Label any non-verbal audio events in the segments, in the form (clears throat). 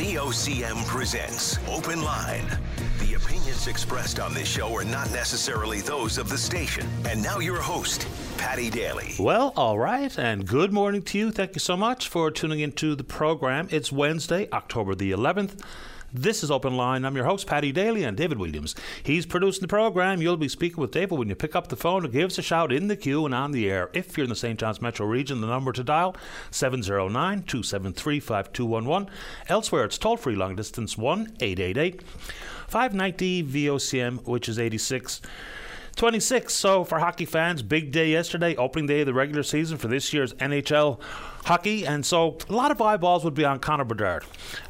VOCM presents Open Line. The opinions expressed on this show are not necessarily those of the station. And now your host, Paddy Daly. Well, all right, and good morning to you. Thank you so much for tuning into the program. It's Wednesday, October the 11th. This is Open Line. I'm your host, Paddy Daly, and David Williams. He's producing the program. You'll be speaking with David when you pick up the phone and give us a shout in the queue and on the air. If you're in the St. John's Metro region, the number to dial 709 273 5211. Elsewhere, it's toll free long distance 1 888 590 VOCM, which is 86. 26. So for hockey fans, big day yesterday, opening day of the regular season for this year's NHL hockey. And so a lot of eyeballs would be on Connor Bedard,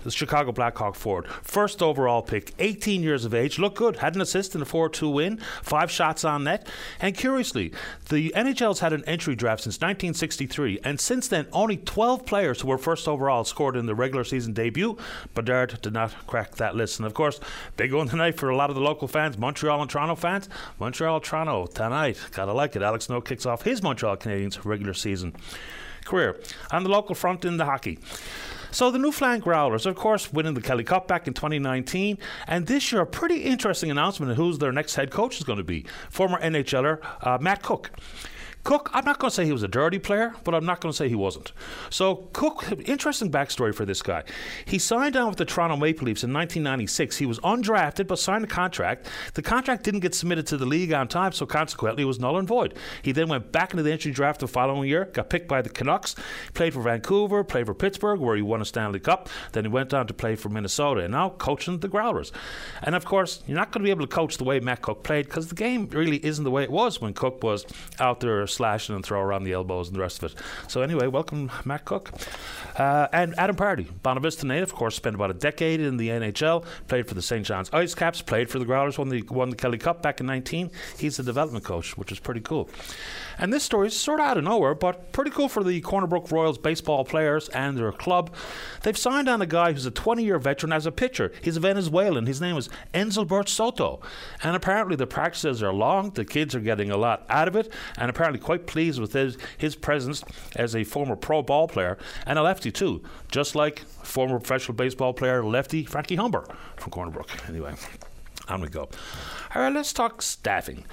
the Chicago Blackhawk forward. First overall pick, 18 years of age, looked good, had an assist in a 4 2 win, five shots on net. And curiously, the NHL's had an entry draft since 1963. And since then, only 12 players who were first overall scored in the regular season debut. Bedard did not crack that list. And of course, big one tonight for a lot of the local fans, Montreal and Toronto fans. Montreal, Toronto tonight. Gotta like it. Alex Newhook kicks off his Montreal Canadiens regular season career on the local front in the hockey. So the Newfoundland Growlers, of course, winning the Kelly Cup back in 2019, and this year a pretty interesting announcement of who's their next head coach is going to be. Former NHLer uh, Matt Cooke. Cooke, I'm not going to say he was a dirty player, but I'm not going to say he wasn't. So, Cooke, interesting backstory for this guy. He signed on with the Toronto Maple Leafs in 1996. He was undrafted, but signed a contract. The contract didn't get submitted to the league on time, so consequently, it was null and void. He then went back into the entry draft the following year, got picked by the Canucks, played for Vancouver, played for Pittsburgh, where he won a Stanley Cup. Then he went on to play for Minnesota, and now coaching the Growlers. And of course, you're not going to be able to coach the way Matt Cooke played because the game really isn't the way it was when Cooke was out there slashing and throw around the elbows and the rest of it. So anyway, welcome Matt Cooke Uh, and Adam Pardy, Bonavista native, of course, spent about a decade in the NHL, played for the St. John's Ice Caps, played for the Growlers, won the, won the Kelly Cup back in 19. He's a development coach, which is pretty cool. And this story is sort of out of nowhere, but pretty cool for the Corner Brook Royals baseball players and their club. They've signed on a guy who's a 20 year veteran as a pitcher. He's a Venezuelan. His name is Enzelbert Soto. And apparently the practices are long, the kids are getting a lot out of it, and apparently quite pleased with his, his presence as a former pro ball player and a lefty too, just like former professional baseball player lefty Frankie Humber from Corner Brook. Anyway, on we go. All right, let's talk staffing.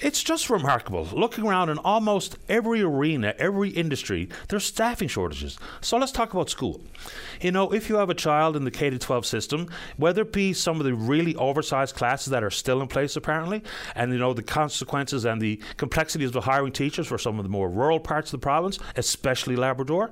It's just remarkable. Looking around in almost every arena, every industry, there's staffing shortages. So let's talk about school. You know, if you have a child in the K 12 system, whether it be some of the really oversized classes that are still in place apparently, and you know, the consequences and the complexities of hiring teachers for some of the more rural parts of the province, especially Labrador.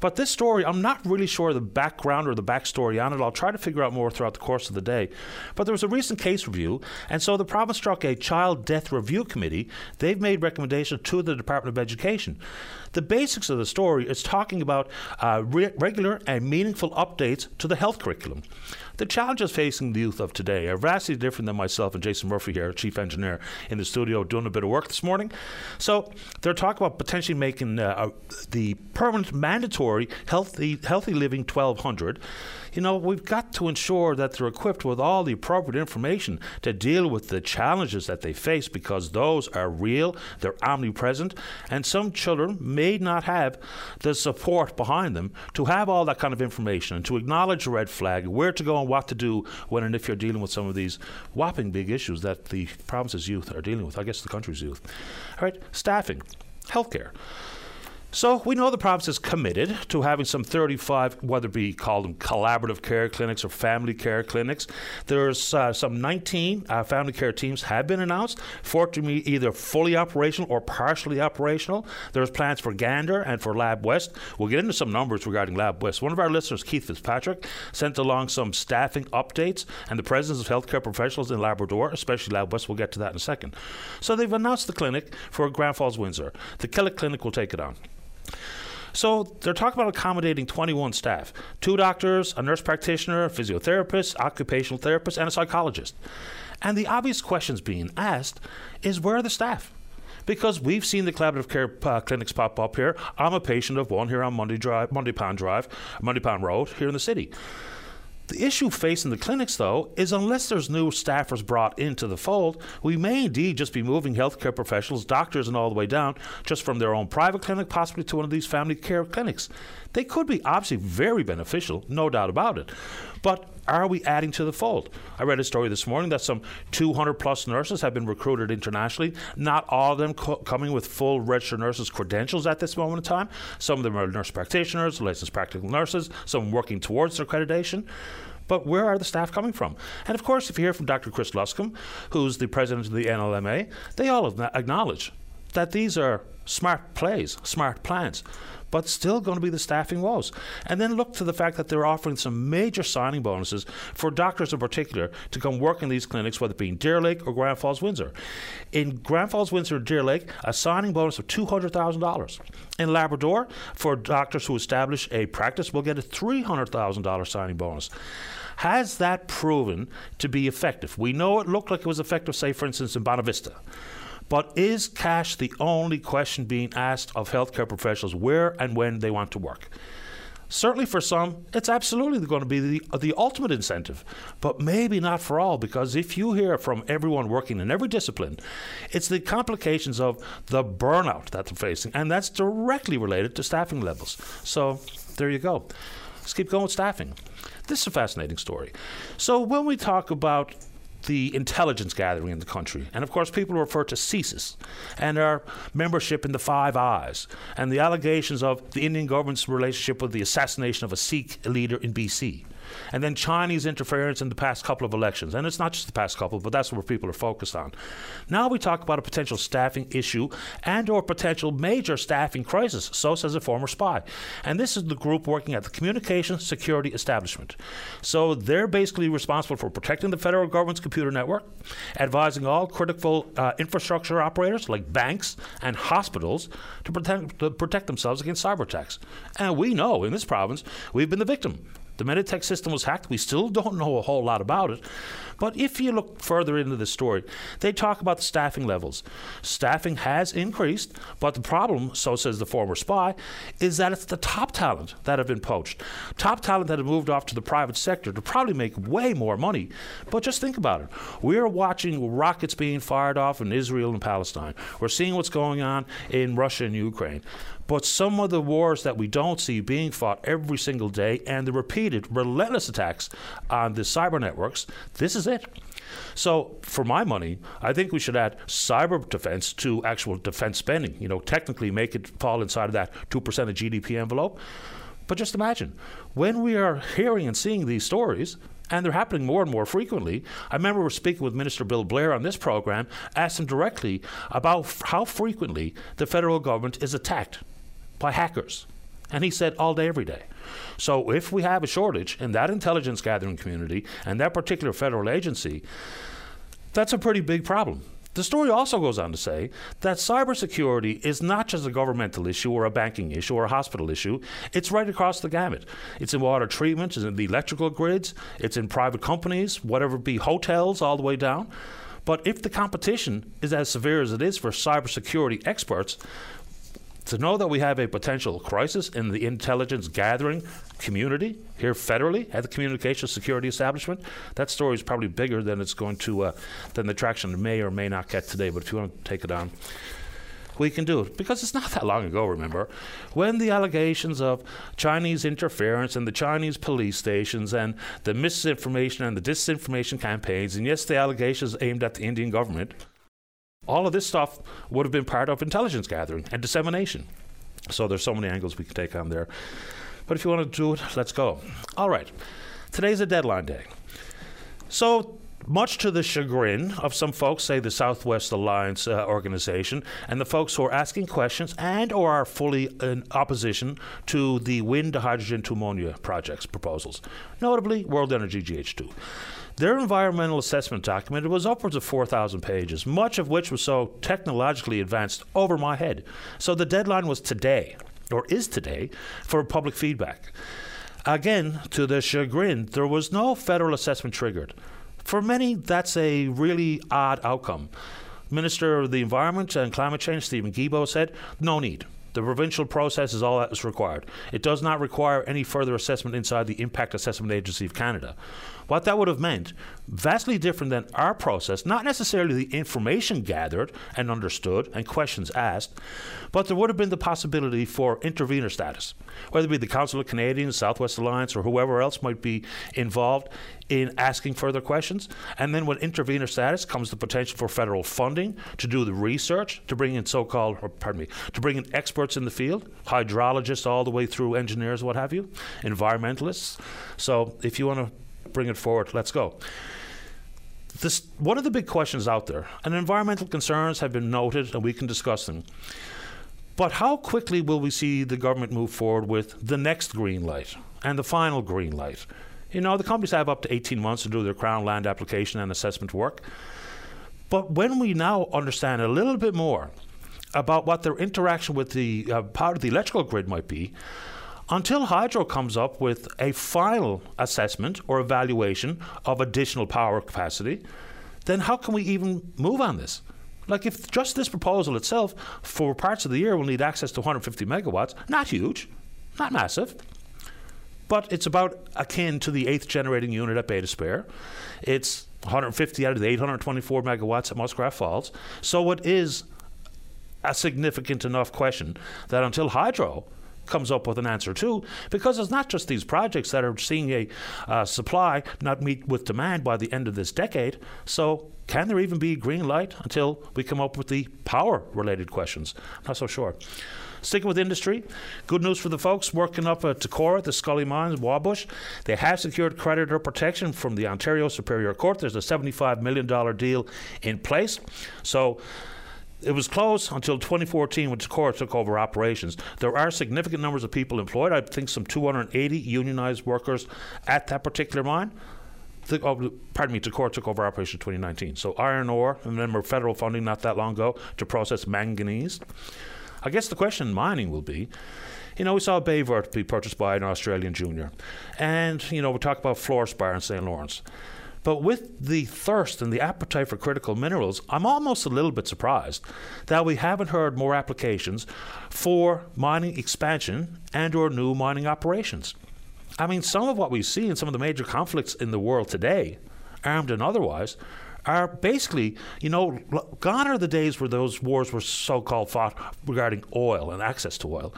But this story, I'm not really sure the background or the backstory on it. I'll try to figure out more throughout the course of the day. But there was a recent case review, and so the province struck a child death review committee. They've made recommendations to the Department of Education. The basics of the story is talking about uh, re- regular and meaningful updates to the health curriculum. The challenges facing the youth of today are vastly different than myself and Jason Murphy here, chief engineer, in the studio doing a bit of work this morning. So they're talking about potentially making uh, the permanent mandatory healthy healthy living 1200 you know, we've got to ensure that they're equipped with all the appropriate information to deal with the challenges that they face because those are real, they're omnipresent, and some children may not have the support behind them to have all that kind of information and to acknowledge the red flag, where to go and what to do when and if you're dealing with some of these whopping big issues that the province's youth are dealing with, I guess the country's youth. All right, staffing, healthcare. So we know the province is committed to having some 35, whether it be called them collaborative care clinics or family care clinics. There's uh, some 19 uh, family care teams have been announced, fortunately either fully operational or partially operational. There's plans for Gander and for Lab West. We'll get into some numbers regarding Lab West. One of our listeners, Keith Fitzpatrick, sent along some staffing updates and the presence of healthcare professionals in Labrador, especially Lab West. We'll get to that in a second. So they've announced the clinic for Grand Falls Windsor. The Killick Clinic will take it on. So they're talking about accommodating 21 staff two doctors, a nurse practitioner, a physiotherapist, occupational therapist, and a psychologist. And the obvious questions being asked is where are the staff? Because we've seen the collaborative care uh, clinics pop up here. I'm a patient of one here on Monday Drive, Mundy Pond Drive, Mundy Pond Road here in the city. The issue facing the clinics, though, is unless there's new staffers brought into the fold, we may indeed just be moving healthcare professionals, doctors, and all the way down just from their own private clinic, possibly to one of these family care clinics. They could be obviously very beneficial, no doubt about it. But are we adding to the fold? I read a story this morning that some 200 plus nurses have been recruited internationally. Not all of them co- coming with full registered nurses credentials at this moment in time. Some of them are nurse practitioners, licensed practical nurses, some working towards their accreditation. But where are the staff coming from? And of course, if you hear from Dr. Chris Luscombe, who's the president of the NLMA, they all acknowledge that these are smart plays, smart plans but still going to be the staffing woes. And then look to the fact that they're offering some major signing bonuses for doctors in particular to come work in these clinics, whether it be in Deer Lake or Grand Falls Windsor. In Grand Falls Windsor or Deer Lake, a signing bonus of $200,000. In Labrador, for doctors who establish a practice, will get a $300,000 signing bonus. Has that proven to be effective? We know it looked like it was effective, say, for instance, in Bonavista. But is cash the only question being asked of healthcare professionals where and when they want to work? Certainly for some, it's absolutely going to be the, the ultimate incentive, but maybe not for all, because if you hear from everyone working in every discipline, it's the complications of the burnout that they're facing, and that's directly related to staffing levels. So there you go. Let's keep going with staffing. This is a fascinating story. So when we talk about the intelligence gathering in the country. And of course, people refer to CSIS and our membership in the Five Eyes and the allegations of the Indian government's relationship with the assassination of a Sikh leader in BC and then Chinese interference in the past couple of elections. And it's not just the past couple, but that's where people are focused on. Now we talk about a potential staffing issue and or potential major staffing crisis, so says a former spy. And this is the group working at the Communications Security Establishment. So they're basically responsible for protecting the federal government's computer network, advising all critical uh, infrastructure operators like banks and hospitals to protect, to protect themselves against cyber attacks. And we know in this province we've been the victim the Meditech system was hacked. We still don't know a whole lot about it. But if you look further into the story, they talk about the staffing levels. Staffing has increased, but the problem, so says the former spy, is that it's the top talent that have been poached. Top talent that have moved off to the private sector to probably make way more money. But just think about it. We're watching rockets being fired off in Israel and Palestine. We're seeing what's going on in Russia and Ukraine. But some of the wars that we don't see being fought every single day and the repeated relentless attacks on the cyber networks, this is it. So, for my money, I think we should add cyber defense to actual defense spending. You know, technically make it fall inside of that 2% of GDP envelope. But just imagine, when we are hearing and seeing these stories, and they're happening more and more frequently. I remember we are speaking with Minister Bill Blair on this program, asked him directly about f- how frequently the federal government is attacked by hackers. And he said all day, every day. So if we have a shortage in that intelligence gathering community and that particular federal agency, that's a pretty big problem. The story also goes on to say that cybersecurity is not just a governmental issue or a banking issue or a hospital issue. It's right across the gamut. It's in water treatment, it's in the electrical grids, it's in private companies, whatever be, hotels, all the way down. But if the competition is as severe as it is for cybersecurity experts, to know that we have a potential crisis in the intelligence gathering community here federally at the communications security establishment, that story is probably bigger than it's going to uh, than the traction it may or may not get today. But if you want to take it on. We can do it because it's not that long ago, remember, when the allegations of Chinese interference and the Chinese police stations and the misinformation and the disinformation campaigns, and yes, the allegations aimed at the Indian government, all of this stuff would have been part of intelligence gathering and dissemination. So there's so many angles we can take on there. But if you want to do it, let's go. All right. Today's a deadline day. So much to the chagrin of some folks, say the Southwest Alliance uh, organization, and the folks who are asking questions and or are fully in opposition to the wind hydrogen to ammonia projects proposals, notably World Energy GH2. Their environmental assessment document was upwards of 4,000 pages, much of which was so technologically advanced over my head. So the deadline was today, or is today, for public feedback. Again, to the chagrin, there was no federal assessment triggered. For many, that's a really odd outcome. Minister of the Environment and Climate Change, Stephen Guilbeault, said, no need. The provincial process is all that is required. It does not require any further assessment inside the Impact Assessment Agency of Canada. What that would have meant, vastly different than our process, not necessarily the information gathered and understood and questions asked, but there would have been the possibility for intervener status, whether it be the Council of Canadians, Southwest Alliance, or whoever else might be involved in asking further questions. And then with intervener status comes the potential for federal funding to do the research, to bring in so called, or pardon me, to bring in experts in the field, hydrologists all the way through engineers, what have you, environmentalists. So if you want to bring it forward. Let's go. This, one of the big questions out there, and environmental concerns have been noted, and we can discuss them. But how quickly will we see the government move forward with the next green light and the final green light? You know, the companies have up to 18 months to do their Crown land application and assessment work. But when we now understand a little bit more about what their interaction with the uh, part of the electrical grid might be, until Hydro comes up with a final assessment or evaluation of additional power capacity, then how can we even move on this? Like, if just this proposal itself for parts of the year will need access to 150 megawatts, not huge, not massive, but it's about akin to the eighth generating unit at Bay d'Espoir. It's 150 out of the 824 megawatts at Muskrat Falls. So it is a significant enough question that until Hydro comes up with an answer too, because it's not just these projects that are seeing a uh, supply not meet with demand by the end of this decade. So, can there even be green light until we come up with the power related questions? Not so sure. Sticking with industry, good news for the folks working up at Tacora, the Scully Mines, Wabush. They have secured creditor protection from the Ontario Superior Court. There's a $75 million deal in place. So, it was closed until 2014 when Tacora took over operations. There are significant numbers of people employed. I think some 280 unionized workers at that particular mine. The, oh, pardon me, Tacora took over operation 2019. So iron ore, and remember federal funding not that long ago to process manganese. I guess the question in mining will be, you know, we saw Baie Verte be purchased by an Australian junior. And, you know, we talk about Fluorspar in St. Lawrence. But with the thirst and the appetite for critical minerals, I'm almost a little bit surprised that we haven't heard more applications for mining expansion and or new mining operations. I mean, some of what we see in some of the major conflicts in the world today, armed and otherwise, are basically, you know, gone are the days where those wars were so called fought regarding oil and access to oil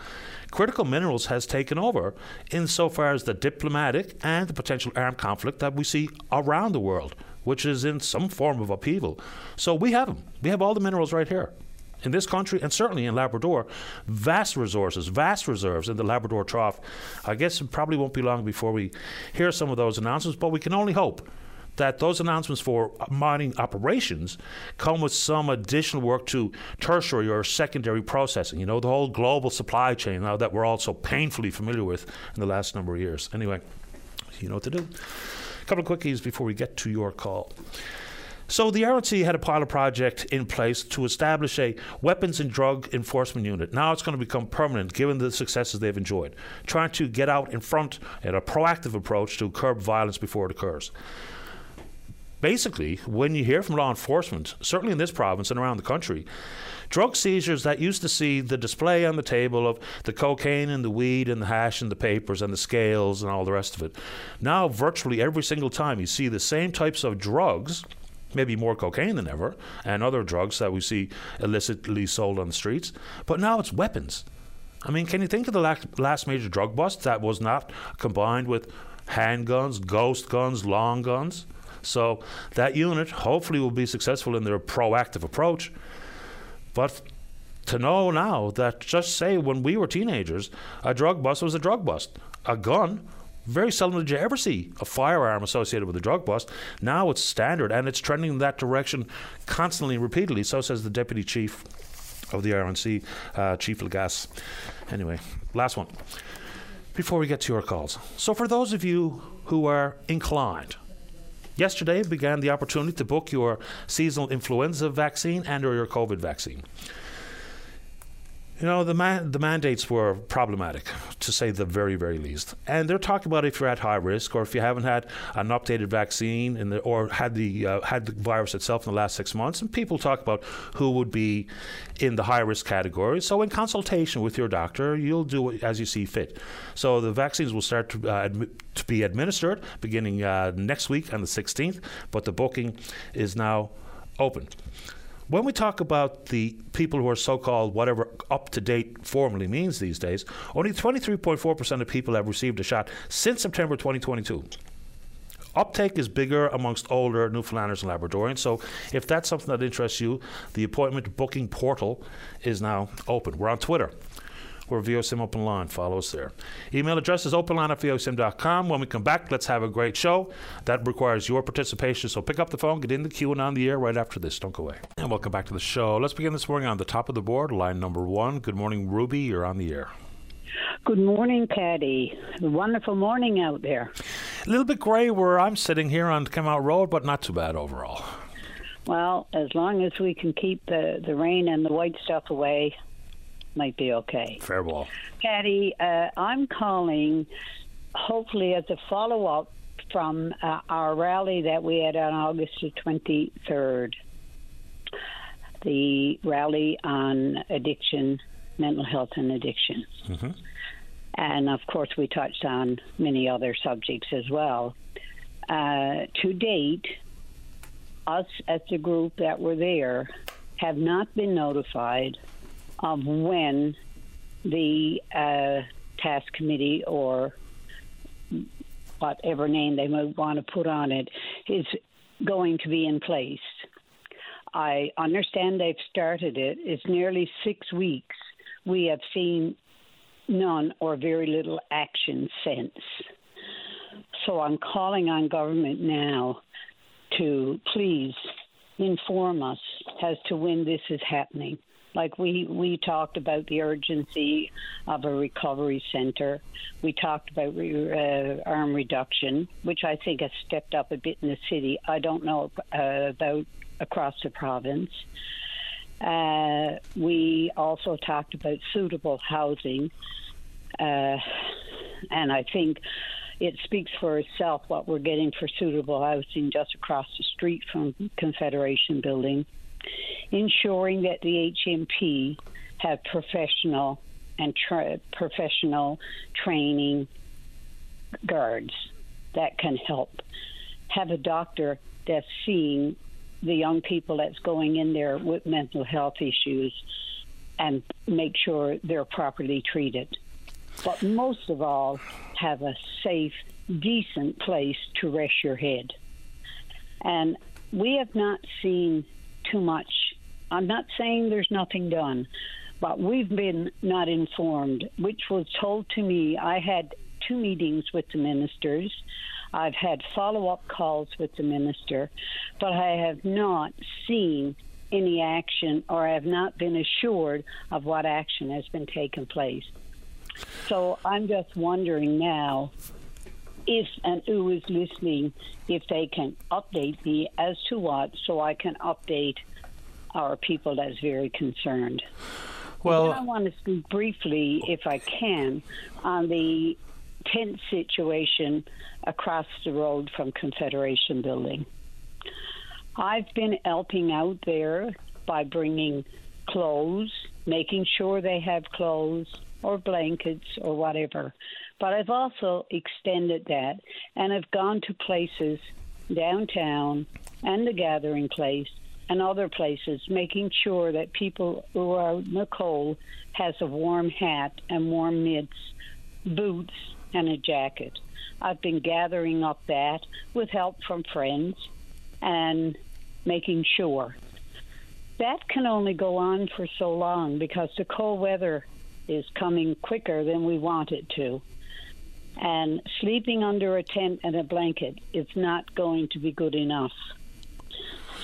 critical minerals has taken over insofar as the diplomatic and the potential armed conflict that we see around the world, which is in some form of upheaval. So we have them. We have all the minerals right here. In this country and certainly in Labrador, vast resources, vast reserves in the Labrador Trough. I guess it probably won't be long before we hear some of those announcements, but we can only hope that those announcements for mining operations come with some additional work to tertiary or secondary processing. You know, the whole global supply chain now that we're all so painfully familiar with in the last number of years. Anyway, you know what to do. A couple of quickies before we get to your call. So the RNC had a pilot project in place to establish a weapons and drug enforcement unit. Now it's going to become permanent given the successes they've enjoyed, trying to get out in front and a proactive approach to curb violence before it occurs basically, when you hear from law enforcement, certainly in this province and around the country, drug seizures that used to see the display on the table of the cocaine and the weed and the hash and the papers and the scales and all the rest of it, now virtually every single time you see the same types of drugs. Maybe more cocaine than ever, and other drugs that we see illicitly sold on the streets. But now it's weapons. I mean, can you think of the last major drug bust that was not combined with handguns, ghost guns, long guns? So that unit hopefully will be successful in their proactive approach. But to know now that just say when we were teenagers, a drug bust was a drug bust. A gun, very seldom did you ever see a firearm associated with a drug bust. Now it's standard and it's trending in that direction constantly and repeatedly. So says the deputy chief of the RNC, uh, Chief Legas. Anyway, last one. Before we get to your calls. So, for those of you who are inclined Yesterday began the opportunity to book your seasonal influenza vaccine and or your COVID vaccine. You know, the man, the mandates were problematic, to say the very, very least. And they're talking about if you're at high risk or if you haven't had an updated vaccine in the, or had the uh, had the virus itself in the last six months. And people talk about who would be in the high risk category. So, in consultation with your doctor, you'll do as you see fit. So, the vaccines will start to, uh, to be administered beginning uh, next week on the 16th, but the booking is now open. When we talk about the people who are so called whatever up to date formally means these days, only 23.4% of people have received a shot since September 2022 uptake is bigger amongst older Newfoundlanders and Labradorians. So if that's something that interests you, the appointment booking portal is now open. We're on Twitter or VOCM Open Line. Follow us there. Email address is openline at VOCM.com. When we come back, let's have a great show. That requires your participation. So pick up the phone, get in the queue, and on the air right after this. Don't go away. And welcome back to the show. Let's begin this morning on the top of the board, line number one. Good morning, Ruby. You're on the air. Good morning, Paddy. Wonderful morning out there. A little bit grey where I'm sitting here on Come Road, but not too bad overall. Well, as long as we can keep the, the rain and the white stuff away, might be okay. Fair ball. Paddy, uh, I'm calling hopefully as a follow up from uh, our rally that we had on August the 23rd. The rally on addiction, mental health, and addiction. Mm-hmm. And of course, we touched on many other subjects as well. Uh, to date, us as the group that were there have not been notified of when the uh, task committee or whatever name they might want to put on it is going to be in place. I understand they've started it. It's nearly six weeks. We have seen none or very little action since. So I'm calling on government now to please inform us as to when this is happening. Like we, we talked about the urgency of a recovery center. We talked about uh, arm reduction, which I think has stepped up a bit in the city. I don't know uh, about across the province. Uh, we also talked about suitable housing, uh, and I think it speaks for itself what we're getting for suitable housing just across the street from Confederation Building. Ensuring that the HMP have professional and tra- professional training guards that can help. Have a doctor that's seeing the young people that's going in there with mental health issues and make sure they're properly treated. But most of all, have a safe, decent place to rest your head. And we have not seen too much. I'm not saying there's nothing done, but we've been not informed, which was told to me. I had two meetings with the ministers. I've had follow up calls with the minister, but I have not seen any action or I have not been assured of what action has been taken place. So I'm just wondering now if and who is listening, if they can update me as to what, so I can update our people that's very concerned. Well, I want to speak briefly, if I can, on the tent situation across the road from Confederation Building. I've been helping out there by bringing clothes, making sure they have clothes or blankets or whatever. But I've also extended that and I've gone to places downtown and the gathering place and other places, making sure that people who are in the cold has a warm hat and warm mitts, boots, and a jacket. I've been gathering up that with help from friends and making sure. That can only go on for so long because the cold weather is coming quicker than we want it to. And sleeping under a tent and a blanket is not going to be good enough.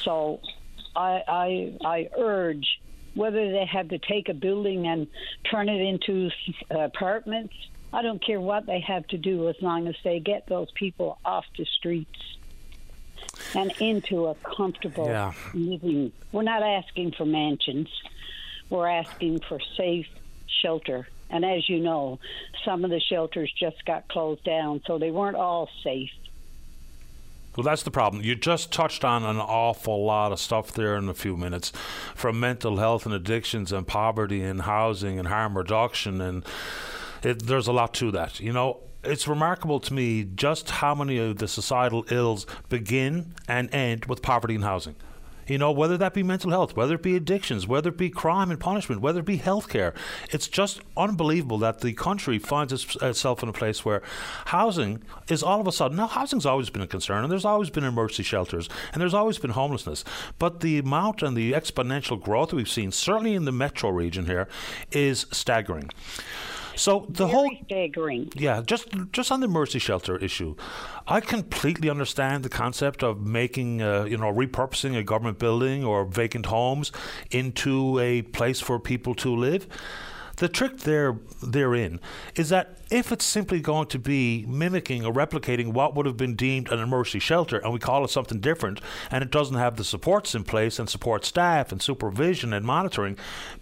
So I, I, I urge whether they have to take a building and turn it into uh, apartments. I don't care what they have to do as long as they get those people off the streets and into a comfortable yeah. living. We're not asking for mansions. We're asking for safe, shelter. And as you know, some of the shelters just got closed down, so they weren't all safe. Well, that's the problem. You just touched on an awful lot of stuff there in a few minutes, from mental health and addictions and poverty and housing and harm reduction, and it, there's a lot to that. You know, it's remarkable to me just how many of the societal ills begin and end with poverty and housing. You know, whether that be mental health, whether it be addictions, whether it be crime and punishment, whether it be healthcare. It's just unbelievable that the country finds itself in a place where housing is all of a sudden. Now, housing's always been a concern, and there's always been emergency shelters, and there's always been homelessness. But the amount and the exponential growth we've seen, certainly in the metro region here, is staggering. So the Very whole staggering. yeah, just just on the mercy shelter issue, I completely understand the concept of making uh, you know repurposing a government building or vacant homes into a place for people to live. The trick there therein is that if it's simply going to be mimicking or replicating what would have been deemed an emergency shelter and we call it something different and it doesn't have the supports in place and support staff and supervision and monitoring,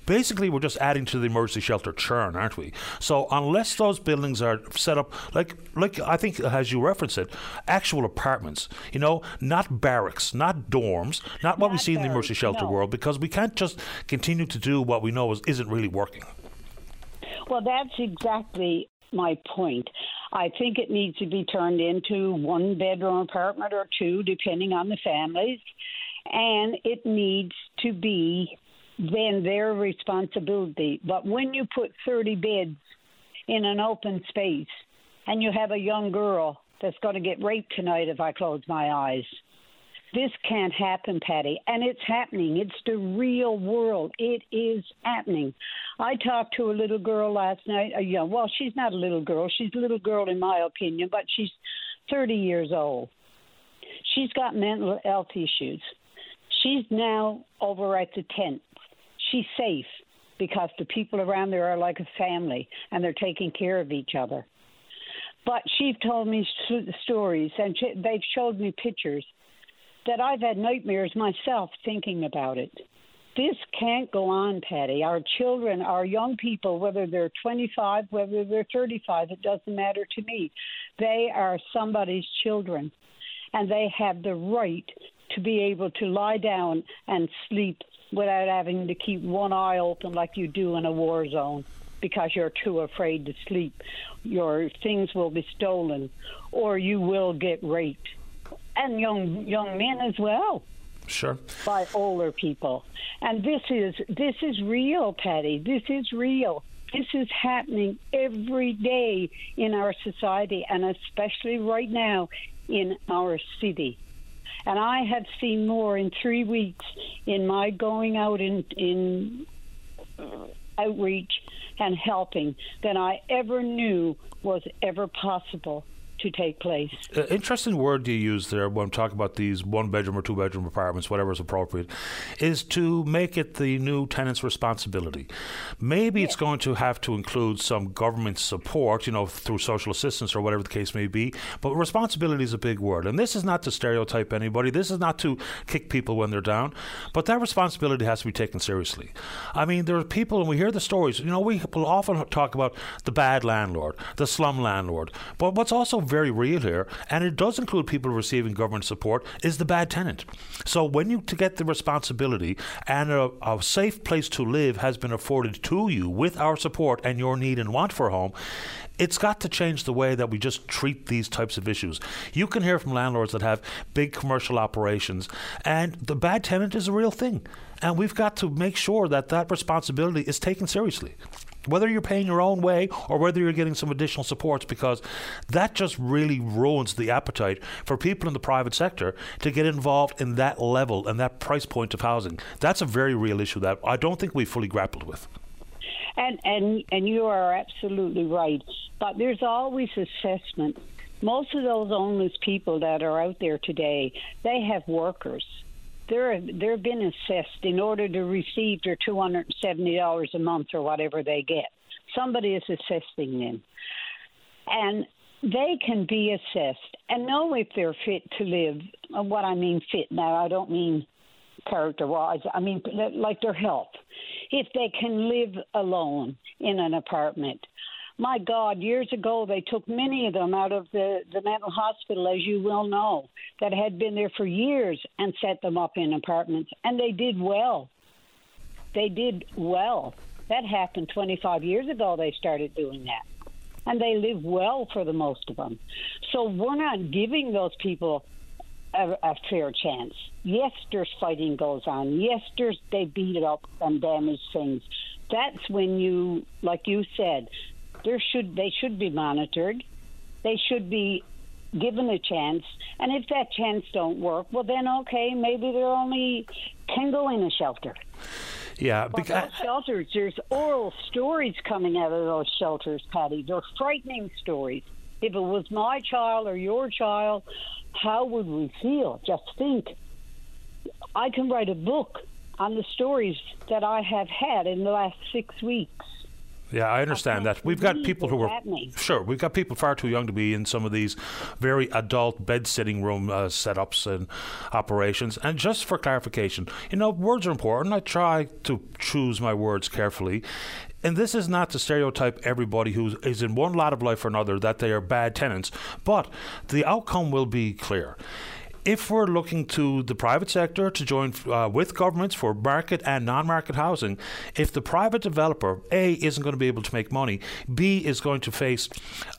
basically we're just adding to the emergency shelter churn, aren't we? So unless those buildings are set up like like I think as you reference it, actual apartments, you know, not barracks, not dorms, not what we Not see in the emergency shelter no. world because we can't just continue to do what we know is, isn't really working. Well, that's exactly my point. I think it needs to be turned into one bedroom apartment or two, depending on the families. And it needs to be then their responsibility. But when you put 30 beds in an open space and you have a young girl that's going to get raped tonight if I close my eyes, this can't happen, Paddy. And it's happening. It's the real world. It is happening. I talked to a little girl last night. Uh, yeah, well, she's not a little girl. She's a little girl, in my opinion, but she's 30 years old. She's got mental health issues. She's now over at the tent. She's safe because the people around there are like a family and they're taking care of each other. But she's told me stories and she, they've showed me pictures that I've had nightmares myself thinking about it. This can't go on, Paddy. Our children, our young people, whether they're 25, whether they're 35, it doesn't matter to me. They are somebody's children, and they have the right to be able to lie down and sleep without having to keep one eye open like you do in a war zone because you're too afraid to sleep. Your things will be stolen, or you will get raped, and young young men as well Sure. by older people. And this is this is real, Paddy. This is real. This is happening every day in our society and especially right now in our city. And I have seen more in three weeks in my going out in in uh, outreach and helping than I ever knew was ever possible to take place. Uh, interesting word you use there when talking about these one bedroom or two bedroom apartments, whatever is appropriate, is to make it the new tenant's responsibility. Maybe it's going to have to include some government support, you know, through social assistance or whatever the case may be. But responsibility is a big word. And this is not to stereotype anybody, this is not to kick people when they're down, but that responsibility has to be taken seriously. I mean, there are people, and we hear the stories, you know, we will often talk about the bad landlord, the slum landlord. But what's also very real here, and it does include people receiving government support, is the bad tenant. So when you to get the responsibility and a, a safe place to live has been afforded to you with our support and your need and want for a home, it's got to change the way that we just treat these types of issues. You can hear from landlords that have big commercial operations, and the bad tenant is a real thing. And we've got to make sure that that responsibility is taken seriously. Whether you're paying your own way or whether you're getting some additional supports, because that just really ruins the appetite for people in the private sector to get involved in that level and that price point of housing. That's a very real issue that I don't think we've fully grappled with. And and and you are absolutely right. But there's always assessment. Most of those homeless people that are out there today, they have workers. They're they're been assessed in order to receive their two hundred and seventy dollars a month or whatever they get. Somebody is assessing them, and they can be assessed and know if they're fit to live. What I mean fit now, I don't mean character wise. I mean like their health. if they can live alone in an apartment. My God, years ago they took many of them out of the, the mental hospital, as you well know, that had been there for years and set them up in apartments, and they did well. They did well. That happened 25 years ago, they started doing that. And they live well for the most of them. So we're not giving those people a, a fair chance. Yes, there's fighting goes on. Yes, there's they beat it up and damage things. That's when you, like you said, there should they should be monitored. They should be given a chance. And if that chance don't work, well then okay, maybe they're only can go in a shelter. Yeah, because shelters, there's oral stories coming out of those shelters, Paddy. They're frightening stories. If it was my child or your child, how would we feel? Just think. I can write a book on the stories that I have had in the last six weeks. Yeah, I understand that. We've got people who are sure. We've got people far too young to be in some of these very adult bed sitting room uh, setups and operations. And just for clarification, you know, words are important. I try to choose my words carefully. And this is not to stereotype everybody who is in one lot of life or another that they are bad tenants, but the outcome will be clear if we're looking to the private sector to join uh, with governments for market and non-market housing, if the private developer A isn't going to be able to make money, B is going to face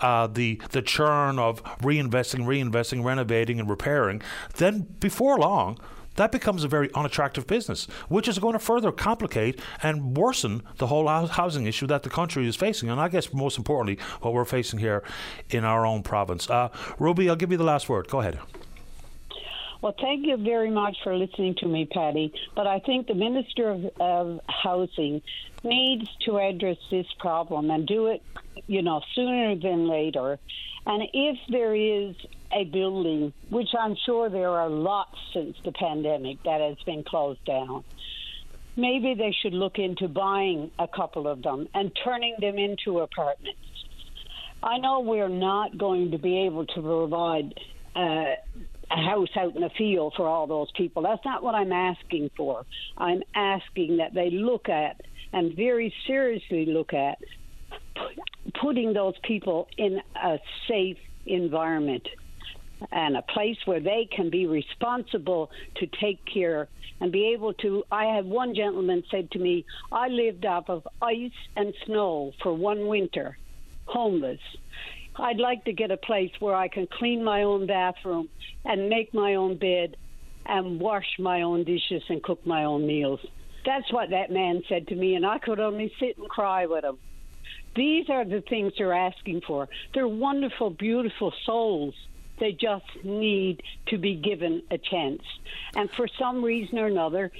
uh, the the churn of reinvesting, reinvesting, renovating, and repairing, then before long that becomes a very unattractive business, which is going to further complicate and worsen the whole housing issue that the country is facing. And I guess most importantly, what we're facing here in our own province. Uh, Ruby, I'll give you the last word. Go ahead. Well, thank you very much for listening to me, Paddy. But I think the Minister of, of Housing needs to address this problem and do it, you know, sooner than later. And if there is a building, which I'm sure there are lots since the pandemic that has been closed down, maybe they should look into buying a couple of them and turning them into apartments. I know we're not going to be able to provide uh, a house out in the field for all those people. That's not what I'm asking for. I'm asking that they look at and very seriously look at putting those people in a safe environment and a place where they can be responsible to take care and be able to. I had one gentleman said to me, I lived off of ice and snow for one winter, homeless. I'd like to get a place where I can clean my own bathroom and make my own bed and wash my own dishes and cook my own meals. That's what that man said to me, and I could only sit and cry with him. These are the things they're asking for. They're wonderful, beautiful souls. They just need to be given a chance. And for some reason or another,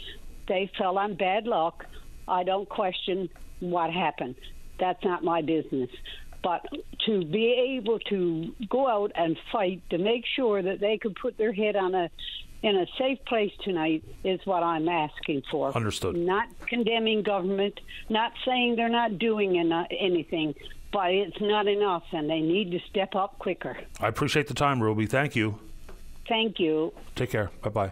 they fell on bad luck. I don't question what happened. That's not my business. But to be able to go out and fight to make sure that they can put their head on a in a safe place tonight is what I'm asking for. Understood. Not condemning government, not saying they're not doing enough, anything, but it's not enough, and they need to step up quicker. I appreciate the time, Ruby. Thank you. Thank you. Take care. Bye bye.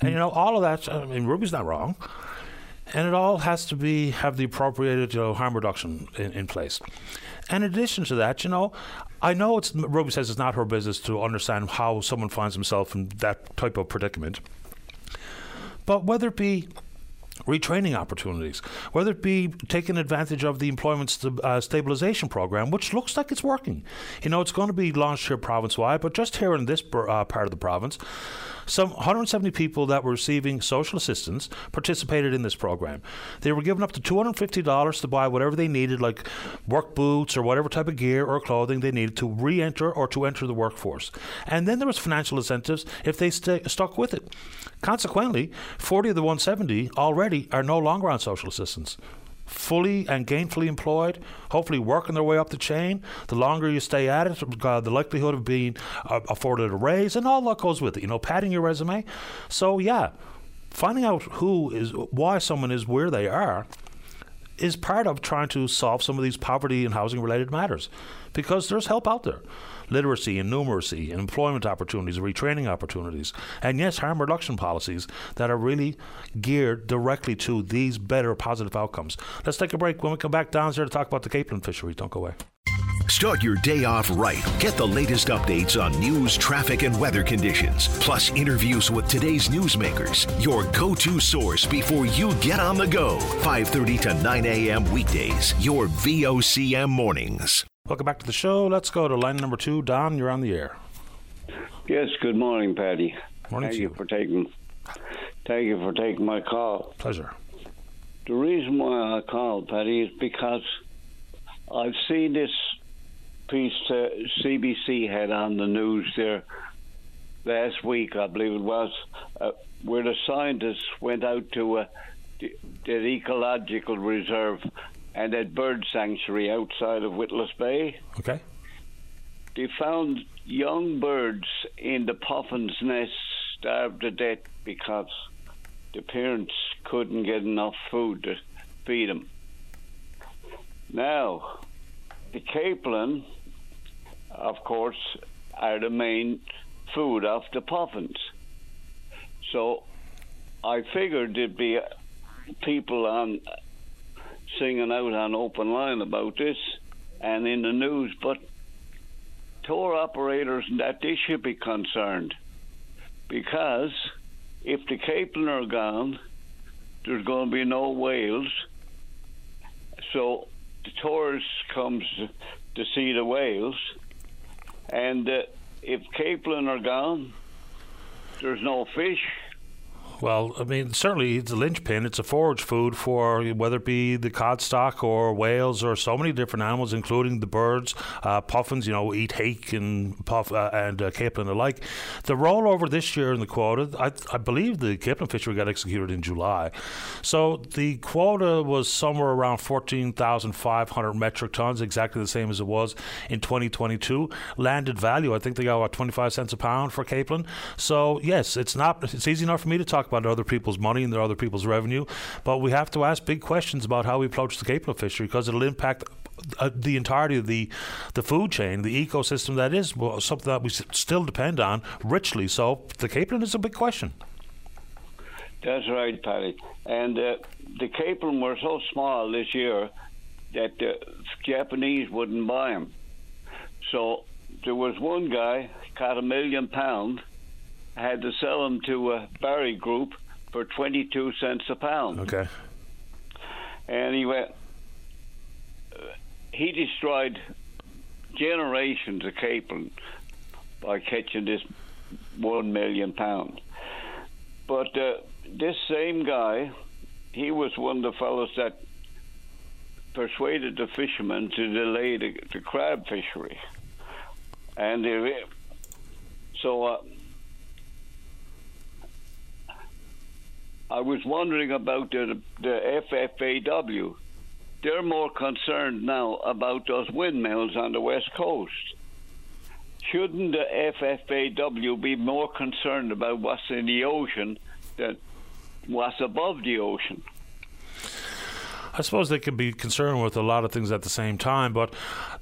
And you know, all of that. I mean, Ruby's not wrong and it all has to be have the appropriate you know, harm reduction in, in place. And in addition to that, you know, I know it's Ruby says it's not her business to understand how someone finds himself in that type of predicament. But whether it be retraining opportunities, whether it be taking advantage of the employment st- uh, stabilization program, which looks like it's working. You know, it's going to be launched here province wide, but just here in this uh, part of the province, some 170 people that were receiving social assistance participated in this program. They were given up to $250 to buy whatever they needed, like work boots or whatever type of gear or clothing they needed to re enter or to enter the workforce. And then there was financial incentives if they st- stuck with it. Consequently, 40 of the 170 already are no longer on social assistance fully and gainfully employed, hopefully working their way up the chain. The longer you stay at it, uh, the likelihood of being uh, afforded a raise, and all that goes with it. You know, padding your resume. So yeah, finding out who is why someone is where they are is part of trying to solve some of these poverty and housing related matters because there's help out there. Literacy and numeracy, and employment opportunities, retraining opportunities, and yes, harm reduction policies that are really geared directly to these better positive outcomes. Let's take a break. When we come back down here to talk about the Capelin fishery, don't go away. Start your day off right. Get the latest updates on news, traffic, and weather conditions, plus interviews with today's newsmakers. Your go-to source before you get on the go. 5:30 to 9 a.m. weekdays. Your VOCM mornings. Welcome back to the show. Let's go to line number two. Don, you're on the air. Yes. Good morning, Paddy. Morning Thank to you you. for taking. Thank you for taking my call. Pleasure. The reason why I called, Paddy, is because I've seen this piece uh, CBC had on the news there last week, I believe it was, uh, where the scientists went out to uh, the, the ecological reserve and that bird sanctuary outside of Witless Bay. Okay. They found young birds in the puffin's nest starved to death because the parents couldn't get enough food to feed them. Now, the capelin, of course, are the main food of the puffins. So I figured there'd be people on singing out on open line about this and in the news, but tour operators and that they should be concerned because if the capelin are gone, there's going to be no whales. So the tourist comes to see the whales, and uh, if capelin are gone, there's no fish. Well, I mean, certainly it's a linchpin. It's a forage food for whether it be the cod stock or whales or so many different animals, including the birds. Uh, puffins, you know, eat hake and puff uh, and uh, capelin alike. The rollover this year in the quota, I, I believe the capelin fishery got executed in July. So the quota was somewhere around 14,500 metric tons, exactly the same as it was in 2022. Landed value, I think they got what 25 cents a pound for capelin. So yes, it's not. It's easy enough for me to talk about other people's money and other people's revenue, but we have to ask big questions about how we approach the capelin fishery because it'll impact uh, the entirety of the the food chain, the ecosystem that is something that we still depend on richly. So the capelin is a big question. That's right, Paddy. And uh, the capelin were so small this year that the Japanese wouldn't buy them. So there was one guy caught a million pound, had to sell them to a Barry Group for 22 cents a pound. Okay. and he went. He destroyed generations of capelin by catching this one million pound. But uh, this same guy, he was one of the fellows that persuaded the fishermen to delay the, the crab fishery, and they, so. Uh, I was wondering about the, the FFAW. They're more concerned now about those windmills on the west coast. Shouldn't the FFAW be more concerned about what's in the ocean than what's above the ocean? I suppose they can be concerned with a lot of things at the same time, but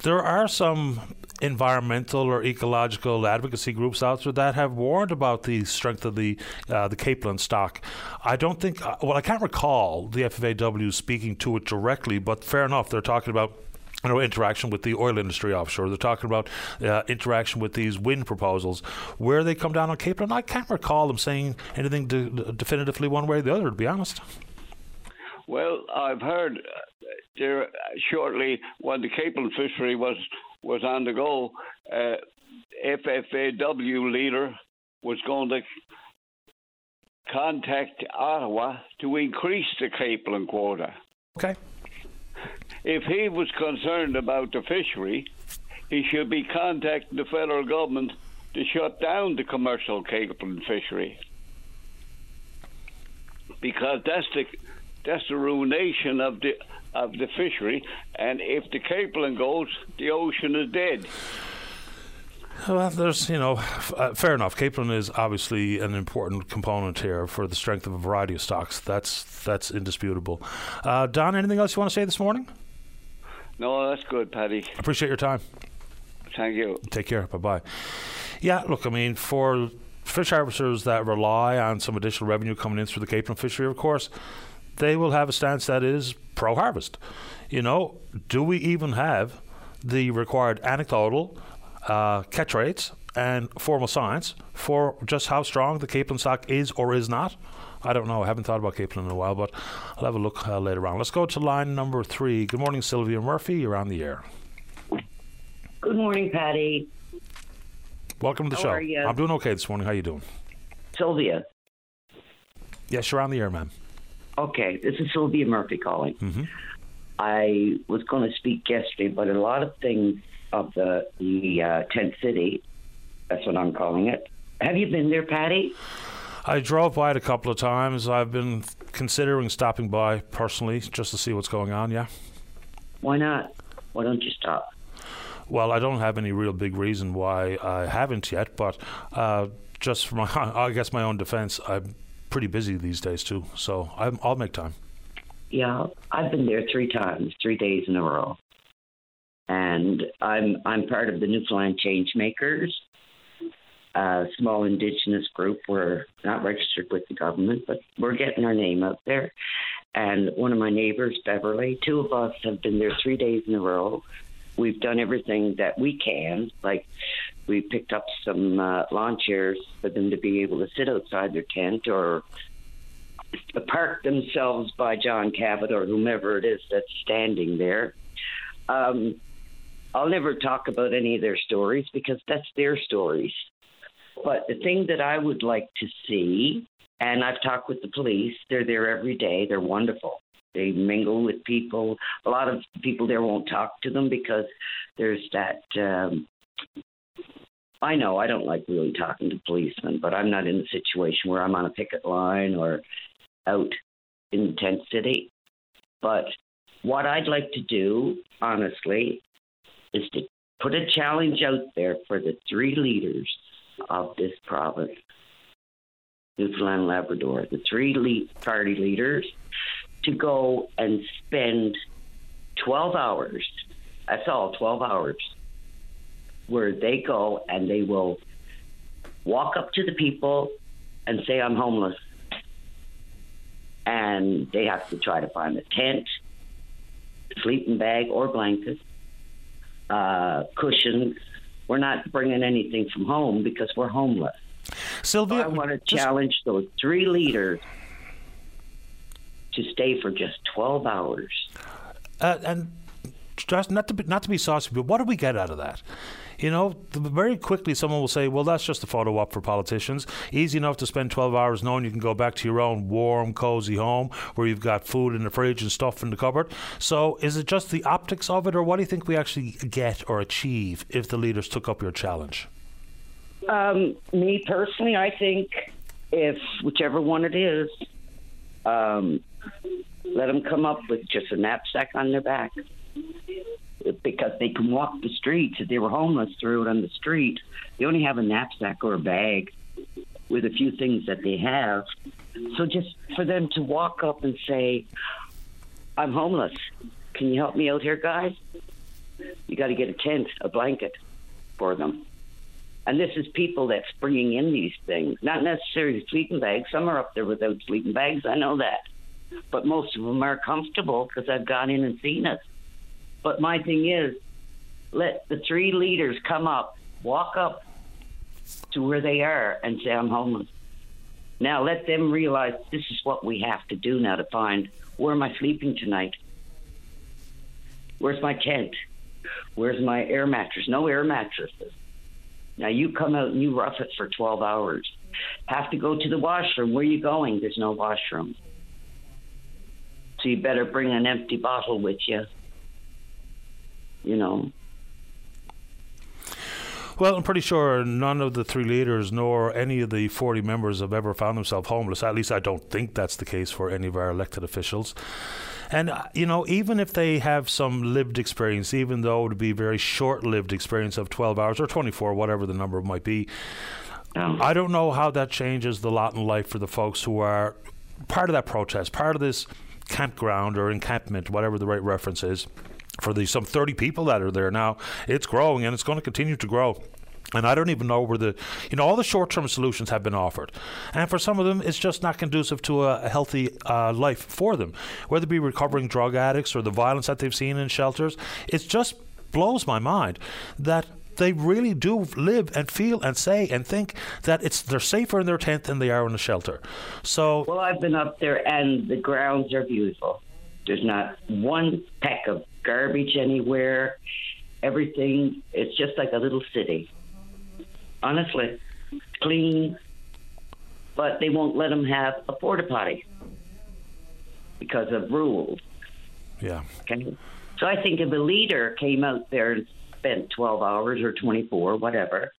there are some environmental or ecological advocacy groups out there that have warned about the strength of the uh, the capelin stock. I don't think, uh, well, I can't recall the FFAW speaking to it directly, but fair enough, they're talking about you know, interaction with the oil industry offshore. They're talking about uh, interaction with these wind proposals. Where they come down on capelin, I can't recall them saying anything de- definitively one way or the other, to be honest. Well, I've heard uh, there shortly when the capelin fishery was was on the go, uh, FFAW leader was going to contact Ottawa to increase the capelin quota. Okay. If he was concerned about the fishery, he should be contacting the federal government to shut down the commercial capelin fishery because that's the that's the ruination of the of the fishery. And if the capelin goes, the ocean is dead. Well, there's, you know, f- uh, fair enough. Capelin is obviously an important component here for the strength of a variety of stocks. That's that's indisputable. Uh, Don, anything else you want to say this morning? No, that's good, Paddy. Appreciate your time. Thank you. Take care. Bye bye. Yeah, look, I mean, for fish harvesters that rely on some additional revenue coming in through the Capelin fishery, of course, they will have a stance that is pro harvest. You know, do we even have the required anecdotal uh, catch rates and formal science for just how strong the capelin stock is or is not? I don't know. I haven't thought about capelin in a while, but I'll have a look uh, later on. Let's go to line number three. Good morning, Sylvia Murphy. You're on the air. Good morning, Paddy. Welcome to the How show. are you? I'm doing okay this morning. How are you doing? Sylvia. Yes, you're on the air, ma'am. Okay, this is Sylvia Murphy calling. hmm I was going to speak yesterday, but a lot of things of the the uh, tent city. That's what I'm calling it. Have you been there, Paddy? I drove by it a couple of times. I've been considering stopping by personally just to see what's going on. Yeah. Why not? Why don't you stop? Well, I don't have any real big reason why I haven't yet, but uh, just for my, (laughs) I guess my own defense, I'm pretty busy these days too. So I'm, I'll make time. Yeah, I've been there three times, three days in a row, and I'm I'm part of the Newfoundland Change Makers, a small Indigenous group. We're not registered with the government, but we're getting our name out there. And one of my neighbors, Beverly, two of us have been there three days in a row. We've done everything that we can, like we picked up some uh, lawn chairs for them to be able to sit outside their tent or park themselves by John Cabot or whomever it is that's standing there. Um, I'll never talk about any of their stories because that's their stories. But the thing that I would like to see, and I've talked with the police, they're there every day, they're wonderful. They mingle with people. A lot of people there won't talk to them because there's that. Um, I know I don't like really talking to policemen, but I'm not in a situation where I'm on a picket line or out in the tent city. But what I'd like to do, honestly, is to put a challenge out there for the three leaders of this province Newfoundland Labrador, the three lead party leaders, to go and spend 12 hours, that's all, 12 hours, where they go and they will walk up to the people and say, I'm homeless and they have to try to find a tent, sleeping bag or blanket, uh, cushions. We're not bringing anything from home because we're homeless. Sylvia, I want to just- challenge those three leaders to stay for just 12 hours. Uh, and just not to be, not to be saucy, but what do we get out of that? You know, very quickly someone will say, "Well, that's just a photo op for politicians." Easy enough to spend twelve hours knowing you can go back to your own warm, cozy home where you've got food in the fridge and stuff in the cupboard. So, is it just the optics of it, or what do you think we actually get or achieve if the leaders took up your challenge? Um, me personally, I think if whichever one it is, um, let them come up with just a knapsack on their back because they can walk the streets. If they were homeless, through it on the street. They only have a knapsack or a bag with a few things that they have. So just for them to walk up and say, "I'm homeless. Can you help me out here, guys?" You got to get a tent, a blanket for them. And this is people that's bringing in these things, not necessarily sleeping bags. Some are up there without sleeping bags. I know that. But most of them are comfortable because I've gone in and seen it. But my thing is, let the three leaders come up, walk up to where they are and say, I'm homeless. Now let them realize this is what we have to do now to find where am I sleeping tonight? Where's my tent? Where's my air mattress? No air mattresses. Now you come out and you rough it for 12 hours. Have to go to the washroom. Where are you going? There's no washroom. So you better bring an empty bottle with you. You know. Well, I'm pretty sure none of the three leaders nor any of the 40 members have ever found themselves homeless. At least I don't think that's the case for any of our elected officials. And, uh, you know, even if they have some lived experience, even though it would be a very short lived experience of 12 hours or 24, whatever the number might be, Um, I don't know how that changes the lot in life for the folks who are part of that protest, part of this campground or encampment, whatever the right reference is. for the some 30 people that are there now. It's growing and it's going to continue to grow. And I don't even know where the, you know, all the short term solutions have been offered. And for some of them, it's just not conducive to a, healthy uh, life for them. Whether it be recovering drug addicts or the violence that they've seen in shelters, it just blows my mind that they really do live and feel and say and think that it's they're safer in their tent than they are in a shelter. So well, I've been up there and the grounds are beautiful. There's not one peck of garbage anywhere. Everything it's just like a little city. Honestly, clean, but they won't let them have a porta potty because of rules. Yeah. Okay. So I think if a leader came out there and spent 12 hours or 24, whatever,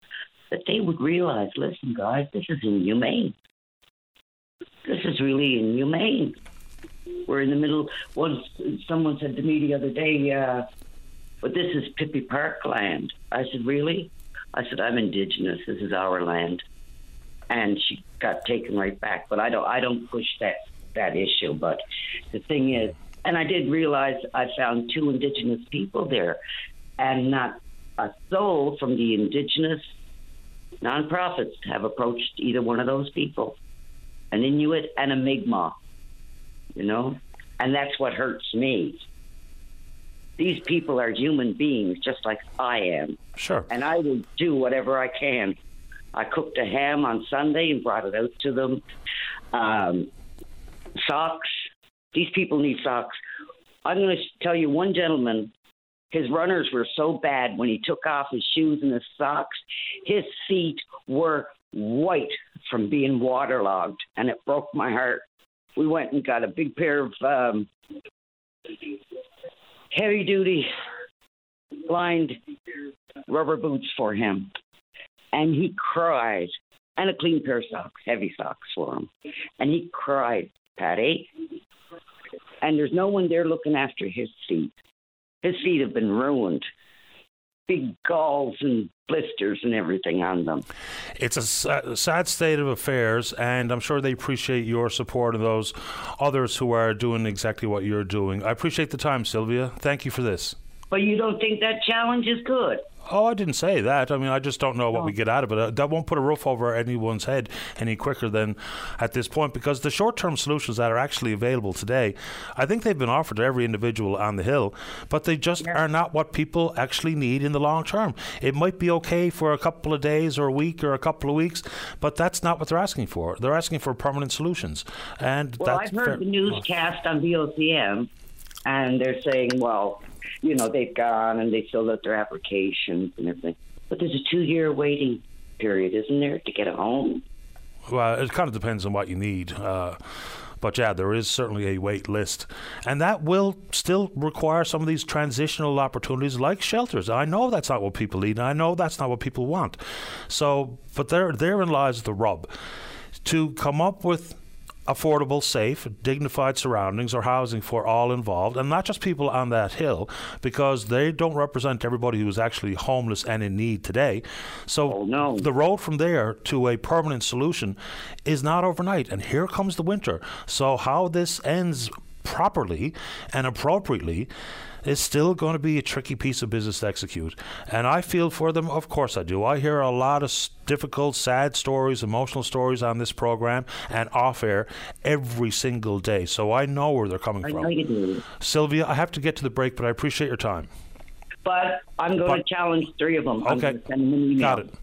that they would realize, listen, guys, this is inhumane. This is really inhumane. We're in the middle. Once someone said to me the other day, uh, but this is Pippy Parkland. I said, really? I said, I'm indigenous. This is our land. And she got taken right back. But I don't, I don't push that that issue. But the thing is, and I did realize I found two indigenous people there, and not a soul from the indigenous nonprofits have approached either one of those people, an Inuit and a Mi'kmaq, you know, and that's what hurts me. These people are human beings just like I am. Sure. And I will do whatever I can. I cooked a ham on Sunday and brought it out to them. Um, socks. These people need socks. I'm going to tell you one gentleman his runners were so bad when he took off his shoes and his socks, his feet were white from being waterlogged, and it broke my heart. We went and got a big pair of um, heavy duty lined rubber boots for him. And he cried, and a clean pair of socks, heavy socks for him. And he cried, Paddy. And there's no one there looking after his feet. His feet have been ruined. Big galls and blisters and everything on them. It's a sad state of affairs, and I'm sure they appreciate your support and those others who are doing exactly what you're doing. I appreciate the time, Sylvia. Thank you for this. But you don't think that challenge is good? Oh, I didn't say that. I mean, I just don't know what oh. we get out of it. Uh, that won't put a roof over anyone's head any quicker than at this point because the short term solutions that are actually available today, I think they've been offered to every individual on the Hill, but they just yeah. are not what people actually need in the long term. It might be okay for a couple of days or a week or a couple of weeks, but that's not what they're asking for. They're asking for permanent solutions. And well, I've heard fair- the newscast on VOCM, and they're saying, well, you know, they've gone and they filled out their applications and everything. But there's a two year waiting period, isn't there, to get a home? Well, it kind of depends on what you need. Uh, but yeah, there is certainly a wait list. And that will still require some of these transitional opportunities like shelters. I know that's not what people need, I know that's not what people want. So, but there, therein lies the rub. To come up with affordable, safe, dignified surroundings or housing for all involved, and not just people on that hill, because they don't represent everybody who is actually homeless and in need today. So oh, no. the road from there to a permanent solution is not overnight. And here comes the winter. So how this ends properly and appropriately is still going to be a tricky piece of business to execute. And I feel for them, of course I do. I hear a lot of difficult, sad stories, emotional stories on this program and off air every single day. So I know where they're coming I from. Know you do. Sylvia, I have to get to the break, but I appreciate your time. But I'm going but, to challenge three of them. Okay. send them an email. Got it.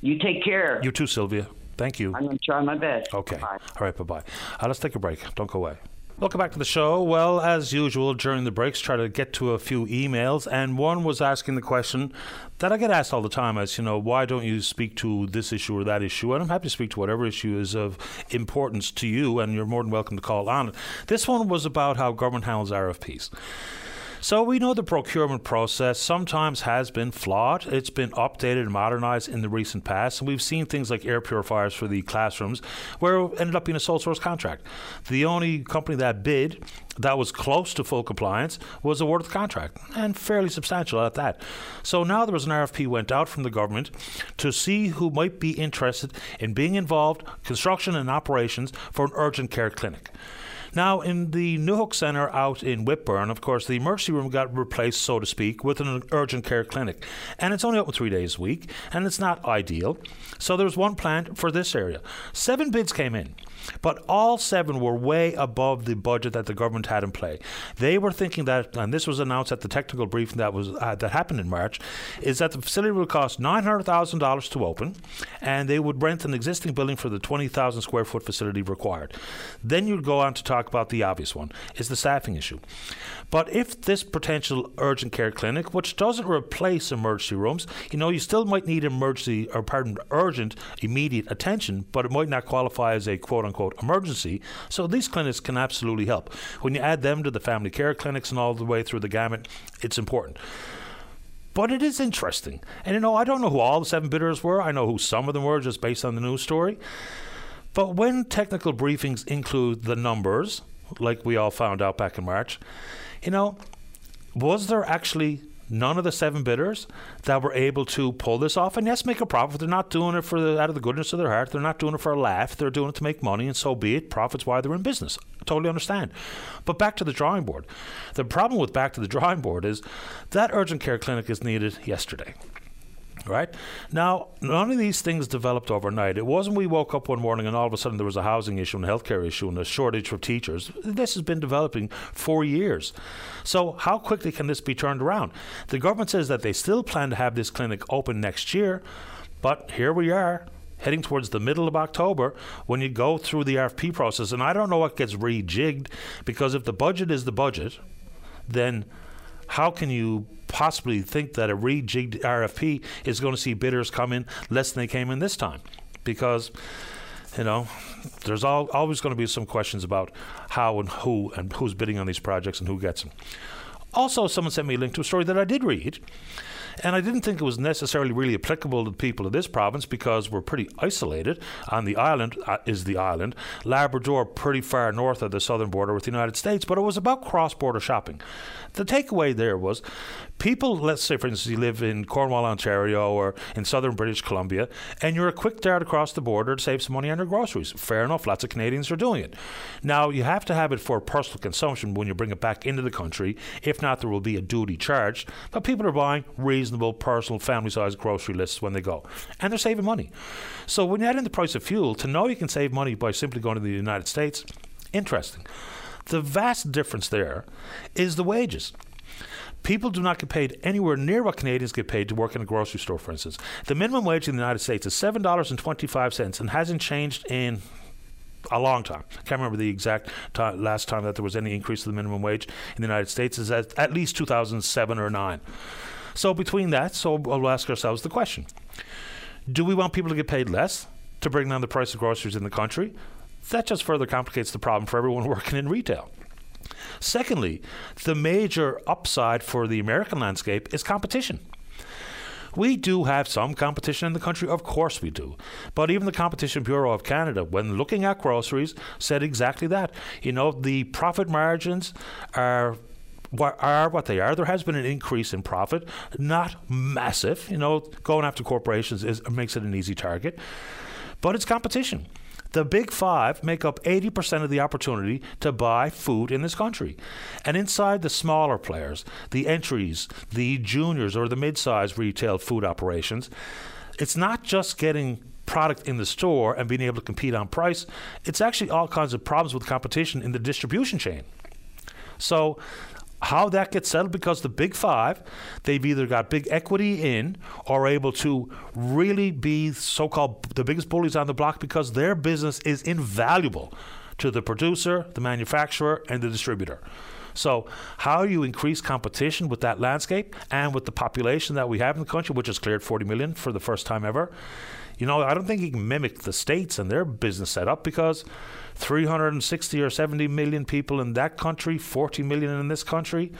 You take care. You too, Sylvia. Thank you. I'm going to try my best. Okay. Bye. All right. Bye bye. Uh, let's take a break. Don't go away. Welcome back to the show. Well, as usual, during the breaks, try to get to a few emails, and one was asking the question that I get asked all the time: as you know, why don't you speak to this issue or that issue? And I'm happy to speak to whatever issue is of importance to you, and you're more than welcome to call on it. This one was about how government handles RFPs. So we know the procurement process sometimes has been flawed. It's been updated and modernized in the recent past. And we've seen things like air purifiers for the classrooms where it ended up being a sole source contract. The only company that bid that was close to full compliance was awarded the contract and fairly substantial at that. So now there was an RFP went out from the government to see who might be interested in being involved construction and operations for an urgent care clinic. Now, in the Newhook Centre out in Whitbourne, of course, the emergency room got replaced, so to speak, with an urgent care clinic. And it's only open three days a week, and it's not ideal. So there was one planned for this area. Seven bids came in. But all seven were way above the budget that the government had in play. They were thinking that, and this was announced at the technical briefing that was uh, that happened in March, is that the facility would cost nine hundred thousand dollars to open, and they would rent an existing building for the twenty thousand square foot facility required. Then you'd go on to talk about the obvious one: is the staffing issue. But if this potential urgent care clinic, which doesn't replace emergency rooms, you know, you still might need emergency or pardon, urgent, immediate attention, but it might not qualify as a quote unquote emergency. So these clinics can absolutely help. When you add them to the family care clinics and all the way through the gamut, it's important. But it is interesting. And you know, I don't know who all the seven bidders were. I know who some of them were just based on the news story. But when technical briefings include the numbers, like we all found out back in March, you know, was there actually none of the seven bidders that were able to pull this off? And yes make a profit. They're not doing it for the, out of the goodness of their heart. They're not doing it for a laugh. They're doing it to make money and so be it. Profits why they're in business. I totally understand. But back to the drawing board. The problem with back to the drawing board is that urgent care clinic is needed yesterday right? Now, none of these things developed overnight. It wasn't we woke up one morning and all of a sudden there was a housing issue and a healthcare issue and a shortage of teachers. This has been developing for years. So, how quickly can this be turned around? The government says that they still plan to have this clinic open next year, but here we are heading towards the middle of October when you go through the RFP process. And I don't know what gets rejigged because if the budget is the budget, then how can you possibly think that a rejigged RFP is going to see bidders come in less than they came in this time? Because you know, there's all, always going to be some questions about how and who and who's bidding on these projects and who gets them. Also, someone sent me a link to a story that I did read. And I didn't think it was necessarily really applicable to the people of this province because we're pretty isolated. On the island uh, is the island. Labrador, pretty far north of the southern border with the United States, but it was about cross border shopping. The takeaway there was people, let's say, for instance, you live in Cornwall, Ontario, or in southern British Columbia, and you're a quick dart across the border to save some money on your groceries. Fair enough, lots of Canadians are doing it. Now, you have to have it for personal consumption when you bring it back into the country. If not, there will be a duty charged. But people are buying reasonable personal family sized grocery lists when they go, and they're saving money. So, when you add in the price of fuel, to know you can save money by simply going to the United States, interesting. The vast difference there is the wages. People do not get paid anywhere near what Canadians get paid to work in a grocery store, for instance. The minimum wage in the United States is $7.25 and hasn't changed in a long time. I can't remember the exact time, last time that there was any increase to the minimum wage in the United States is at, at least 2007 or 9. So between that, so we'll ask ourselves the question. Do we want people to get paid less to bring down the price of groceries in the country? That just further complicates the problem for everyone (laughs) working in retail. Secondly, the major upside for the American landscape is competition. We do have some competition in the country, of course we do. But even the Competition Bureau of Canada, when looking at groceries, said exactly that. You know, the profit margins are are what they are. There has been an increase in profit, not massive. You know, going after corporations is, makes it an easy target, but it's competition. The big five make up 80% of the opportunity to buy food in this country. And inside the smaller players, the entries, the juniors, or the mid sized retail food operations, it's not just getting product in the store and being able to compete on price, it's actually all kinds of problems with competition in the distribution chain. So how that gets settled because the big five, they've either got big equity in or able to really be so called the biggest bullies on the block because their business is invaluable to the producer, the manufacturer, and the distributor. So, how you increase competition with that landscape and with the population that we have in the country, which has cleared 40 million for the first time ever? You know, I don't think you can mimic the states and their business setup because 360 or 70 million people in that country, 40 million in this country.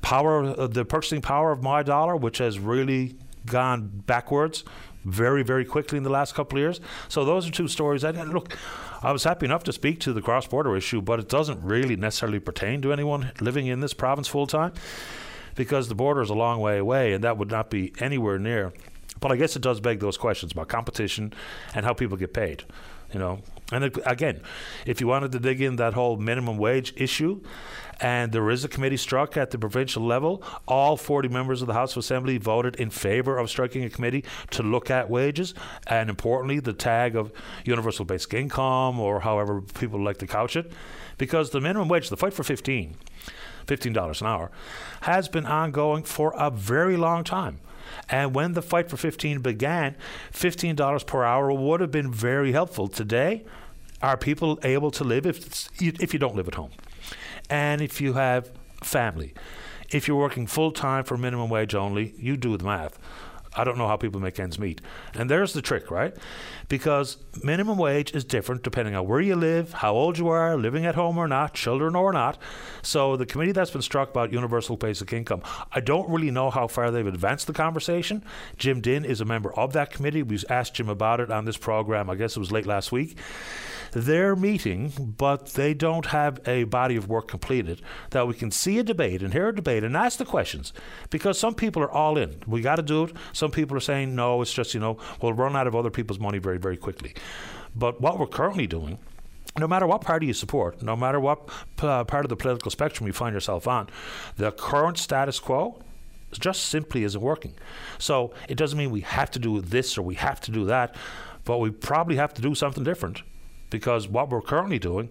Power, uh, the purchasing power of my dollar, which has really gone backwards very, very quickly in the last couple of years. So those are two stories. And look, I was happy enough to speak to the cross-border issue, but it doesn't really necessarily pertain to anyone living in this province full time, because the border is a long way away, and that would not be anywhere near But I guess it does beg those questions about competition and how people get paid. You know, and it, again, if you wanted to dig in that whole minimum wage issue, and there is a committee struck at the provincial level. All 40 members of the House of Assembly voted in favour of striking a committee to look at wages, and importantly, the tag of universal basic income, or however people like to couch it, because the minimum wage, the fight for 15, $15 an hour, has been ongoing for a very long time. And when the fight for 15 began, $15 per hour would have been very helpful. Today, are people able to live if if you don't live at home? and if you have family. If you're working full time for minimum wage only, you do the math. I don't know how people make ends meet. And there's the trick, right? Because minimum wage is different depending on where you live, how old you are, living at home or not, children or not. So the committee that's been struck about universal basic income, I don't really know how far they've advanced the conversation. Jim Dinn is a member of that committee. We asked Jim about it on this program, I guess it was late last week. They're meeting, but they don't have a body of work completed that we can see a debate and hear a debate and ask the questions. Because some people are all in. We got to do it. Some people are saying, no, it's just, you know, we'll run out of other people's money very, very quickly. But what we're currently doing no matter what party you support, no matter what uh, part of the political spectrum you find yourself on, the current status quo just simply isn't working. So it doesn't mean we have to do this or we have to do that, but we probably have to do something different because what we're currently doing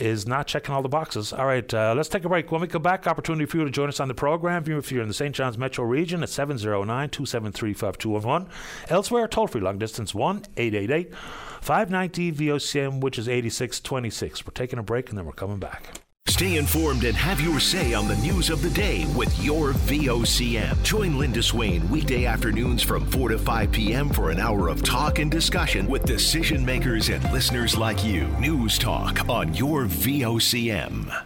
is not checking all the boxes. All right, uh, let's take a break. When we come back, opportunity for you to join us on the program. If you're in the St. John's metro region, at 709 273 5211. Elsewhere, toll free long distance 1 888 590 VOCM, which is 8626. We're taking a break and then we're coming back. Stay informed and have your say on the news of the day with your VOCM. Join Linda Swain weekday afternoons from 4 to 5 p.m. for an hour of talk and discussion with decision makers and listeners like you. News Talk on your VOCM.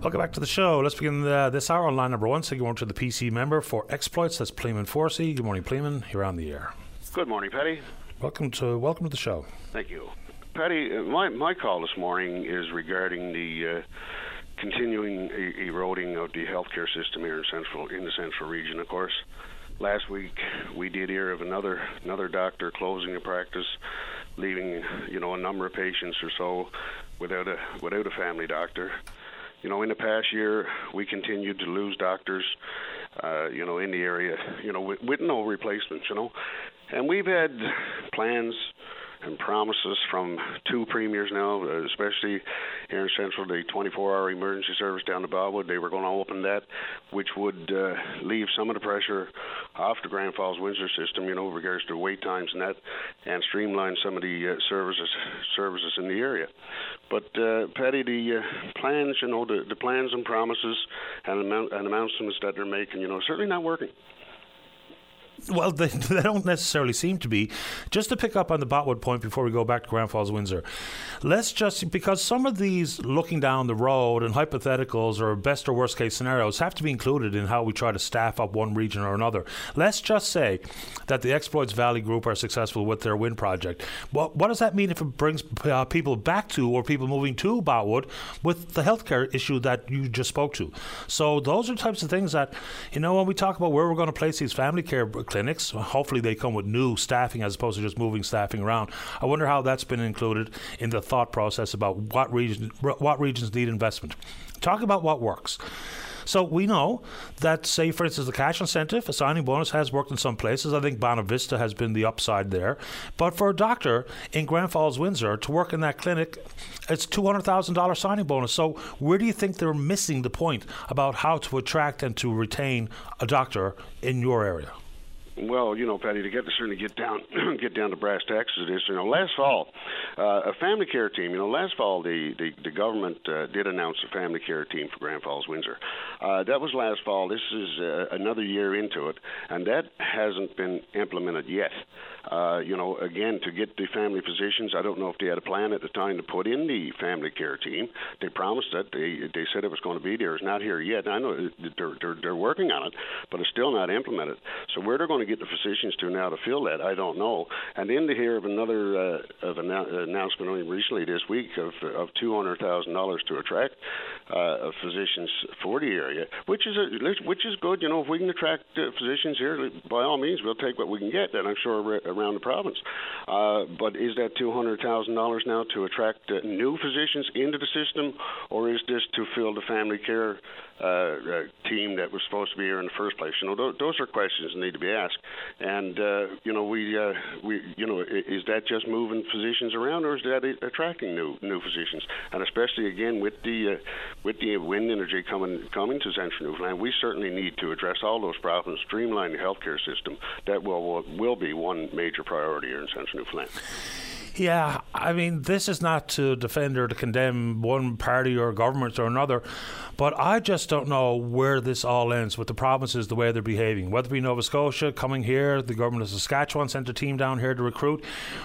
Welcome back to the show. Let's begin the, this hour on line number one. So, good morning to the PC member for exploits. That's Pleaman Forsey. Good morning, Pleeman. You're on the air. Good morning, Paddy. Welcome to welcome to the show. Thank you, Paddy. Uh, my my call this morning is regarding the. Uh, continuing e- eroding of the healthcare system here in central in the central region. Of course, last week we did hear of another another doctor closing a practice, leaving you know a number of patients or so without a without a family doctor. You know, in the past year, we continued to lose doctors, uh, you know, in the area, you know, with, with no replacements, you know, and we've had plans and promises from two premiers now, especially here in Central, the 24-hour emergency service down to Botwood. They were going to open that, which would uh, leave some of the pressure off the Grand Falls Windsor system, you know, regards to wait times and that, and streamline some of the uh, services services in the area. But uh, Paddy, the uh, plans, you know, the, the plans and promises and, amount, and announcements that they're making, you know, certainly not working. Well, (laughs) they, they don't necessarily seem to be. Just to pick up on the Botwood point before we go back to Grand Falls Windsor, let's just, because some of these looking down the road and hypotheticals or best or worst case scenarios have to be included in how we try to staff up one region or another. Let's just say that the Exploits Valley Group are successful with their wind project. What, what does that mean if it brings uh, people back to or people moving to Botwood with the healthcare issue that you just spoke to? So those are types of things that, you know, when we talk about where we're going to place these family care clinics. Hopefully, they come with new staffing as opposed to just moving staffing around. I wonder how that's been included in the thought process about what region, what regions need investment. Talk about what works. So we know that, say, for instance, the cash incentive, a signing bonus has worked in some places. I think Bonavista has been the upside there. But for a doctor in Grand Falls, Windsor, to work in that clinic, it's $200,000 signing bonus. So where do you think they're missing the point about how to attract and to retain a doctor in your area? Well, you know, Paddy, to get to certainly get down (clears throat) get down to brass tacks of this, you know, last fall, uh, a family care team. You know, last fall the the, the government uh, did announce a family care team for Grand Falls, Windsor. Uh, that was last fall. This is uh, another year into it, and that hasn't been implemented yet. Uh, you know, again, to get the family physicians, I don't know if they had a plan at the time to put in the family care team. They promised it. They they said it was going to be there. It's not here yet. I know they're they're, they're working on it, but it's still not implemented. So where they're going to get the physicians to now to fill that? I don't know. And then to hear of another uh, of an announcement only recently this week of of two hundred thousand dollars to attract uh, physicians for the area, which is a, which is good. You know, if we can attract uh, physicians here, by all means, we'll take what we can get, and I'm sure around the province. Uh, but is that two hundred thousand dollars now to attract uh, new physicians into the system, or is this to fill the family care uh, uh, team that was supposed to be here in the first place? You know, th- those are questions that need to be asked. And uh, you know, we uh, we you know, is that just moving physicians around, or is that attracting new new physicians? And especially again with the with the wind energy coming coming to Central Newfoundland, we certainly need to address all those problems, streamline the healthcare system. That will will be one major priority here in Central New Newfoundland. Yeah, I mean, this is not to defend or to condemn one party or government or another, but I just don't know where this all ends with the provinces, the way they're behaving. Whether it be Nova Scotia coming here, the government of Saskatchewan sent a team down here to recruit.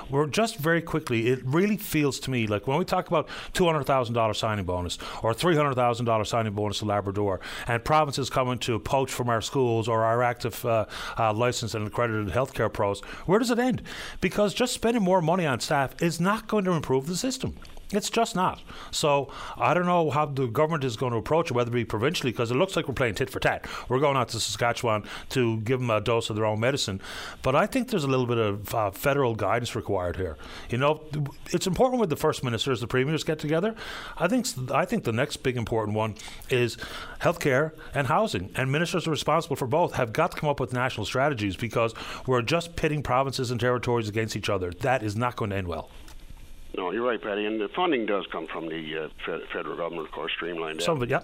We're just very quickly, it really feels to me like when we talk about $200,000 signing bonus or $300,000 signing bonus to Labrador, and provinces coming to poach from our schools or our active uh, uh, licensed and accredited healthcare pros, where does it end? Because just spending more money on staff is not going to improve the system. It's just not. So I don't know how the government is going to approach it, whether it be provincially, because it looks like we're playing tit for tat. We're going out to Saskatchewan to give them a dose of their own medicine. But I think there's a little bit of uh, federal guidance required here. You know, it's important when the first ministers, the premiers get together. I think I think the next big important one is healthcare and housing. And ministers responsible for both have got to come up with national strategies because we're just pitting provinces and territories against each other. That is not going to end well. No, you're right, Paddy. And the funding does come from the uh, federal government, of course, streamlined. Some of it, yeah.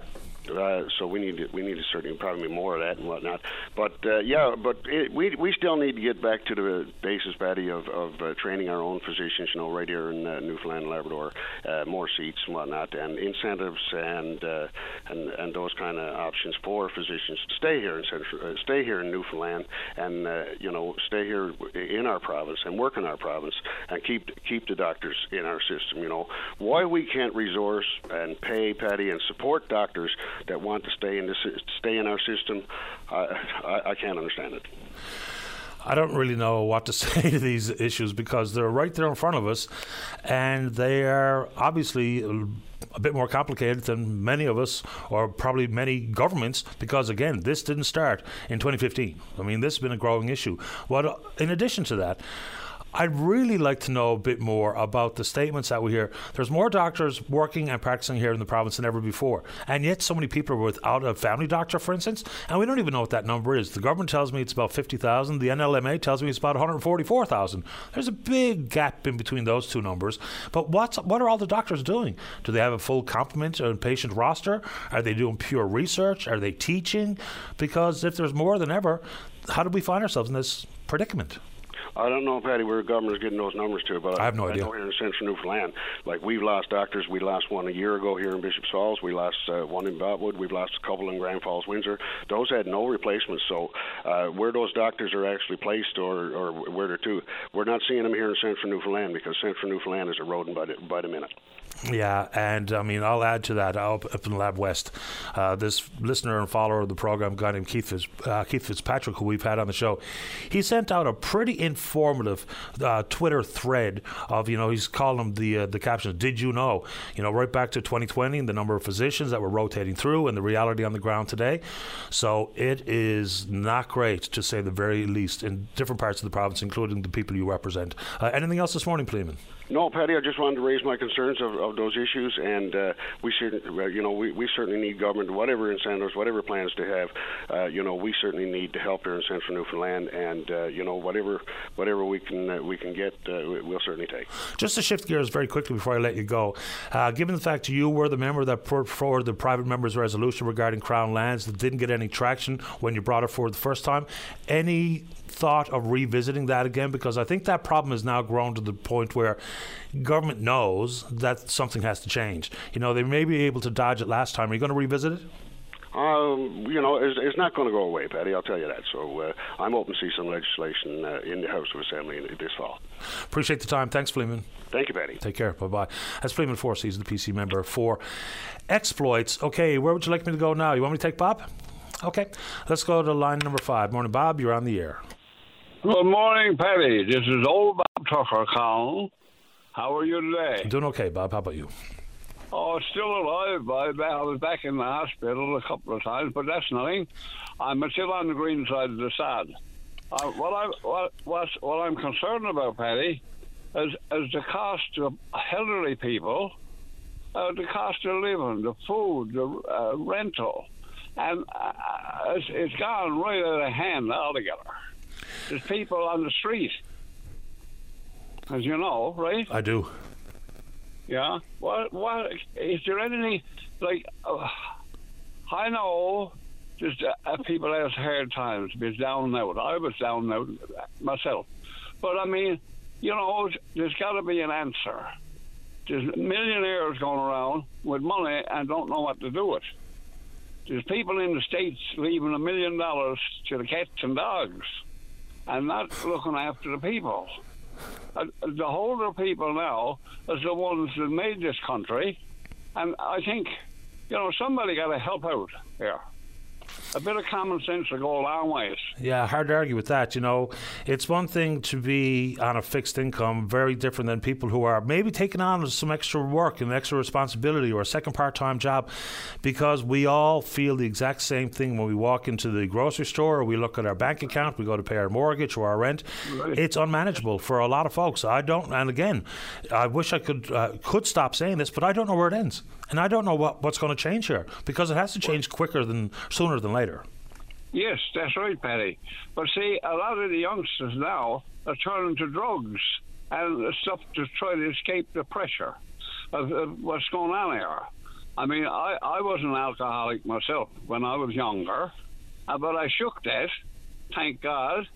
Uh, so we need to, we need to certainly probably more of that and whatnot. But uh, yeah, but it, we we still need to get back to the basis, Paddy, of of uh, training our own physicians. You know, right here in uh, Newfoundland and Labrador, uh, more seats and whatnot, and incentives and uh, and and those kind of options for physicians to stay here in Central, stay here in Newfoundland, and you know, stay here in our province and work in our province, and keep keep the doctors in our system. You know, why we can't resource and pay, Paddy, and support doctors that want to stay in this stay in our system. I, I, I can't understand it. I don't really know what to (laughs) say to these issues because they're right there in front of us, and they are obviously a bit more complicated than many of us, or probably many governments, because again, this didn't start in 2015. I mean, this has been a growing issue. What, in addition to that, I'd really like to know a bit more about the statements that we hear. There's more doctors working and practicing here in the province than ever before, and yet so many people are without a family doctor, for instance, and we don't even know what that number is. The government tells me it's about 50,000. The NLMA tells me it's about 144,000. There's a big gap in between those two numbers. But what's what are all the doctors doing? Do they have a full complement and patient roster? Are they doing pure research? Are they teaching? Because if there's more than ever, how do we find ourselves in this predicament? I don't know, Paddy, where the governor's getting those numbers to, but I have no I idea. know here in Central Newfoundland, like we've lost doctors. We lost one a year ago here in Bishop's Falls. We lost uh, one in Botwood. We've lost a couple in Grand Falls, Windsor. Those had no replacements. So uh, where those doctors are actually placed, or or where they're to, we're not seeing them here in Central Newfoundland because Central Newfoundland is eroding by the, by the minute. Yeah, and I mean, I'll add to that up, up in Lab West. Uh, this listener and follower of the program, guy named Keith, Fitz, uh, Keith Fitzpatrick, who we've had on the show, he sent out a pretty informative uh, Twitter thread of, you know, he's calling them the uh, the caption, Did you know? You know, right back to 2020 and the number of physicians that were rotating through and the reality on the ground today. So it is not great, to say the very least, in different parts of the province, including the people you represent. Uh, anything else this morning, Pleaman? No, Paddy, I just wanted to raise my concerns of, of those issues, and uh, we should, you know, we, we certainly need government, whatever incentives, whatever plans to have, uh, you know, we certainly need to help here in Central Newfoundland, and uh, you know, whatever whatever we can uh, we can get, uh, we'll certainly take. Just to shift gears very quickly before I let you go, uh, given the fact you were the member that put forward the private members' resolution regarding Crown lands that didn't get any traction when you brought it forward the first time, any thought of revisiting that again? Because I think that problem has now grown to the point where government knows that something has to change. You know, they may be able to dodge it last time. Are you going to revisit it? Um, you know, it's, it's not going to go away, Paddy. I'll tell you that. So uh, I'm hoping to see some legislation uh, in the House of Assembly this fall. Appreciate the time. Thanks, Pleaman. Thank you, Paddy. Take care. Bye bye. That's Pleaman Force. He's the PC member for exploits. Okay, where would you like me to go now? You want me to take Bob? Okay, let's go to line number five. Morning, Bob. You're on the air. Good morning, Paddy. This is old Bob Tucker calling. How are you today? Doing okay, Bob. How about you? Oh, still alive. I, I was back in the hospital a couple of times, but that's nothing. I'm still on the green side of the sod. Uh, what I what what what I'm concerned about, Paddy, is is the cost of elderly people, uh, the cost of living, the food, the uh, rental, and uh, it's, it's gone right out of hand altogether. There's people on the street, as you know, right? I do. Yeah. What? What? Is there anything like? Uh, I know just uh, people have hard times, be down and out. I was down and out myself, but I mean, you know, there's got to be an answer. There's millionaires going around with money and don't know what to do with. There's people in the states leaving a million dollars to the cats and dogs, and not looking after the people. Uh, the older people now is the ones that made this country, and I think, you know, somebody got to help out here a bit of common sense will go a long ways. Yeah, hard to argue with that. You know, it's one thing to be on a fixed income, very different than people who are maybe taking on some extra work and extra responsibility or a second part time job because we all feel the exact same thing when we walk into the grocery store or we look at our bank account, we go to pay our mortgage or our rent. Right. It's unmanageable for a lot of folks. I don't, and again, I wish I could uh, could stop saying this, but I don't know where it ends. And I don't know what, what's going to change here because it has to change quicker than sooner than later. Yes, that's right, Paddy. But see, a lot of the youngsters now are turning to drugs and stuff to try to escape the pressure of, of what's going on here. I mean, I, I was an alcoholic myself when I was younger, uh, but I shook that, thank God.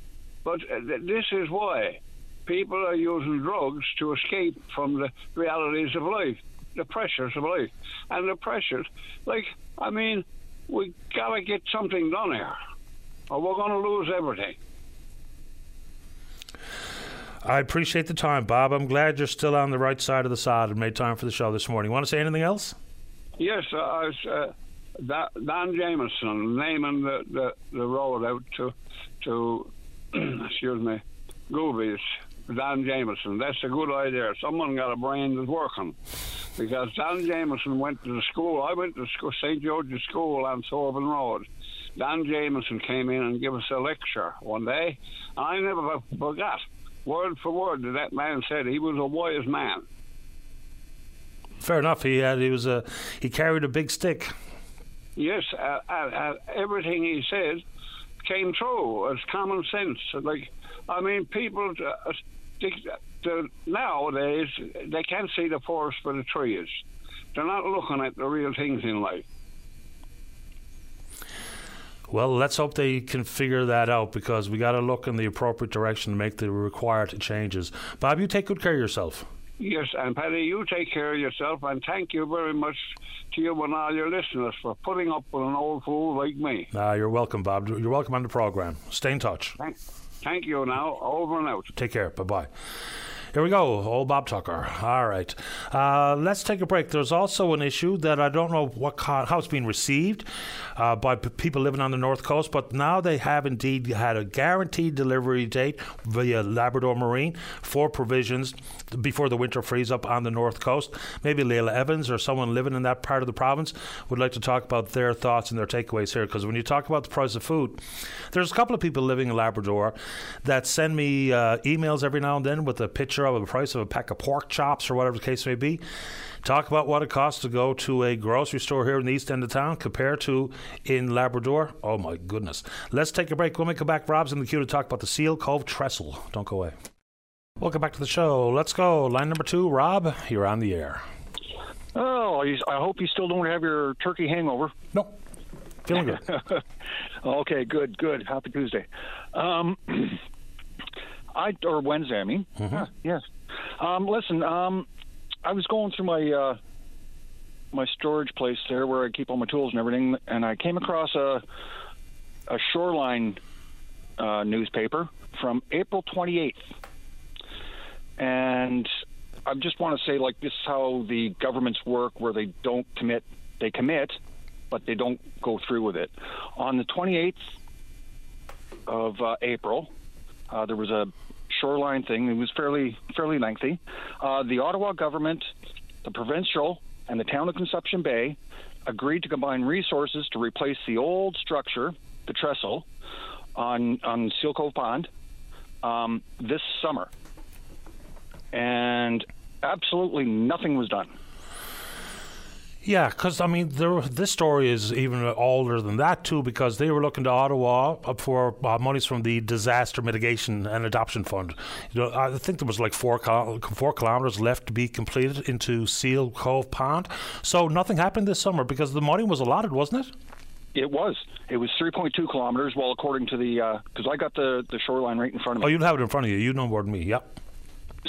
But uh, this is why people are using drugs to escape from the realities of life the pressures of life. And the pressures, like, I mean, we got to get something done here, or we're going to lose everything. I appreciate the time, Bob. I'm glad you're still on the right side of the sod and made time for the show this morning. Want to say anything else? Yes, uh, I was, uh, Don Jamieson naming the, the, the road out to, to (clears throat) excuse me, Goobies. Don Jamieson. That's a good idea. Someone got a brain that's working because Don Jamieson went to the school. I went to school, St. George's School on Sorban Road. Don Jamieson came in and gave us a lecture one day. I never forgot, word for word, that that man said he was a wise man. Fair enough. He had he was a he carried a big stick. Yes, uh, uh, uh, everything he said came true It's common sense. Like, I mean, people. The, nowadays they can't see the forest for the trees. They're not looking at the real things in life. Well, let's hope they can figure that out because we got to look in the appropriate direction to make the required changes. Bob, you take good care of yourself. Yes, and Paddy, you take care of yourself, and thank you very much to you and all your listeners for putting up with an old fool like me. Ah, you're welcome, Bob. You're welcome on the program. Stay in touch. Thank, thank you. Now, over and out. Take care. Bye bye. Here we go, old Bob Tucker. All right, uh, let's take a break. There's also an issue that I don't know what how it's being received uh, by p- people living on the north coast, but now they have indeed had a guaranteed delivery date via Labrador Marine for provisions before the winter freeze up on the north coast. Maybe Lela Evans or someone living in that part of the province would like to talk about their thoughts and their takeaways here. Because when you talk about the price of food, there's a couple of people living in Labrador that send me uh, emails every now and then with a picture of the price of a pack of pork chops or whatever the case may be. Talk about what it costs to go to a grocery store here in the east end of town compared to in Labrador. Oh my goodness. Let's take a break. When we come back, Rob's in the queue to talk about the Seal Cove Trestle. Don't go away. Welcome back to the show. Let's go. Line number two, Rob, you're on the air. Oh, I hope you still don't have your turkey hangover. No. Feeling good. (laughs) okay, good, good. Happy Tuesday. Um, (clears throat) I or Wednesday, I mean. Mm-hmm. Yeah, yes. Um, listen, um, I was going through my uh, my storage place there where I keep all my tools and everything, and I came across a a shoreline uh, newspaper from April 28th, and I just want to say, like, this is how the governments work, where they don't commit, they commit, but they don't go through with it. On the 28th of uh, April, Uh, there was a shoreline thing. It was fairly fairly lengthy. Uh, the Ottawa government, the provincial, and the town of Conception Bay agreed to combine resources to replace the old structure, the trestle, on on Seal Cove Pond um, this summer, and absolutely nothing was done. Yeah, because I mean, there, this story is even older than that too, because they were looking to Ottawa for uh, monies from the Disaster Mitigation and Adoption Fund. You know, I think there was like four four kilometres left to be completed into Seal Cove Pond. So nothing happened this summer because the money was allotted, wasn't it? It was. It was 3.2 kilometers. Well, according to the, because uh, I got the the shoreline right in front of me. Oh, you have it in front of you. You know more than me. Yep.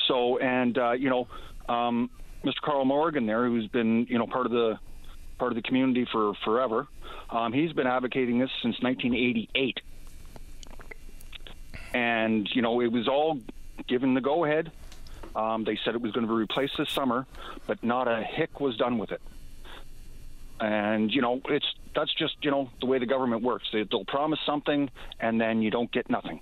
So, and uh, you know, um, Mr. Carl Morgan there, who's been you know part of the part of the community for forever. Um, he's been advocating this since 1988, and you know it was all given the go ahead. Um, they said it was going to be replaced this summer, but not a hick was done with it. And you know it's that's just you know the way the government works. They, they'll promise something, and then you don't get nothing.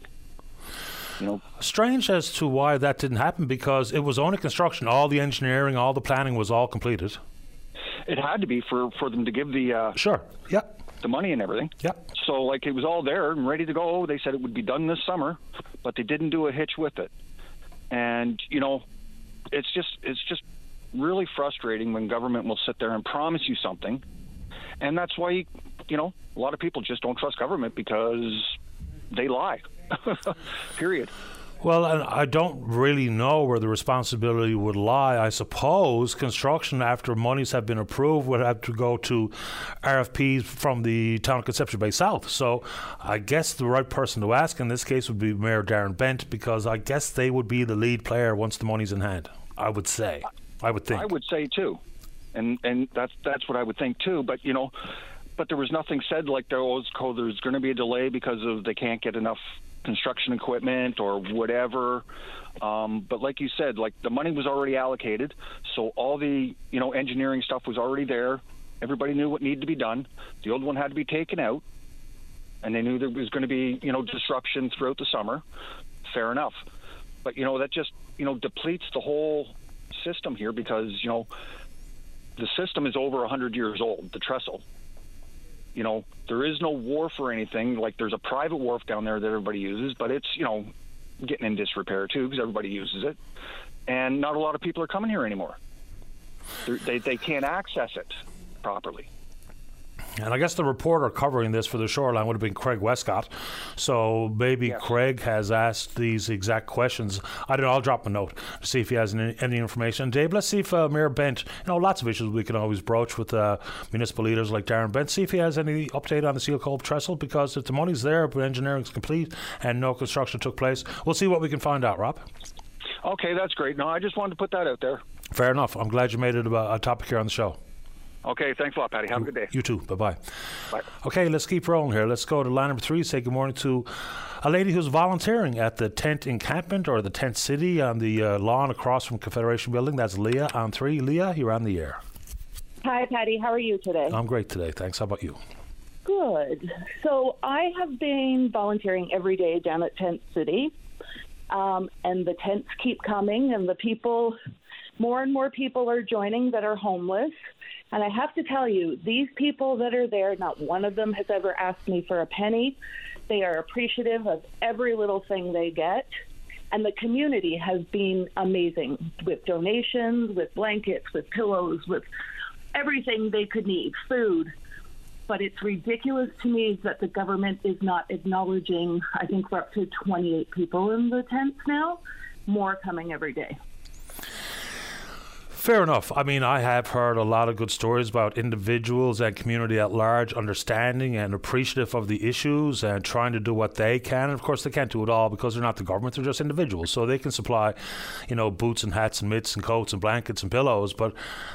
You know, Strange as to why that didn't happen because it was only construction. All the engineering, all the planning was all completed. It had to be for, for them to give the uh, sure, yep, the money and everything. Yep. So like it was all there and ready to go. They said it would be done this summer, but they didn't do a hitch with it. And you know, it's just it's just really frustrating when government will sit there and promise you something, and that's why you know a lot of people just don't trust government because they lie. (laughs) Period. Well, I don't really know where the responsibility would lie. I suppose construction, after monies have been approved, would have to go to RFPs from the town of Conception Bay South. So I guess the right person to ask in this case would be Mayor Darren Bennett, because I guess they would be the lead player once the money's in hand. I would say. I would think. I would say too, and and that's that's what I would think too. But you know, but there was nothing said like there was there's going to be a delay because of they can't get enough construction equipment or whatever. Um, but like you said, like the money was already allocated, so all the you know engineering stuff was already there. Everybody knew what needed to be done. The old one had to be taken out, and they knew there was going to be you know disruption throughout the summer. Fair enough, but you know that just you know depletes the whole system here because you know the system is over 100 years old. The trestle, you know, there is no wharf or anything. Like there's a private wharf down there that everybody uses, but it's you know getting in disrepair too because everybody uses it, and not a lot of people are coming here anymore. They they can't access it properly. And I guess the reporter covering this for the shoreline would have been Craig Westcott. So maybe yes. Craig has asked these exact questions. I don't know. I'll drop a note to see if he has any, any information. Dave, let's see if uh, Mayor Bennett, you know, lots of issues we can always broach with uh, municipal leaders like Darren Bennett. See if he has any update on the Seal Cove Trestle because if the money's there, but engineering's complete and no construction took place, we'll see what we can find out, Rob. Okay, that's great. No, I just wanted to put that out there. Fair enough. I'm glad you made it a, a topic here on the show. Okay, thanks a lot, Paddy. Have a good day. You too. Bye-bye. Bye. Okay, let's keep rolling here. Let's go to line number three. Say good morning to a lady who's volunteering at the tent encampment or the tent city on the uh, lawn across from Confederation Building. That's Leah on three. Leah, you're on the air. Hi, Paddy. How are you today? I'm great today. Thanks. How about you? Good. So I have been volunteering every day down at Tent City, um, and the tents keep coming, and the people, more and more people are joining that are homeless. And I have to tell you, these people that are there, not one of them has ever asked me for a penny. They are appreciative of every little thing they get. And the community has been amazing with donations, with blankets, with pillows, with everything they could need, food. But it's ridiculous to me that the government is not acknowledging, I think we're up to 28 people in the tents now, more coming every day. Fair enough. I mean, I have heard a lot of good stories about individuals and community at large understanding and appreciative of the issues and trying to do what they can. And of course, they can't do it all because they're not the government; they're just individuals. So they can supply, you know, boots and hats and mitts and coats and blankets and pillows, but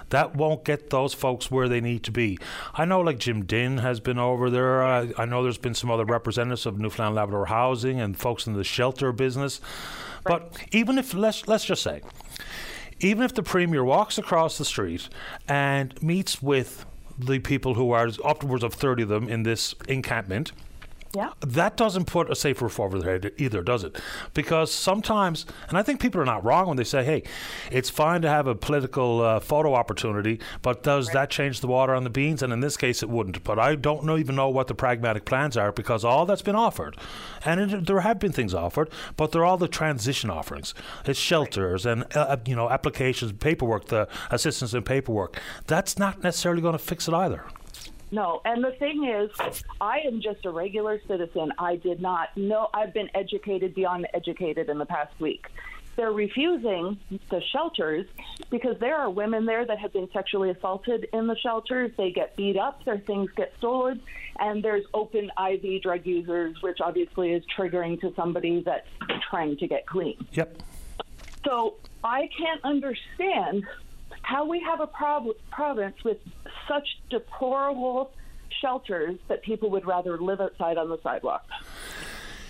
that won't get those folks where they need to be. I know, like Jim Dinn has been over there. I, I know there's been some other representatives of Newfoundland Labrador Housing and folks in the shelter business. But even if let's let's just say even if the Premier walks across the street and meets with the people who are upwards of 30 of them in this encampment, Yeah. That doesn't put a safe roof over their head either, does it? Because sometimes, and I think people are not wrong when they say, hey, it's fine to have a political uh, photo opportunity, but does right. that change the water on the beans? And in this case, it wouldn't. But I don't know, even know what the pragmatic plans are because all that's been offered, and it, there have been things offered, but they're all the transition offerings. It's shelters right. and, uh, uh, you know, applications, paperwork, the assistance in paperwork. That's not necessarily going to fix it either. No, and the thing is, I am just a regular citizen. I did not know. I've been educated beyond educated in the past week. They're refusing the shelters because there are women there that have been sexually assaulted in the shelters. They get beat up, their things get stolen, and there's open IV drug users, which obviously is triggering to somebody that's trying to get clean. Yep. So I can't understand how we have a prob- province with such deplorable shelters that people would rather live outside on the sidewalk.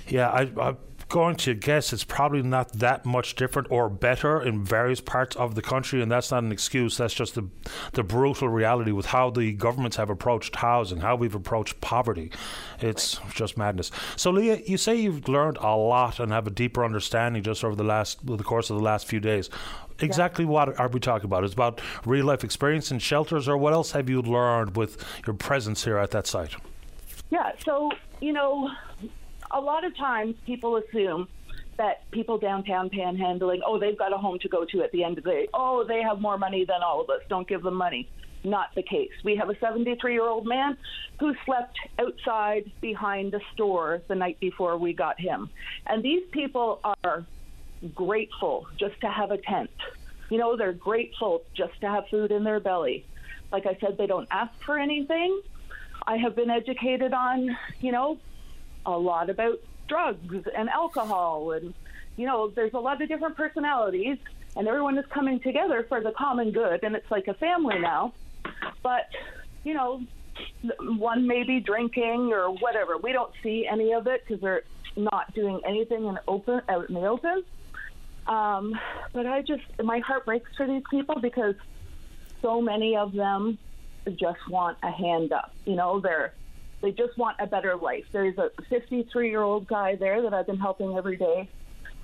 Yeah, I, I'm going to guess it's probably not that much different or better in various parts of the country, and that's not an excuse. That's just the the brutal reality with how the governments have approached housing, how we've approached poverty. It's just madness. So, Leah, you say you've learned a lot and have a deeper understanding just over the last the course of the last few days exactly yeah. what are we talking about? It's about real life experience in shelters, or what else have you learned with your presence here at that site? Yeah, so you know, a lot of times people assume that people downtown panhandling, oh, they've got a home to go to at the end of the day. Oh, they have more money than all of us. Don't give them money. Not the case. We have a 73 year old man who slept outside behind a store the night before we got him. And these people are grateful just to have a tent. You know, they're grateful just to have food in their belly. Like I said, they don't ask for anything. I have been educated on, you know, a lot about drugs and alcohol and you know, there's a lot of different personalities and everyone is coming together for the common good and it's like a family now. But, you know, one may be drinking or whatever. We don't see any of it because they're not doing anything in open out in the open. Um, but I just, my heart breaks for these people because so many of them just want a hand up. You know, they're, they just want a better life. There's a 53 year old guy there that I've been helping every day.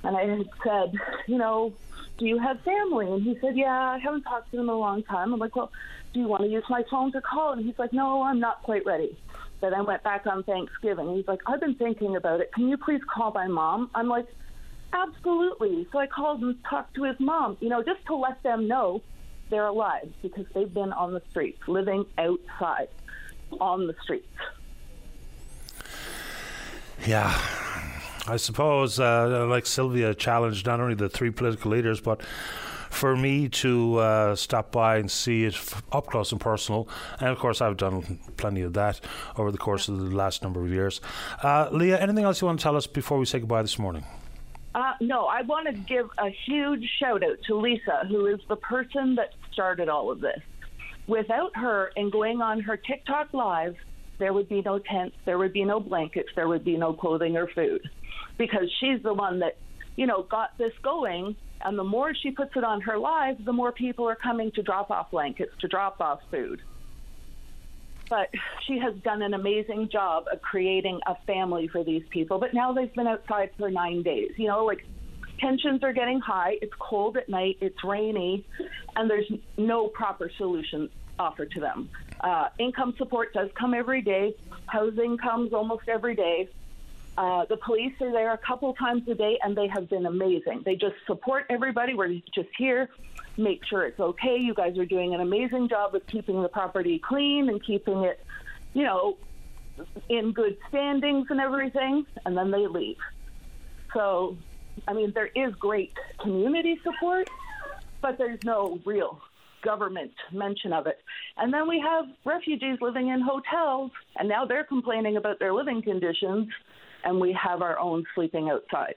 And I said, you know, do you have family? And he said, yeah, I haven't talked to them in a long time. I'm like, well, do you want to use my phone to call? And he's like, no, I'm not quite ready. Then I went back on Thanksgiving. He's like, I've been thinking about it. Can you please call my mom? I'm like, Absolutely. So I called and talked to his mom, you know, just to let them know they're alive because they've been on the streets, living outside on the streets. Yeah. I suppose, uh, like Sylvia challenged not only the three political leaders, but for me to uh, stop by and see it up close and personal. And of course, I've done plenty of that over the course of the last number of years. Uh, Leah, anything else you want to tell us before we say goodbye this morning? Uh, no, I want to give a huge shout out to Lisa, who is the person that started all of this. Without her and going on her TikTok live, there would be no tents, there would be no blankets, there would be no clothing or food, because she's the one that, you know, got this going. And the more she puts it on her live, the more people are coming to drop off blankets, to drop off food but she has done an amazing job of creating a family for these people. But now they've been outside for nine days. You know, like tensions are getting high. It's cold at night. It's rainy, and there's no proper solution offered to them. Uh, income support does come every day. Housing comes almost every day. Uh, the police are there a couple times a day, and they have been amazing. They just support everybody. We're just here make sure it's okay. You guys are doing an amazing job of keeping the property clean and keeping it, you know, in good standings and everything, and then they leave. So, I mean, there is great community support, but there's no real government mention of it. And then we have refugees living in hotels, and now they're complaining about their living conditions, and we have our own sleeping outside.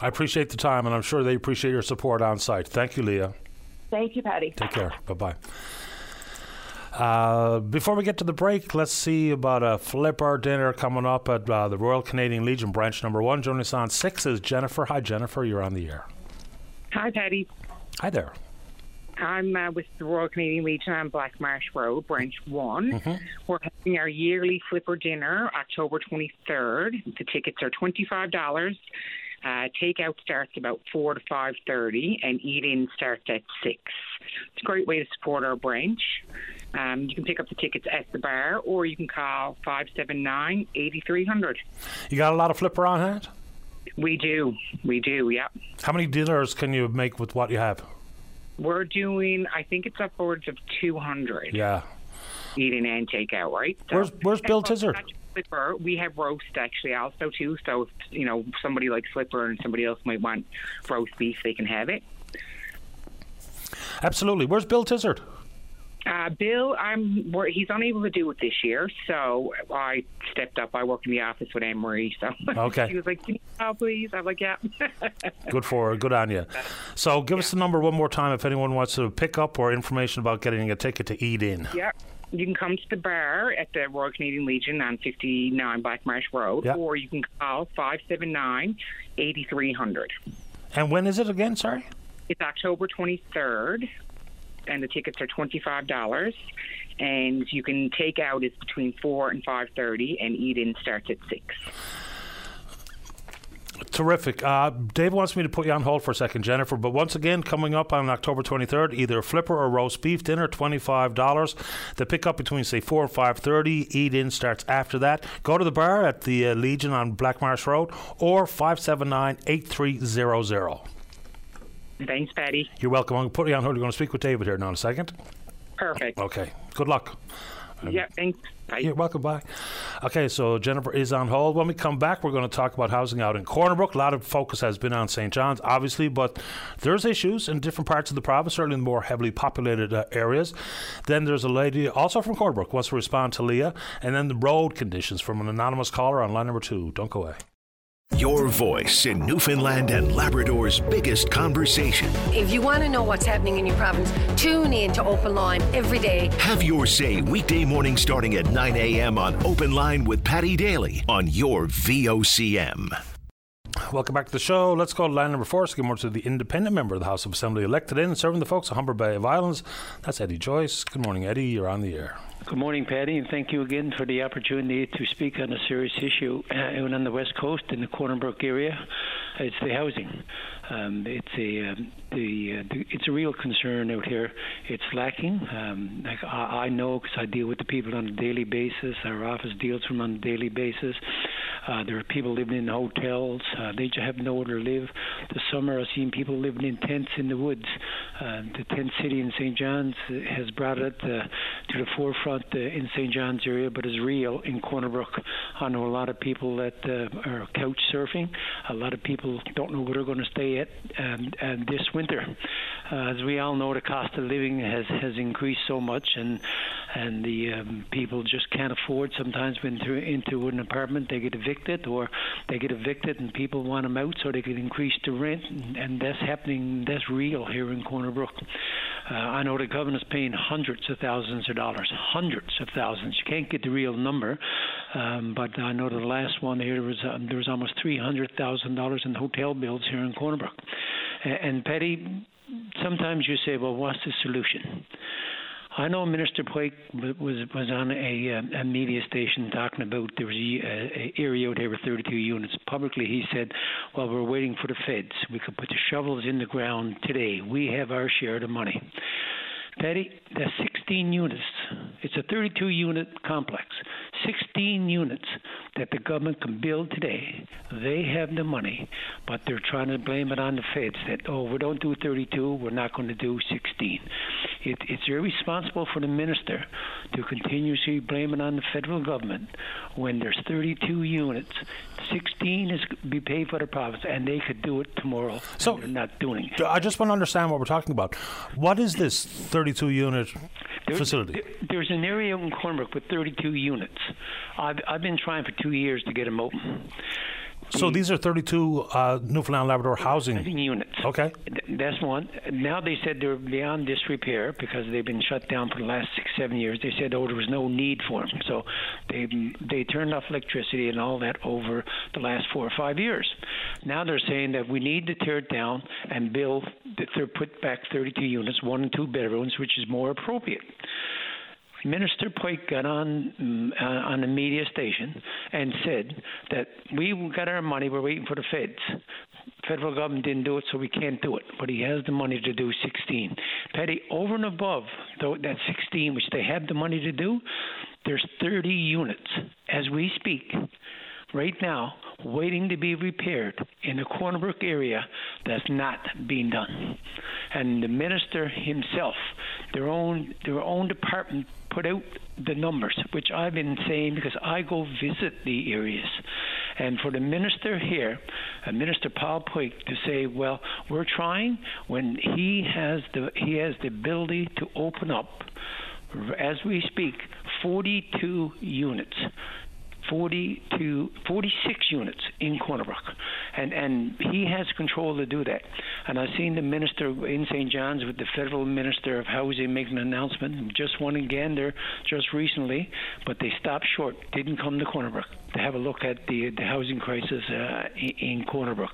I appreciate the time, and I'm sure they appreciate your support on site. Thank you, Leah. Thank you, Paddy. Take care. Bye bye. Uh, before we get to the break, let's see about a flipper dinner coming up at uh, the Royal Canadian Legion branch number one. Joining us on six is Jennifer. Hi, Jennifer. You're on the air. Hi, Paddy. Hi there. I'm uh, with the Royal Canadian Legion on Black Marsh Road, Branch one Mm-hmm. We're having our yearly flipper dinner, October 23rd. The tickets are twenty-five dollars. Uh, takeout starts about four to five thirty, and eat-in starts at six. It's a great way to support our branch. Um, you can pick up the tickets at the bar, or you can call five seven nine eighty three hundred. You got a lot of flipper on hand? We do, we do, yeah. How many dinners can you make with what you have? We're doing, I think it's upwards of two hundred. Yeah. eating and takeout, right? Where's- where's Bill Tizard? Flipper. We have roast actually also too. So if you know somebody like Slipper and somebody else might want roast beef, they can have it. Absolutely. Where's Bill Tizard? Uh, Bill, I'm he's unable to do it this year, so I stepped up. I work in the office with Anne Marie, so Okay. (laughs) she was like, "Can you call, please?" I'm like, "Yeah." (laughs) Good for her. good on you. So give us the number one more time if anyone wants to pick up or information about getting a ticket to eat in. Yeah. You can come to the bar at the Royal Canadian Legion on 59 Black Marsh Road, Yeah. or you can call 579 8300. And when is it again? Sorry. It's October 23rd, and the tickets are $25. And you can take out is between 4 and 5.30, and eat-in starts at 6. Terrific. Uh, Dave wants me to put you on hold for a second, Jennifer. But once again, coming up on October 23rd, either flipper or roast beef dinner, $25. The pickup between, say, 4 and 5.30. Eat-in starts after that. Go to the bar at the uh, Legion on Black Marsh Road or 579-8300. Thanks, Paddy. You're welcome. I'm going to put you on hold. You're going to speak with David here now in a second. Perfect. Okay. Good luck. yeah, thanks. Bye. You're welcome. Bye. Okay, so Jennifer is on hold. When we come back, we're going to talk about housing out in Corner Brook. A lot of focus has been on St. John's, obviously, but there's issues in different parts of the province, certainly in the more heavily populated uh, areas. Then there's a lady also from Corner Brook wants to respond to Leah, and then the road conditions from an anonymous caller on line number two. Don't go away. Your voice in Newfoundland and Labrador's biggest conversation. If you want to know what's happening in your province, tune in to Open Line every day. Have your say weekday morning starting at 9 a.m. on Open Line with Paddy Daly on your VOCM. Welcome back to the show. Let's go to line number four. So give more to the independent member of the House of Assembly elected in, serving the folks of Humber Bay of Islands. That's Eddie Joyce. Good morning, Eddie. You're on the air. Good morning, Paddy, and thank you again for the opportunity to speak on a serious issue uh, on the west coast in the Corner Brook area. It's the housing. Um, it's a um, the, uh, the it's a real concern out here. It's lacking. Um, like I, I know because I deal with the people on a daily basis. Our office deals with them on a daily basis. Uh, there are people living in hotels. Uh, they just have nowhere to live. This summer, I've seen people living in tents in the woods. Uh, the tent city in St. John's has brought it uh, to the forefront uh, in St. John's area, but is real in Corner Brook. I know a lot of people that uh, are couch surfing. A lot of people don't know where they're going to stay at um, and this winter. Uh, as we all know, the cost of living has has increased so much, and and the um, people just can't afford. Sometimes when they're into an apartment, they get evicted, or they get evicted and people want them out so they can increase the rent, and, and that's happening. That's real here in Corner Brook. Uh, I know the governor's paying hundreds of thousands of dollars, hundreds of thousands. You can't get the real number, um, but I know the last one here was um, there was almost three hundred thousand dollars in hotel bills here in Corner Brook. And, and Paddy, sometimes you say, well, what's the solution? I know Minister Pike was was on a, uh, a media station talking about there was a, a area out there with 32 units. Publicly, he said, "Well, we're waiting for the feds. We could put the shovels in the ground today. We have our share of the money." Paddy, that's 16 units. It's a 32 unit complex. 16 units that the government can build today. They have the money, but they're trying to blame it on the feds that, oh, we don't do 32, we're not going to do 16. It, it's irresponsible for the minister to continuously blame it on the federal government when there's 32 units. 16 is be paid for the province, and they could do it tomorrow. So they're not doing it. I just want to understand what we're talking about. What is this 32 unit There- facility? there- There's an area in Cornbrook with 32 units. I've, I've been trying for two years to get them open. So these are 32 uh, Newfoundland Labrador housing units. Okay. That's one. Now they said they're beyond disrepair because they've been shut down for the last six, seven years. They said, oh, there was no need for them. So they they turned off electricity and all that over the last four or five years. Now they're saying that we need to tear it down and build, they're put back 32 units, one and two bedrooms, which is more appropriate. Minister Pike got on um, uh, on a media station and said that we got our money, we're waiting for the feds. Federal government didn't do it, so we can't do it. But he has the money to do 16. Petty, over and above though, that 16, which they have the money to do, there's 30 units as we speak right now waiting to be repaired in the Corner Brook area that's not being done. And the minister himself, their own their own department put out the numbers, which I've been saying because I go visit the areas. And for the minister here, uh, Minister Paul Pike, to say, well, we're trying when he has the he has the ability to open up as we speak 42 units 40 to 46 units in Corner Brook, and and he has control to do that. And I've seen the minister in St. John's with the federal minister of housing make an announcement. Just one in Gander just recently, but they stopped short. Didn't come to Corner Brook to have a look at the the housing crisis uh, in, in Corner Brook.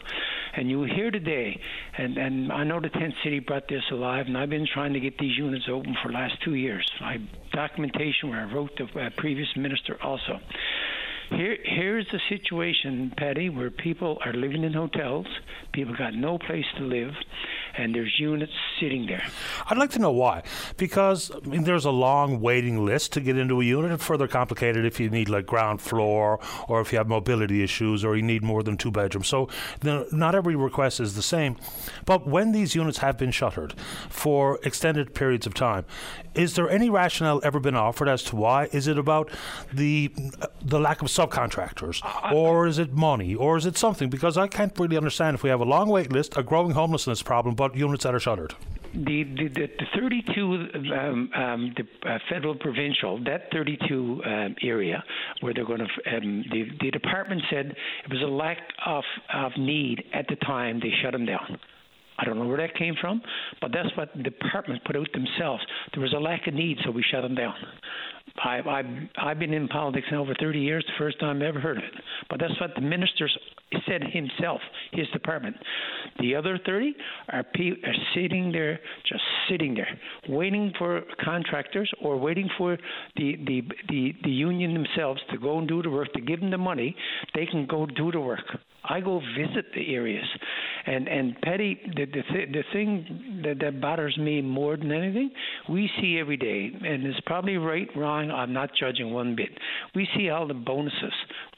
And you hear today, and and I know the tent city brought this alive, and I've been trying to get these units open for the last two years. I documentation where I wrote the uh, previous minister also. Here, here's the situation, Paddy, where people are living in hotels, people got no place to live, and there's units sitting there. I'd like to know why, because I mean, there's a long waiting list to get into a unit. And further complicated if you need like ground floor, or if you have mobility issues, or you need more than two bedrooms. So the, not every request is the same. But when these units have been shuttered for extended periods of time, is there any rationale ever been offered as to why? Is it about the the lack of subcontractors, or is it money, or is it something? Because I can't really understand if we have a long wait list, a growing homelessness problem, but units that are shuttered. The the, the, the 32 um, um, the uh, federal provincial that 32 um, area where they're going to um, the the department said it was a lack of of need at the time they shut them down. I don't know where that came from, but that's what the department put out themselves. There was a lack of need, so we shut them down. I, I've I've been in politics now over 30 years. The first time I ever heard of it, but that's what the minister said himself, his department. The other 30 are pe- are sitting there, just sitting there, waiting for contractors or waiting for the the the, the union themselves to go and do the work. To give them the money, they can go do the work. I go visit the areas, and and Petty, the the, th- the thing that, that bothers me more than anything, we see every day, and it's probably right, wrong. I'm not judging one bit. We see all the bonuses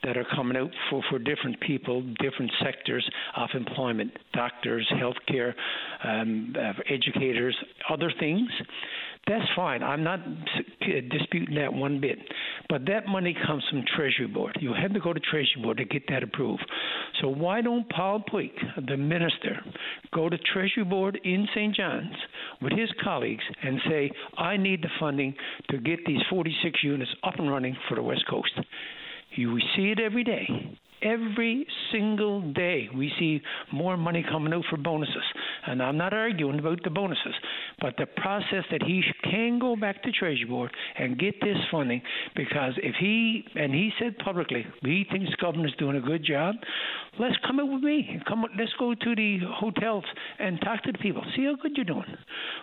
that are coming out for for different people, different sectors of employment, doctors, healthcare, um, uh, educators, other things. That's fine. I'm not uh, disputing that one bit. But that money comes from Treasury Board. You have to go to Treasury Board to get that approved. So why don't Paul Pike, the minister, go to Treasury Board in St. John's with his colleagues and say, I need the funding to get these 46 units up and running for the West Coast? You see it every day. Every single day, we see more money coming out for bonuses. And I'm not arguing about the bonuses, but the process that he can go back to Treasury Board and get this funding, because if he, and he said publicly, he thinks the governor's doing a good job, let's come up with me. Come, let's go to the hotels and talk to the people. See how good you're doing.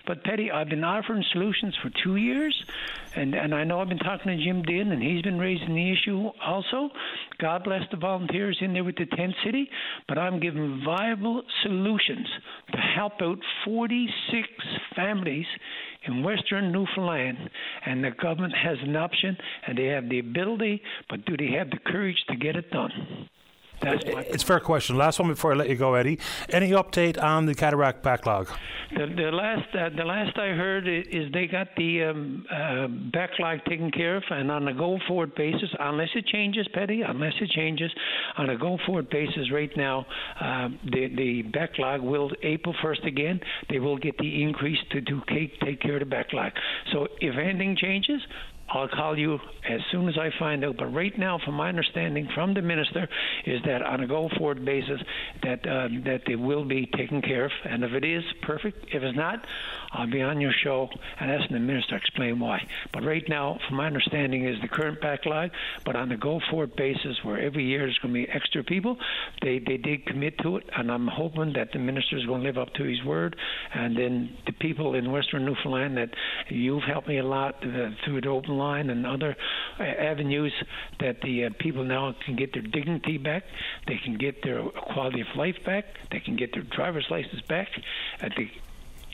But Petty, I've been offering solutions for two years, and and I know I've been talking to Jim Dinn, and he's been raising the issue also. God bless the volunteers in there with the tent city, but I'm giving viable solutions to help out 46 families in western Newfoundland, and the government has an option, and they have the ability, but do they have the courage to get it done? That's it's a fair question. Last one before I let you go, Eddie. Any update on the cataract backlog? The, the last uh, the last I heard is they got the um, uh, backlog taken care of, and on a go forward basis, unless it changes, Petty, unless it changes, on a go forward basis, right now, uh, the the backlog will April first again. They will get the increase to to take take care of the backlog. So if anything changes, I'll call you as soon as I find out. But right now, from my understanding from the minister, is that on a go forward basis, that uh, that they will be taken care of. And if it is perfect, if it's not, I'll be on your show and asking the minister to explain why. But right now, from my understanding, is the current backlog. But on a go forward basis, where every year there's going to be extra people, they they did commit to it, and I'm hoping that the minister is going to live up to his word. And then the people in Western Newfoundland that you've helped me a lot uh, through the open line and other uh, avenues that the uh, people now can get their dignity back, they can get their quality of life back, they can get their driver's license back, uh, they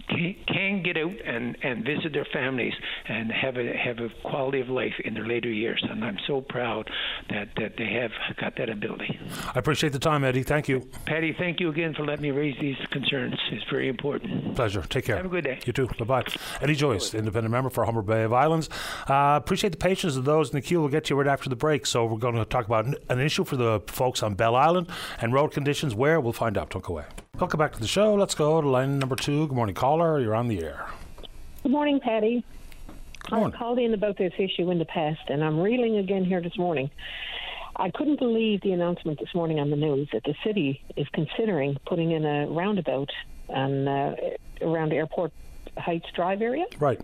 can get out and, and visit their families and have a have a quality of life in their later years. And I'm so proud that, that they have got that ability. I appreciate the time, Eddie. Thank you. Paddy, thank you again for letting me raise these concerns. It's very important. Pleasure. Take care. Have a good day. You too. Bye bye. Eddie Joyce, independent member for Humber Bay of Islands. Uh, appreciate the patience of those in the queue. We'll get to you right after the break. So we're going to talk about an issue for the folks on Bell Island and road conditions. Where we'll find out. Don't go away. Welcome back to the show. Let's go to line number two. Good morning, caller. You're on the air. Good morning, Paddy. Good morning. I called in about this issue in the past, and I'm reeling again here this morning. I couldn't believe the announcement this morning on the news that the city is considering putting in a roundabout on uh, around Airport Heights Drive area. Right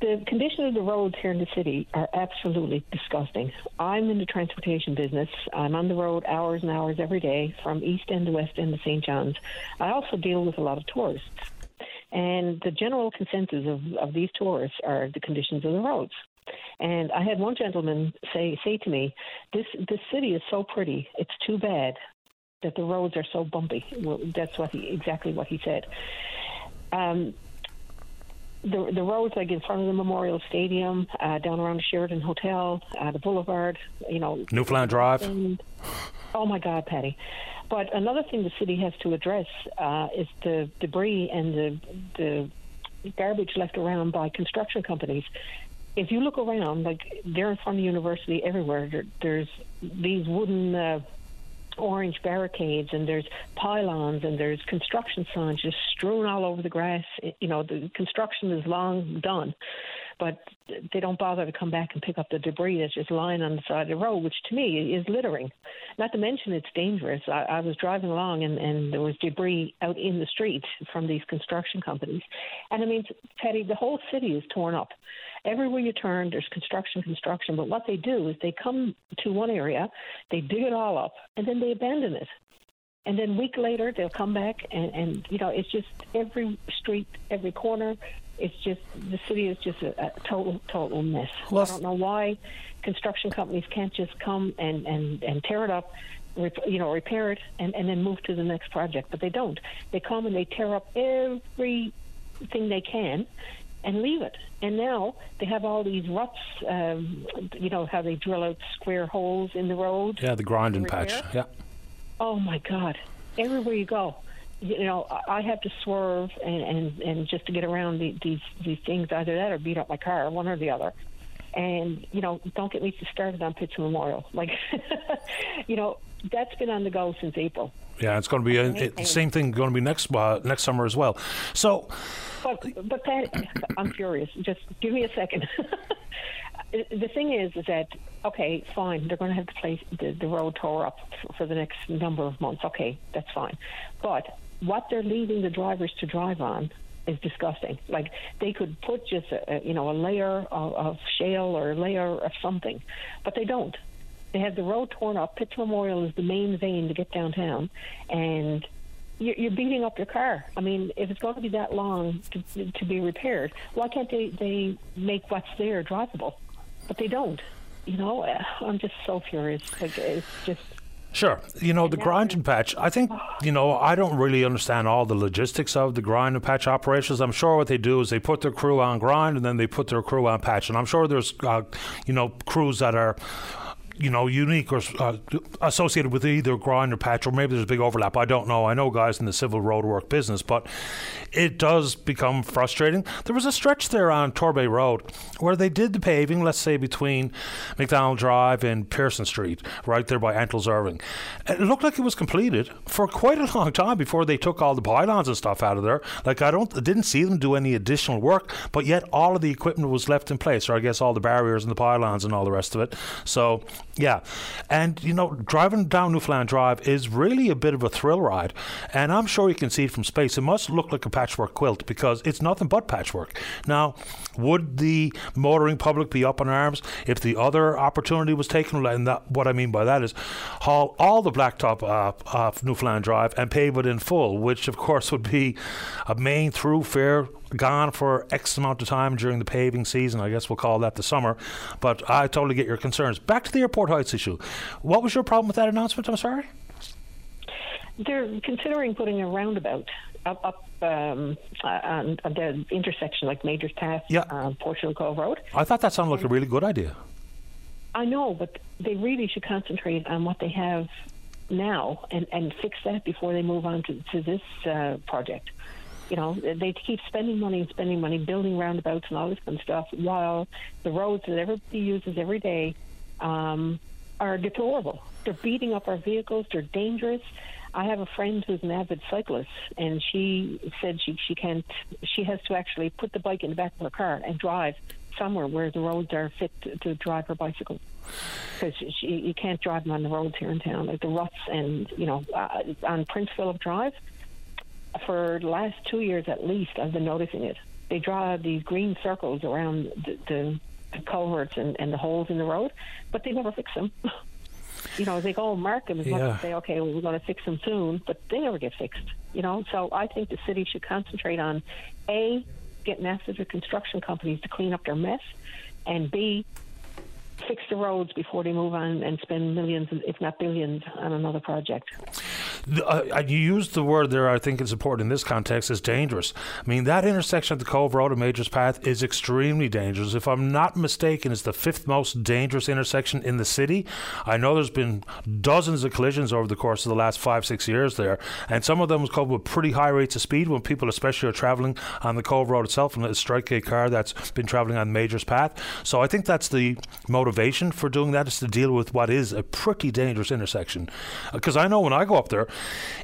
the condition of the roads here in the city are absolutely disgusting. I'm in the transportation business. I'm on the road hours and hours every day from east end to west end of St. John's. I also deal with a lot of tourists. And the general consensus of, of these tourists are the conditions of the roads. And I had one gentleman say say to me, "This this city is so pretty. It's too bad that the roads are so bumpy." Well, that's what he exactly what he said. Um, the the roads like in front of the Memorial Stadium, uh, down around the Sheraton Hotel, uh, the Boulevard, you know, Newfoundland Drive. And, oh my God, Paddy! But another thing the city has to address uh, is the debris and the the garbage left around by construction companies. If you look around, like there in front of the university, everywhere there, there's these wooden. Orange barricades and there's pylons and there's construction signs just strewn all over the grass. You know, the construction is long done, but they don't bother to come back and pick up the debris that's just lying on the side of the road, which to me is littering. Not to mention it's dangerous. I, I was driving along and, and there was debris out in the street from these construction companies. And I mean, Teddy, the whole city is torn up everywhere you turn, there's construction, construction. But what they do is they come to one area, they dig it all up, and then they abandon it. And then a week later, they'll come back, and, and you know, it's just every street, every corner. It's just the city is just a, a total, total mess. Well, I don't know why construction companies can't just come and and and tear it up you know, repair it and, and then move to the next project. But they don't. They come and they tear up everything they can, and leave it. And now they have all these ruts, um, you know, how they drill out square holes in the road. Yeah, the grinding patch. Yeah. Oh my God! Everywhere you go, you know, I have to swerve and and, and just to get around the, these these things. Either that or beat up my car, one or the other. And you know, don't get me started on Pitts Memorial. Like, (laughs) you know, that's been on the go since April. Yeah, it's going to be a, the same thing going to be next uh, next summer as well. So, but but that I'm curious. Just give me a second. (laughs) the thing is, is that okay, fine. They're going to have to place the, the road tore up for the next number of months. Okay, that's fine. But what they're leaving the drivers to drive on is disgusting. Like they could put just a, you know a layer of, of shale or a layer of something, but they don't. They have the road torn up. Pitts Memorial is the main vein to get downtown, and you're beating up your car. I mean, if it's going to be that long to, to be repaired, why can't they, they make what's there drivable? But they don't. You know, I'm just so furious. Like, it's just. Sure. You know, the grind and patch, I think, you know, I don't really understand all the logistics of the grind and patch operations. I'm sure what they do is they put their crew on grind and then they put their crew on patch. And I'm sure there's, uh, you know, crews that are you know, unique or uh, associated with either grind or patch, or maybe there's a big overlap. I don't know. I know guys in the civil roadwork business, but it does become frustrating. There was a stretch there on Torbay Road where they did the paving, let's say between McDonald Drive and Pearson Street, right there by Antles Irving. It looked like it was completed for quite a long time before they took all the pylons and stuff out of there. Like I don't, I didn't see them do any additional work, but yet all of the equipment was left in place, or I guess all the barriers and the pylons and all the rest of it. So yeah, and you know, driving down Newfoundland Drive is really a bit of a thrill ride, and I'm sure you can see it from space. It must look like a patchwork quilt because it's nothing but patchwork. Now, would the motoring public be up in arms if the other opportunity was taken? And that, what I mean by that is haul all the blacktop uh, off Newfoundland Drive and pave it in full, which of course would be a main thoroughfare gone for X amount of time during the paving season. I guess we'll call that the summer. But I totally get your concerns. Back to the airport heights issue. What was your problem with that announcement? I'm sorry. They're considering putting a roundabout up, up um, on, on, the intersection, like Major's Path, yeah. uh, Portugal Cove Road. I thought that sounded like a really good idea. I know, but they really should concentrate on what they have now and, and fix that before they move on to, to this uh, project you know, they keep spending money and spending money building roundabouts and all this kind of stuff, while the roads that everybody uses every day um, are deplorable. They're beating up our vehicles. They're dangerous. I have a friend who's an avid cyclist, and she said she she can't. She has to actually put the bike in the back of her car and drive somewhere where the roads are fit to, to drive her bicycle because you can't drive them on the roads here in town, like the ruts and you know uh, on Prince Philip Drive for the last two years at least, I've been noticing it. They draw these green circles around the, the, the culverts and, and the holes in the road, but they never fix them. (laughs) you know, they go and mark them as yeah. much as say, okay, well, we're going to fix them soon, but they never get fixed. You know, so I think the city should concentrate on a getting after the construction companies to clean up their mess, and b fix the roads before they move on and spend millions, if not billions, on another project. Uh, you used the word there, I think it's important in this context, is dangerous. I mean, that intersection at the Cove Road and Major's Path is extremely dangerous. If I'm not mistaken, it's the fifth most dangerous intersection in the city. I know there's been dozens of collisions over the course of the last five, six years there, and some of them was coupled with pretty high rates of speed when people, especially, are traveling on the Cove Road itself and a strike a car that's been traveling on Major's Path. So I think that's the motivation for doing that is to deal with what is a pretty dangerous intersection. Because uh, I know when I go up there,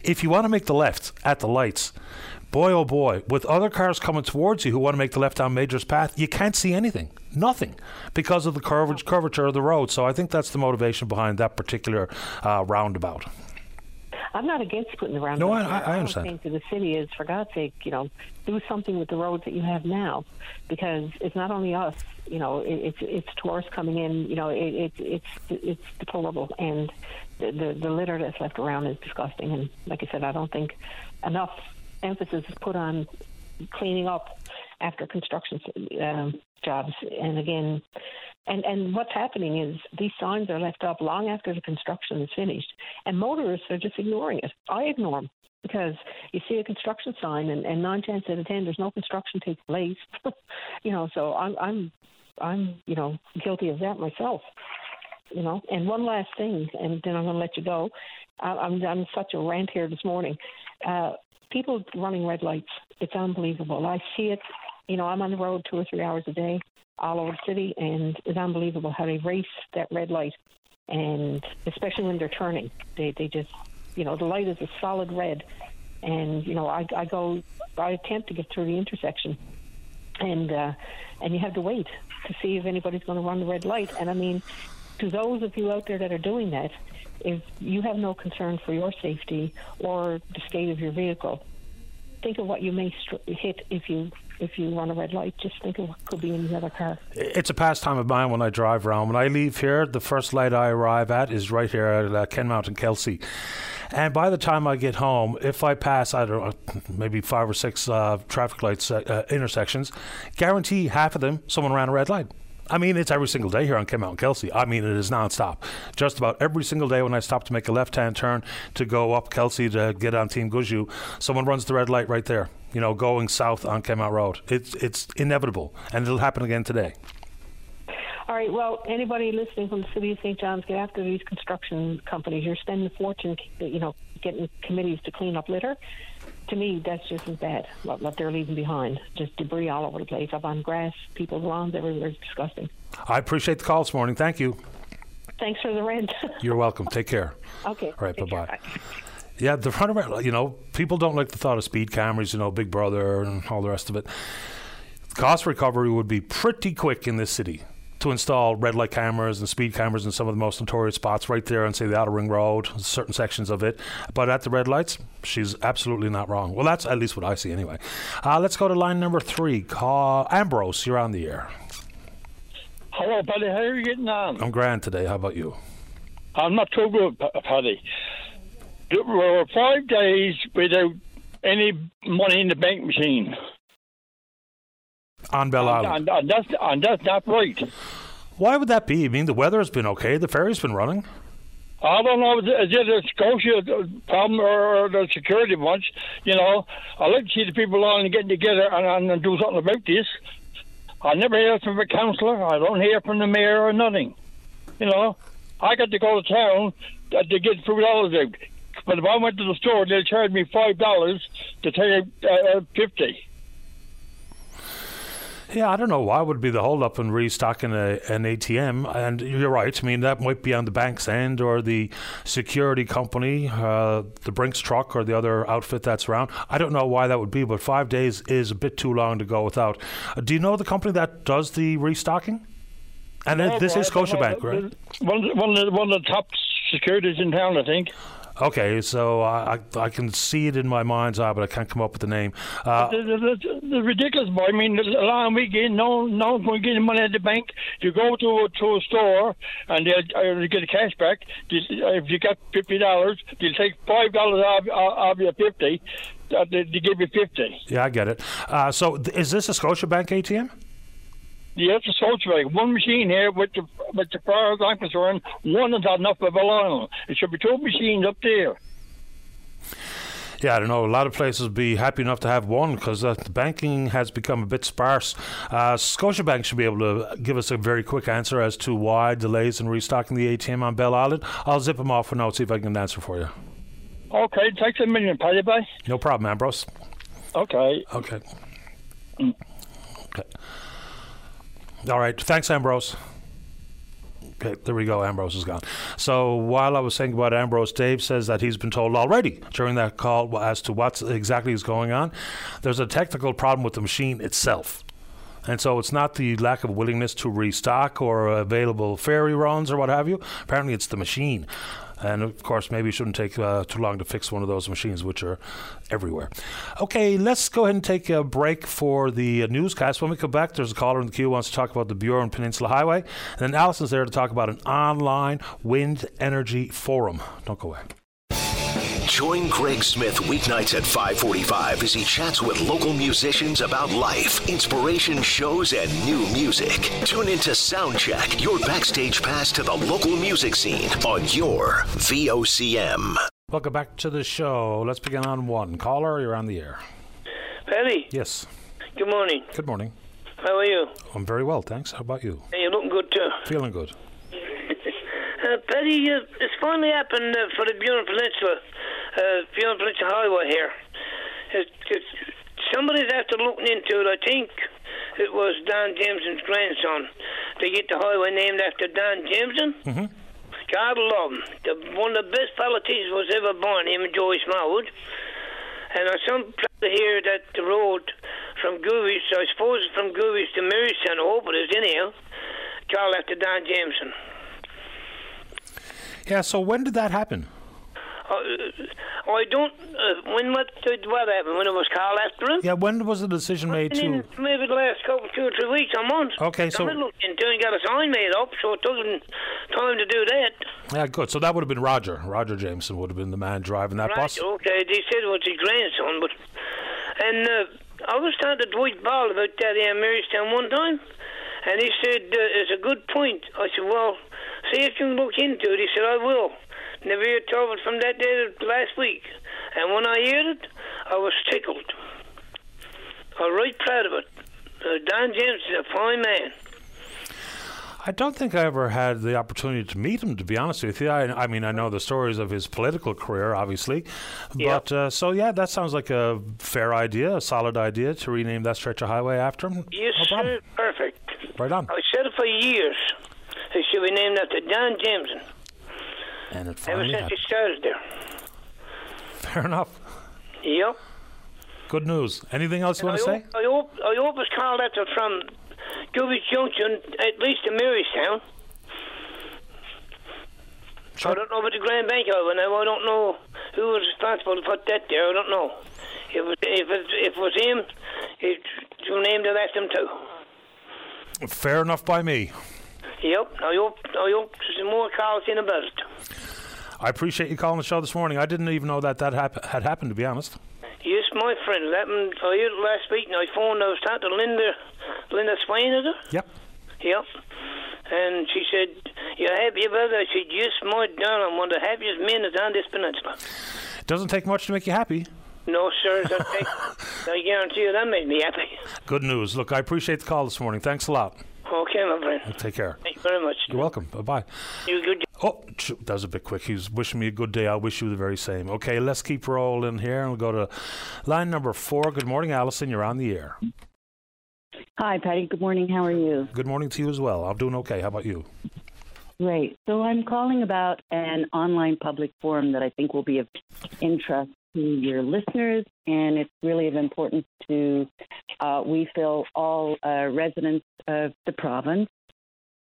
if you want to make the left at the lights, boy oh boy, with other cars coming towards you who want to make the left on Major's Path, you can't see anything, nothing, because of the curvature, curvature of the road. So I think that's the motivation behind that particular uh, roundabout. I'm not against putting the roundabout. No, I, I understand. What I'm saying to the city is, for God's sake, you know, do something with the roads that you have now, because it's not only us. You know, it, it's it's tourists coming in. You know, it, it it's it's deplorable, and the, the the litter that's left around is disgusting. And like I said, I don't think enough emphasis is put on cleaning up after construction um, jobs. And again, and and what's happening is these signs are left up long after the construction is finished, and motorists are just ignoring it. I ignore them because you see a construction sign, and, and nine times out of ten, there's no construction takes place. (laughs) you know, so I'm I'm I'm you know guilty of that myself. You know, and one last thing, and then I'm going to let you go. I'm I'm such a rant here this morning. Uh, people running red lights, it's unbelievable. I see it. You know, I'm on the road two or three hours a day all over the city, and it's unbelievable how they race that red light, and especially when they're turning, they they just, you know, the light is a solid red, and you know, I I go, I attempt to get through the intersection, and uh, and you have to wait to see if anybody's going to run the red light, and I mean, to those of you out there that are doing that, if you have no concern for your safety or the state of your vehicle, think of what you may hit if you if you run a red light. Just think of what could be in the other car. It's a pastime of mine when I drive around. When I leave here, the first light I arrive at is right here at uh, Kenmount and Kelsey. And by the time I get home, if I pass, I don't know, maybe five or six uh, traffic lights uh, uh intersections, guarantee half of them someone ran a red light. I mean, it's every single day here on Kenmount and Kelsey. I mean, it is nonstop. Just about every single day when I stop to make a left hand turn to go up Kelsey to get on Team Gushue, someone runs the red light right there you know, going south on Kenmount Road. It's it's inevitable, and it'll happen again today. All right. Well, anybody listening from the city of St. John's, get after these construction companies. You're spending a fortune, you know, getting committees to clean up litter. To me, that's just as bad. What, what they're leaving behind, just debris all over the place, up on grass, people's lawns, everywhere. It's disgusting. I appreciate the call this morning. Thank you. Thanks for the rent. You're welcome. Take care. (laughs) Okay. All right. Bye bye. Yeah, the front of you know, people don't like the thought of speed cameras, you know, Big Brother and all the rest of it. Cost recovery would be pretty quick in this city to install red light cameras and speed cameras in some of the most notorious spots right there on, say, the Outer Ring Road, certain sections of it. But at the red lights, she's absolutely not wrong. Well, that's at least what I see anyway. Uh, let's go to line number three. Call Ambrose, you're on the air. Hello, Paddy. How are you getting on? I'm grand today. How about you? I'm not too good, P- There were five days without any money in the bank machine. On Bell Island. And, and, that's, and that's not right. Why would that be? I mean, the weather's been okay. The ferry's been running. I don't know, is it a Scotia problem or the security bunch? You know, I like to see the people on getting together and, and do something about this. I never hear from the councillor. I don't hear from the mayor or nothing. You know, I got to go to town to to get food dollars out. But if I went to the store, they'll charge me five dollars to take uh, fifty. Yeah, I don't know why would be the hold up in restocking a, an ATM. And you're right. I mean, that might be on the bank's end or the security company, uh, the Brinks truck or the other outfit that's around. I don't know why that would be, but five days is a bit too long to go without. Uh, do you know the company that does the restocking? And No, it, this is. Scotiabank, right? One, one, of the, one of the top securities in town, I think. Okay, so I, I I can see it in my mind's eye, but I can't come up with the name. Uh, the, the, the, ridiculous boy. I mean, long weekend, no, no one's going to get money at the bank. You go to a, to a store and they'll uh, get a cash back. If you got fifty dollars, they'll take five dollars off, off your fifty. Uh, they, they give you fifty. yeah, I get it. Uh, so th- is this a Scotiabank ATM? Yes, a Scotiabank. One machine here, with the with the far as I'm concerned, one is not enough of a line. It should be two machines up there. Yeah, I don't know. A lot of places would be happy enough to have one because uh, the banking has become a bit sparse. Uh, Scotiabank should be able to give us a very quick answer as to why delays in restocking the ATM on Bell Island. I'll zip them off for now, see if I can answer for you. Okay, thanks a million, Paddy. Bye. No problem, Ambrose. Okay. Okay. Okay. All right. Thanks, Ambrose. Okay, there we go. Ambrose is gone. So while I was saying about Ambrose, Dave says that he's been told already during that call as to what exactly is going on. There's a technical problem with the machine itself. And so it's not the lack of willingness to restock or available ferry runs or what have you. Apparently, it's the machine. And of course, maybe it shouldn't take uh, too long to fix one of those machines, which are everywhere. Okay, let's go ahead and take a break for the uh, newscast. When we come back, there's a caller in the queue who wants to talk about the Burin Peninsula Highway. And then Allison's there to talk about an online wind energy forum. Don't go away. Join Greg Smith weeknights at 545 as he chats with local musicians about life, inspiration shows, and new music. Tune into Soundcheck, your backstage pass to the local music scene on your VOCM. Welcome back to the show. Let's begin on one. Caller, you're on the air. Paddy, Yes. good morning. Good morning. How are you? I'm very well, thanks. How about you? Hey, you're looking good too. Feeling good. Uh, Paddy, uh, it's finally happened uh, for the Burin Peninsula, uh, Burin Peninsula Highway here. It, it, somebody's after looking into it. I think it was Don Jamieson's grandson. They get the highway named after Don Jamieson. Mm-hmm. God love him. The, one of the best politicians was ever born, him and Joyce Mowwood. And I some to hear that the road from Goobies, I suppose from Goobies to Marystown, I hope it is anyhow, called after Don Jamieson. Yeah, so when did that happen? Uh, I don't. Uh, when what did what happened? When it was called after him? Yeah, when was the decision made to. In maybe the last couple, two or three weeks, a month. Okay, so- I looked into it and got a sign made up, so it took him time to do that. Yeah, good. So that would have been Roger. Roger Jamieson would have been the man driving that right? bus. Okay, they said it was his grandson, but and uh, I was talking to Dwight Ball about that in Marystown one time, and he said uh, it's a good point. I said, well, see if you can look into it. He said, I will. Never heard of it from that day to last week, and when I heard it, I was tickled. I was right proud of it. Uh, Don James is a fine man. I don't think I ever had the opportunity to meet him, to be honest with you. I, I mean, I know the stories of his political career, obviously. But uh, so, yeah, that sounds like a fair idea, a solid idea to rename that stretch of highway after him. Yes, No sir. Perfect. Right on. I said it for years. It should be named after Don Jamieson. And it Ever since happened. he started there. Fair enough. Yep. Good news. Anything else you want to say? I hope, I hope it's called after from Dulwich Junction, at least to Marystown. I don't know about the Grand Bank of it now. I don't know who was responsible to put that there. I don't know. If it, if it, if it was him, it to name it after him too. Fair enough by me. Yep. I hope I hope there's more calls in about it. I appreciate you calling the show this morning. I didn't even know that that hap- had happened, to be honest. Yes, my friend. It happened I heard it last week, and I phoned. I was talking to Linda, Linda Swain, is it? Yep. Yep. And she said, "You're happy about it?" I said, "Yes, my darling. One of the happiest men is on this peninsula." It doesn't take much to make you happy. No, sir. That take, (laughs) I guarantee you that made me happy. Good news. Look, I appreciate the call this morning. Thanks a lot. Okay, my friend. Take care. Thank you very much. You're welcome. Bye bye. You good? Oh, that was a bit quick. He's wishing me a good day. I wish you the very same. Okay, let's keep rolling here and we'll go to line number four. Good morning, Allison. You're on the air. Hi, Paddy. Good morning. How are you? Good morning to you as well. I'm doing okay. How about you? Great. So I'm calling about an online public forum that I think will be of interest to your listeners, and it's really of importance to, uh, we feel, all uh, residents of the province.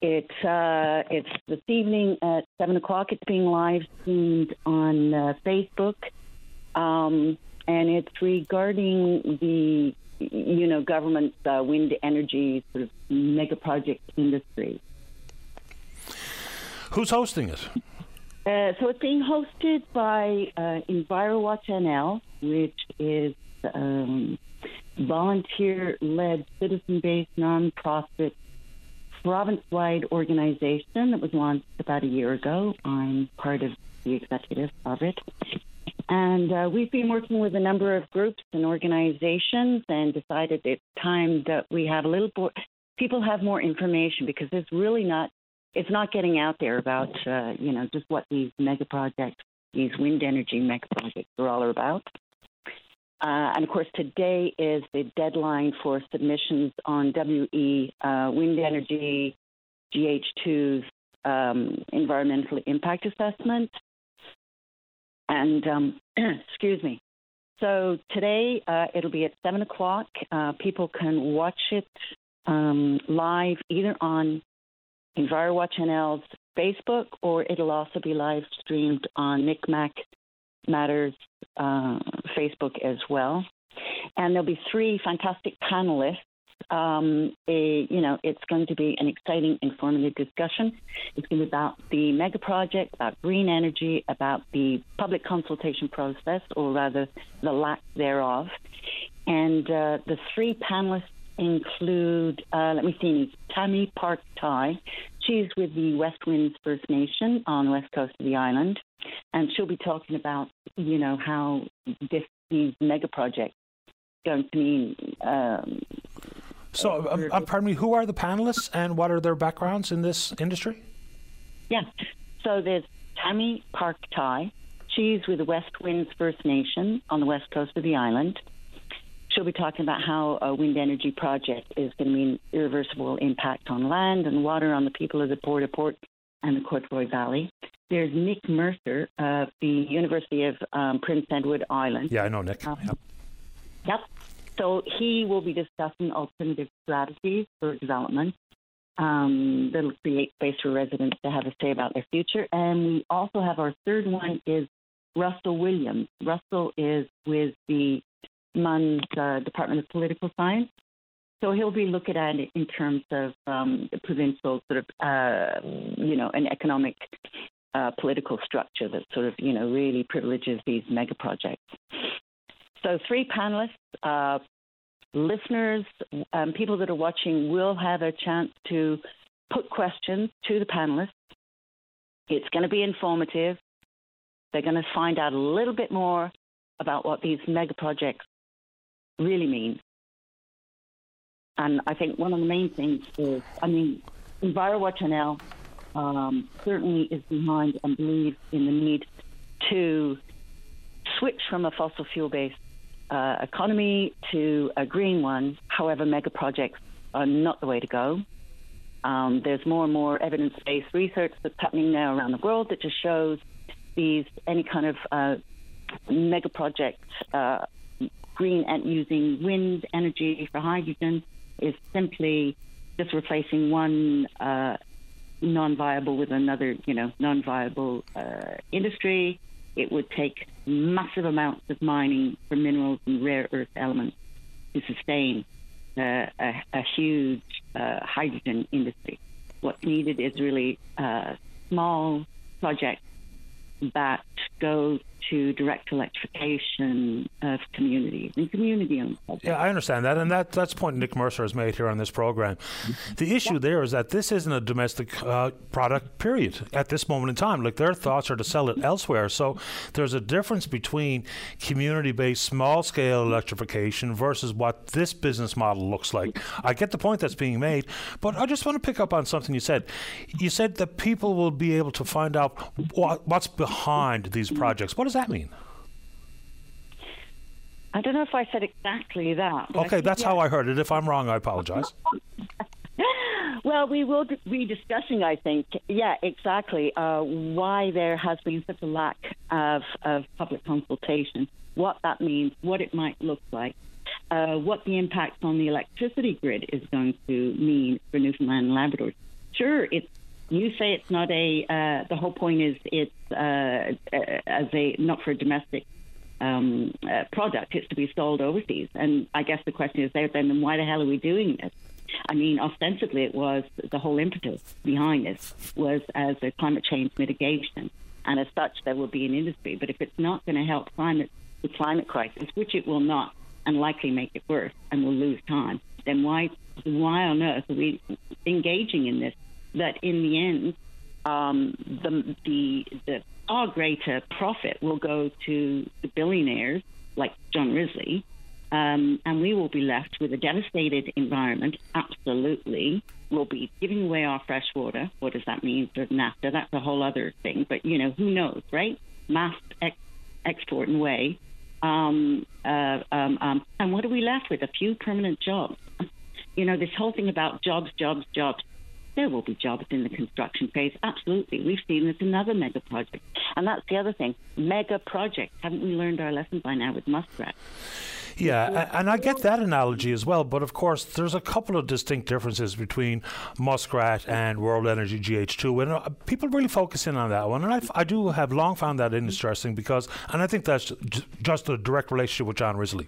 It, uh, it's this evening at 7 o'clock. It's being live streamed on uh, Facebook, um, and it's regarding the, you know, government uh, wind energy sort of mega project industry. Who's hosting it? Uh, so it's being hosted by uh, EnviroWatch NL, which is um, volunteer-led, citizen-based, non-profit, province-wide organization that was launched about a year ago. I'm part of the executive of it. And uh, we've been working with a number of groups and organizations and decided it's time that we have a little more, people have more information because there's really not, it's not getting out there about, uh, you know, just what these mega projects, these wind energy mega projects are all about. Uh, and of course, today is the deadline for submissions on WE uh, wind energy GH2's um, environmental impact assessment. And um, (clears throat) excuse me. So today uh, it'll be at seven o'clock. Uh, people can watch it um, live either on EnviroWatch NL's Facebook or it'll also be live streamed on NICMAC Matters uh, Facebook as well. And there'll be three fantastic panelists. Um, a, you know, it's going to be an exciting, informative discussion. It's going to be about the mega project, about green energy, about the public consultation process, or rather the lack thereof. And uh, the three panelists include, uh, let me see, Tammy Park Tai. She's with the West Winds First Nation on the west coast of the island, and she'll be talking about, you know, how this, these mega projects going to mean. Um, So, um, um, pardon me, who are the panelists and what are their backgrounds in this industry? Yeah. So there's Tammy Park Tai. She's with the West Winds First Nation on the west coast of the island. She'll be talking about how a wind energy project is going to mean irreversible impact on land and water on the people of the Port au Port and the Codroy Valley. There's Nick Mercer of the University of um, Prince Edward Island. Yeah, I know Nick. Um, Yep. Yep. So he will be discussing alternative strategies for development um, that'll create space for residents to have a say about their future. And we also have our third one is Russell Williams. Russell is with the MUN's uh, Department of Political Science. So he'll be looking at it in terms of um, the provincial sort of, uh, you know, an economic uh, political structure that sort of, you know, really privileges these mega projects. So three panelists, uh, listeners, um, people that are watching will have a chance to put questions to the panelists. It's going to be informative. They're going to find out a little bit more about what these mega projects really mean. And I think one of the main things is, I mean, EnviroWatch NL um, certainly is behind and believes in the need to switch from a fossil fuel based uh, economy to a green one. However, mega projects are not the way to go. Um, there's more and more evidence based research that's happening now around the world that just shows these any kind of uh, mega project uh, green and using wind energy for hydrogen is simply just replacing one uh, non-viable with another, you know, non-viable uh, industry. It would take massive amounts of mining for minerals and rare earth elements to sustain uh, a, a, huge uh, hydrogen industry. What's needed is really a small projects that go to direct electrification of communities and community owned Yeah, I understand that, and that that's the point Nick Mercer has made here on this program. The issue there is that this isn't a domestic uh, product, period, at this moment in time. Like their thoughts are to sell it elsewhere. So there's a difference between community based, small scale electrification versus what this business model looks like. I get the point that's being made, but I just want to pick up on something you said. You said that people will be able to find out what, what's behind these projects. What does that mean? I don't know if I said exactly that. Okay, that's yeah. how I heard it. If I'm wrong, I apologize. (laughs) well, we will be discussing, I think, yeah, exactly, uh, why there has been such a lack of, of public consultation, what that means, what it might look like, uh, what the impact on the electricity grid is going to mean for Newfoundland and Labrador. Sure, it's you say it's not a. Uh, the whole point is it's uh, as a not for a domestic um, uh, product. It's to be sold overseas. And I guess the question is there then, why the hell are we doing this? I mean, ostensibly, it was the whole impetus behind this was as a climate change mitigation, and as such, there will be an industry. But if it's not going to help climate the climate crisis, which it will not, and likely make it worse, and will lose time, then why why on earth are we engaging in this? That in the end, um, the, the, the far greater profit will go to the billionaires like John Risley, um, and we will be left with a devastated environment. Absolutely, we'll be giving away our fresh water. What does that mean for NAFTA? That's a whole other thing. But you know, who knows, right? Mass ex- export and way. Um, uh, um, um, and what are we left with? A few permanent jobs. You know, this whole thing about jobs, jobs, jobs. There will be jobs in the construction phase. Absolutely. We've seen this another mega project. And that's the other thing. Mega projects. Haven't we learned our lesson by now with Muskrat? Yeah, and I get that analogy as well. But of course, there's a couple of distinct differences between Muskrat and World Energy GH2, and uh, people really focus in on that one. And I, I do have long found that interesting because, and I think that's just a direct relationship with John Risley.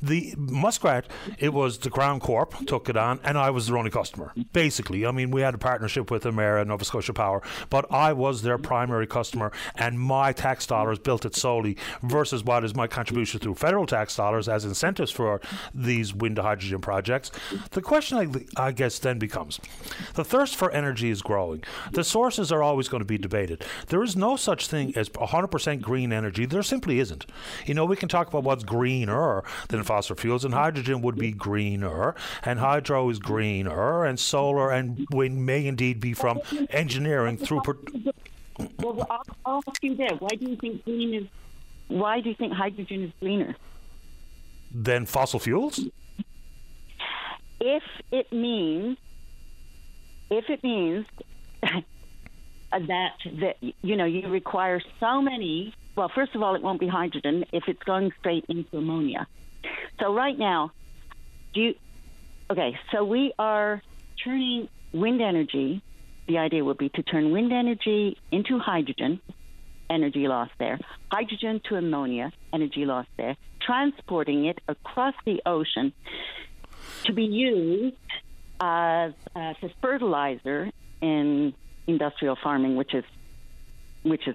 The Muskrat, it was the Crown Corp took it on, and I was their only customer. Basically, I mean, we had a partnership with Emera, and Nova Scotia Power, but I was their primary customer, and my tax dollars built it solely versus what is my contribution through federal tax dollars as as incentives for these wind to hydrogen projects. The question, I, I guess, then becomes the thirst for energy is growing. The sources are always going to be debated. There is no such thing as 100% green energy. There simply isn't. You know, we can talk about what's greener than fossil fuels, and hydrogen would be greener, and hydro is greener, and solar and wind may indeed be from engineering through. Per- well, I'll, ask you there. Why do you think green is? Why do you think hydrogen is greener? Than fossil fuels? If it means, if it means (laughs) that that you know you require so many. Well, first of all, it won't be hydrogen if it's going straight into ammonia. So right now, do you? Okay, so we are turning wind energy. The idea would be to turn wind energy into hydrogen energy loss there. Hydrogen to ammonia, energy loss there. Transporting it across the ocean to be used as, as a fertilizer in industrial farming, which is which is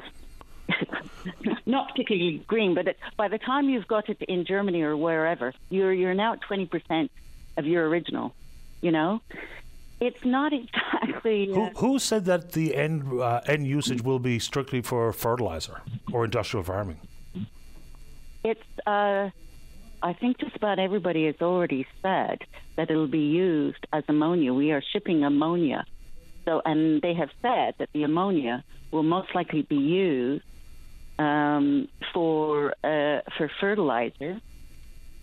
(laughs) not particularly green. But it, by the time you've got it in Germany or wherever, you're you're now at twenty percent of your original. You know, it's not (laughs) exactly. Uh, who, who, said that the end uh, end usage will be strictly for fertilizer or industrial farming? It's. Uh, I think just about everybody has already said that it'll be used as ammonia. We are shipping ammonia So, and they have said that the ammonia will most likely be used um, for uh, for fertilizer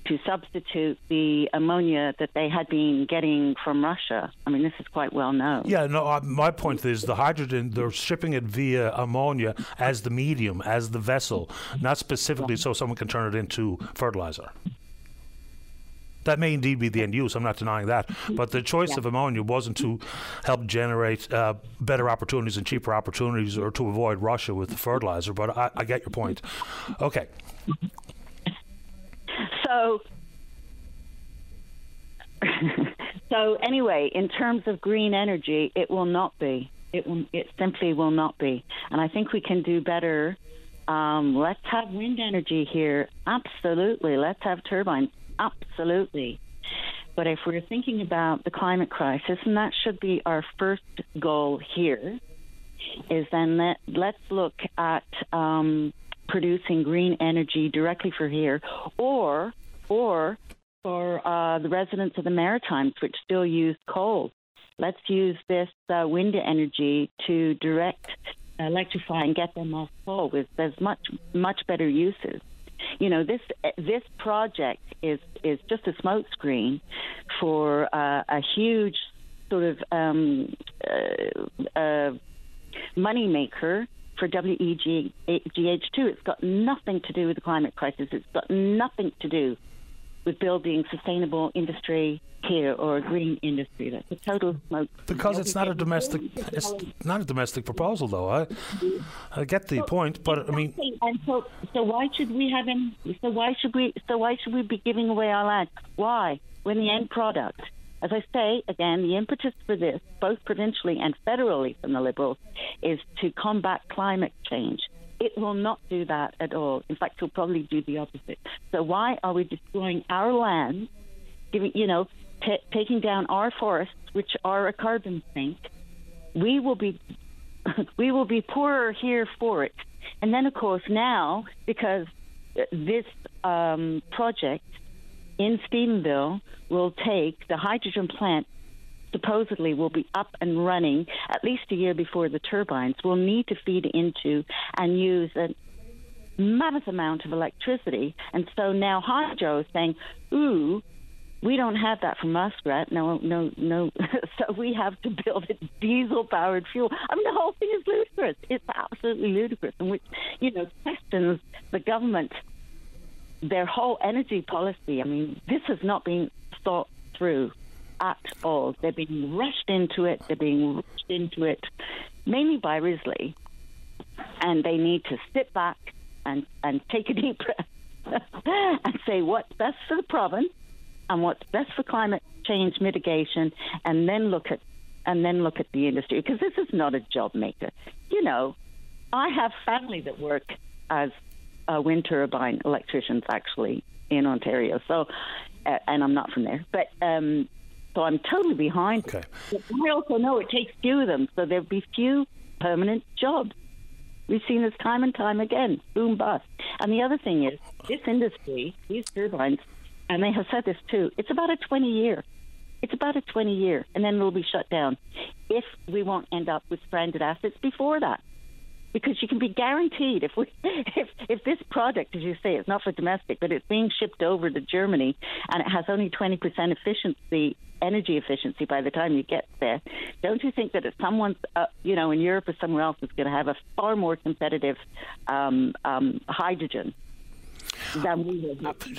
to substitute the ammonia that they had been getting from Russia. I mean, this is quite well known. Yeah, no, uh, my point is the hydrogen, they're shipping it via ammonia as the medium, as the vessel, not specifically so someone can turn it into fertilizer. That may indeed be the end use. I'm not denying that. But the choice yeah. of ammonia wasn't to help generate uh, better opportunities and cheaper opportunities or to avoid Russia with the fertilizer. But I, I get your point. Okay. So, so anyway, in terms of green energy, it will not be. It will, it simply will not be. And I think we can do better. Um, let's have wind energy here. Absolutely. Let's have turbines. Absolutely. But if we're thinking about the climate crisis, and that should be our first goal here, is then let, let's look at um, producing green energy directly for here, or or for uh, the residents of the Maritimes, which still use coal. Let's use this uh, wind energy to direct electrify and get them off coal. With there's much much better uses. You know this this project is is just a smokescreen for uh, a huge sort of um, uh, uh, money maker for WEGH2. It's got nothing to do with the climate crisis. It's got nothing to do with building sustainable industry here or a green industry. That's a total smoke. Because it's not a domestic, it's not a domestic proposal, though. I, I get the point, but I mean, and so, so why should we have him? So why should we? So why should we be giving away our land? Why, when the end product as I say again, the impetus for this, both provincially and federally from the Liberals, is to combat climate change. It will not do that at all. In fact, it'll probably do the opposite. So why are we destroying our land, giving you know, t- taking down our forests, which are a carbon sink? We will be (laughs) we will be poorer here for it. And then, of course, now because this um, project in Stephenville will take the hydrogen plant supposedly will be up and running at least a year before the turbines will need to feed into and use a mammoth amount of electricity. And so now Hydro is saying, ooh, we don't have that from Muskrat. No, no, no. (laughs) so we have to build a diesel powered fuel. I mean, the whole thing is ludicrous. It's absolutely ludicrous. And which, you know, questions the government their whole energy policy, I mean, this has not been thought through at all. They're being rushed into it. They're being rushed into it, mainly by Risley, and they need to sit back and and take a deep breath (laughs) and say what's best for the province and what's best for climate change mitigation, and then look at and then look at the industry because this is not a job maker. You know, I have family that work as uh, wind turbine electricians actually in Ontario. So, uh, and I'm not from there, but um, so I'm totally behind. Okay. But I also know it takes few of them, so there'll be few permanent jobs. We've seen this time and time again, boom bust. And the other thing is, this industry, these turbines, and they have said this too. It's about a 20 year. It's about a 20 year, and then it'll be shut down if we won't end up with stranded assets before that because you can be guaranteed if we (laughs) if if this product, as you say, is not for domestic, but it's being shipped over to Germany and it has only twenty percent efficiency energy efficiency by the time you get there. Don't you think that if someone's, uh, you know, in Europe or somewhere else is going to have a far more competitive um, um, hydrogen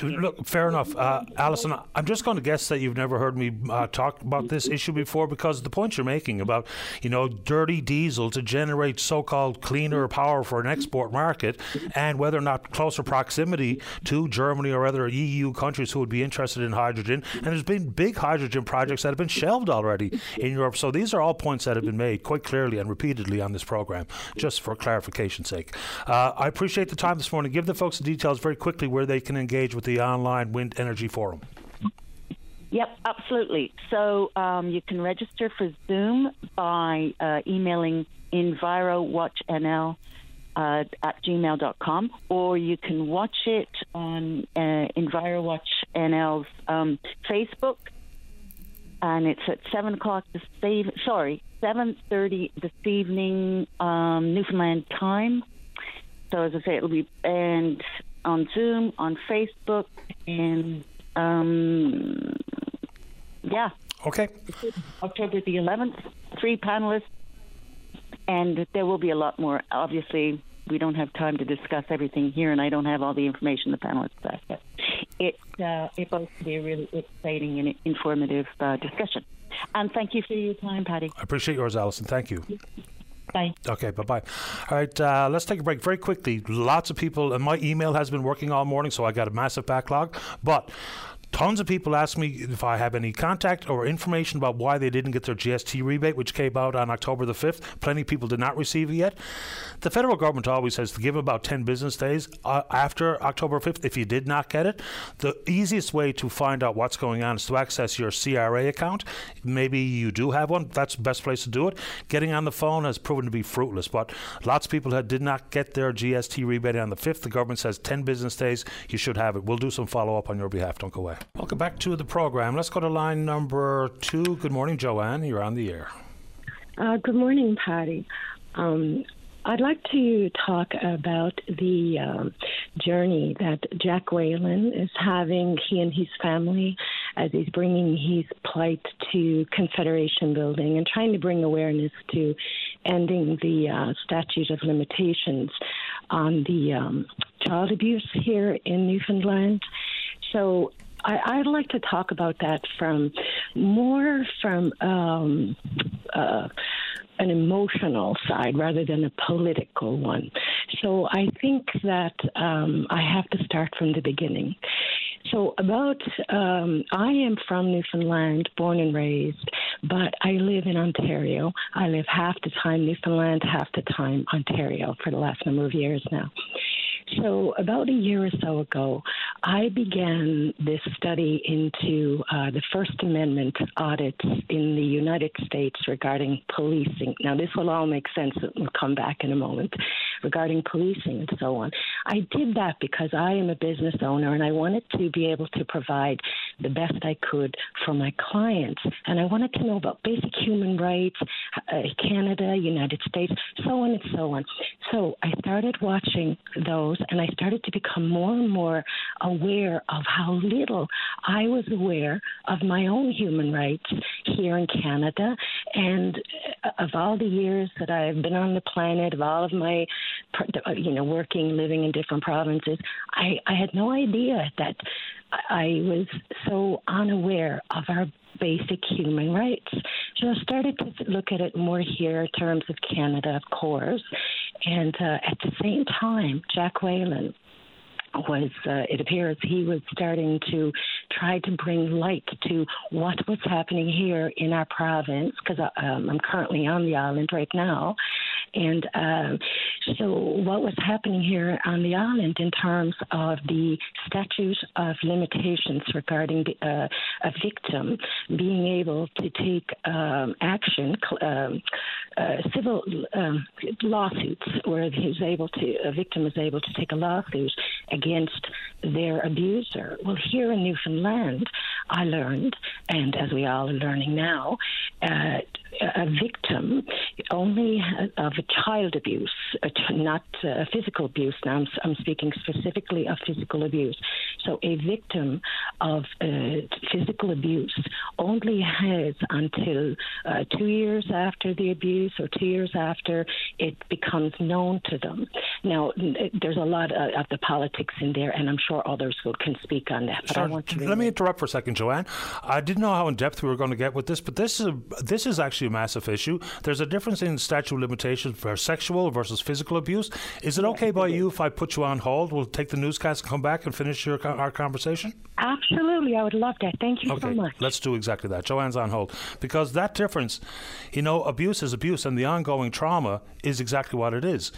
Look, fair enough, uh, Alison. I'm just going to guess that you've never heard me uh, talk about this issue before because the point you're making about you know dirty diesel to generate so-called cleaner power for an export market, and whether or not closer proximity to Germany or other EU countries who would be interested in hydrogen. And there's been big hydrogen projects that have been shelved already in Europe. So these are all points that have been made quite clearly and repeatedly on this program, just for clarification's sake. Uh, I appreciate the time this morning. Give the folks the details very quickly quickly where they can engage with the online wind energy forum. Yep, absolutely. So um, you can register for Zoom by uh, emailing envirowatchnl uh, at gmail.com, or you can watch it on uh, EnviroWatch NL's um, Facebook and it's at seven o'clock this save. Sorry, seven thirty this evening, um, Newfoundland time. So as I say, it'll be and on Zoom, on Facebook, and um, yeah. Okay. October the 11th, three panelists, and there will be a lot more. Obviously, we don't have time to discuss everything here, and I don't have all the information the panelists have. But it uh, it both to be a really exciting and informative uh, discussion. And thank you for your time, Paddy. I appreciate yours, Alison. Thank you. Bye. Okay, bye bye. All right, uh, let's take a break very quickly. Lots of people, and my email has been working all morning, so I got a massive backlog. But Tons of people ask me if I have any contact or information about why they didn't get their GST rebate, which came out on October the 5th. Plenty of people did not receive it yet. The federal government always says to give about 10 business days uh, after October 5th if you did not get it. The easiest way to find out what's going on is to access your CRA account. Maybe you do have one. That's the best place to do it. Getting on the phone has proven to be fruitless, but lots of people that did not get their GST rebate on the 5th. The government says 10 business days, you should have it. We'll do some follow up on your behalf. Don't go away. Welcome back to the program. Let's go to line number two. Good morning, Joanne. You're on the air. Uh, good morning, Paddy. Um, I'd like to talk about the um, journey that Jack Whalen is having, he and his family, as he's bringing his plight to Confederation Building and trying to bring awareness to ending the uh, statute of limitations on the um, child abuse here in Newfoundland. So I, would like to talk about that from more from um, uh, an emotional side rather than a political one. So I think that um, I have to start from the beginning. So, about, um, I am from Newfoundland, born and raised, but I live in Ontario. I live half the time Newfoundland, half the time Ontario for the last number of years now. So, about a year or so ago, I began this study into uh, the First Amendment audits in the United States regarding policing. Now, this will all make sense. We'll come back in a moment regarding policing and so on. I did that because I am a business owner and I wanted to be able to provide the best I could for my clients. And I wanted to know about basic human rights, uh, Canada, United States, so on and so on. So I started watching those and I started to become more and more aware of how little I was aware of my own human rights here in Canada. And uh, of all the years that I've been on the planet, of all of my, you know, working, living in different provinces, I, I had no idea that I was so unaware of our basic human rights. So I started to look at it more here in terms of Canada, of course. And uh, at the same time, Jack Whalen was uh, it appears he was starting to try to bring light to what was happening here in our province because uh, um, I'm currently on the island right now. And uh, so, what was happening here on the island in terms of the statute of limitations regarding the, uh, a victim being able to take um, action, um, uh, civil um, lawsuits, where he's able to, a victim is able to take a lawsuit against their abuser. Well, here in Newfoundland, I learned, and as we all are learning now, uh, a victim only of a child abuse, not uh, physical abuse. Now I'm, I'm, speaking specifically of physical abuse. So a victim of uh, physical abuse only has until uh, two years after the abuse or two years after it becomes known to them. Now there's a lot of, of the politics in there, and I'm sure others will can speak on that. But Let me interrupt for a second, Joanne. I didn't know how in depth we were going to get with this, but this is a, this is actually a massive issue. There's a difference in statute of limitations for sexual versus physical abuse. Is it okay by you if I put you on hold? We'll take the newscast and come back and finish your, our conversation? Absolutely. I would love that. Thank you okay, so much. Let's do exactly that. Joanne's on hold. Because that difference, you know, abuse is abuse, and the ongoing trauma is exactly what it is.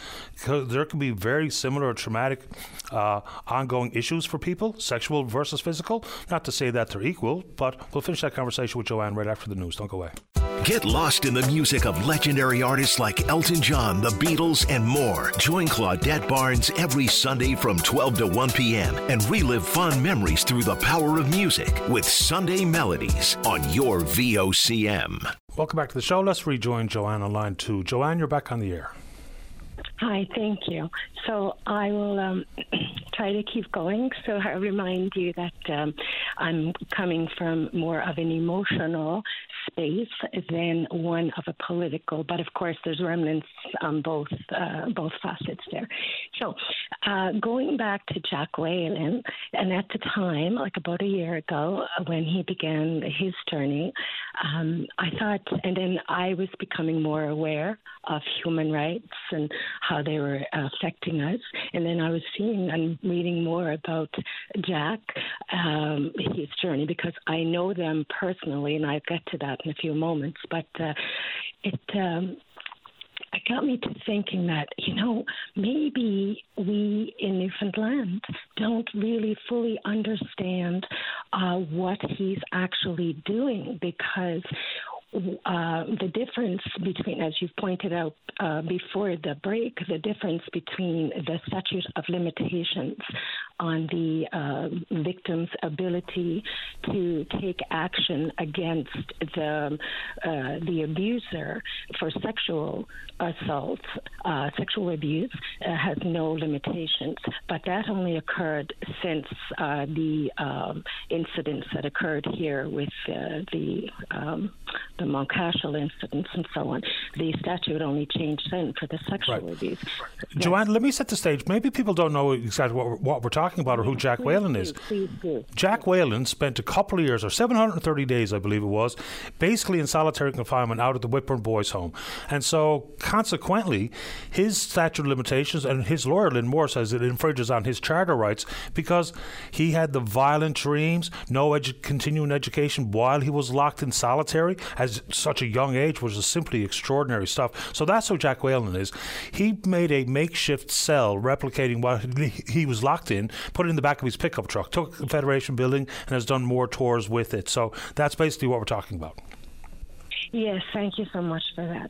There can be very similar traumatic uh, ongoing issues for people, sexual versus physical. Not to say that they're equal, but we'll finish that conversation with Joanne right after the news. Don't go away. Get lost in the music of legendary artists like Elton John, the Beatles, and more. Join Claudette Barnes every Sunday from 12 to 1 p.m. and relive fun memories through the power of music with Sunday Melodies on your VOCM. Welcome back to the show. Let's rejoin Joanne on line two. Joanne, you're back on the air. Hi, thank you. So I will um, (clears throat) try to keep going. So I remind you that um, I'm coming from more of an emotional space than one of a political, but of course there's remnants on both uh, both facets there. So uh, going back to Jack Whalen, and at the time, like about a year ago, when he began his journey, um, I thought, and then I was becoming more aware of human rights and how they were affecting us. And then I was seeing and reading more about Jack, um, his journey, because I know them personally, and I'll get to that in a few moments. But uh, it. Um, it got me to thinking that, you know, maybe we in Newfoundland don't really fully understand uh, what he's actually doing because uh, the difference between, as you've pointed out uh, before the break, the difference between the statute of limitations on the uh, victim's ability to take action against the uh, the abuser for sexual assault, uh, sexual abuse uh, has no limitations. But that only occurred since the um, incidents that occurred here with the um, the Mountcashel incidents and so on. The statute only changed then for the sexual right. abuse. Joanne, let me set the stage. Maybe people don't know exactly what we're, what we're talking about or who Jack please Whalen is. Please do. Jack Whalen spent a couple of years, or 730 days, I believe it was, basically in solitary confinement out of the Whitbourne Boys Home. And so, consequently, his statute of limitations, and his lawyer, Lynn Moore, says it infringes on his charter rights because he had the violent dreams, no edu- continuing education while he was locked in solitary at such a young age, is simply extraordinary stuff. So that's who Jack Whalen is. He made a makeshift cell replicating what he was locked in, put it in the back of his pickup truck, took the Federation building, and has done more tours with it. So that's basically what we're talking about. Yes, thank you so much for that.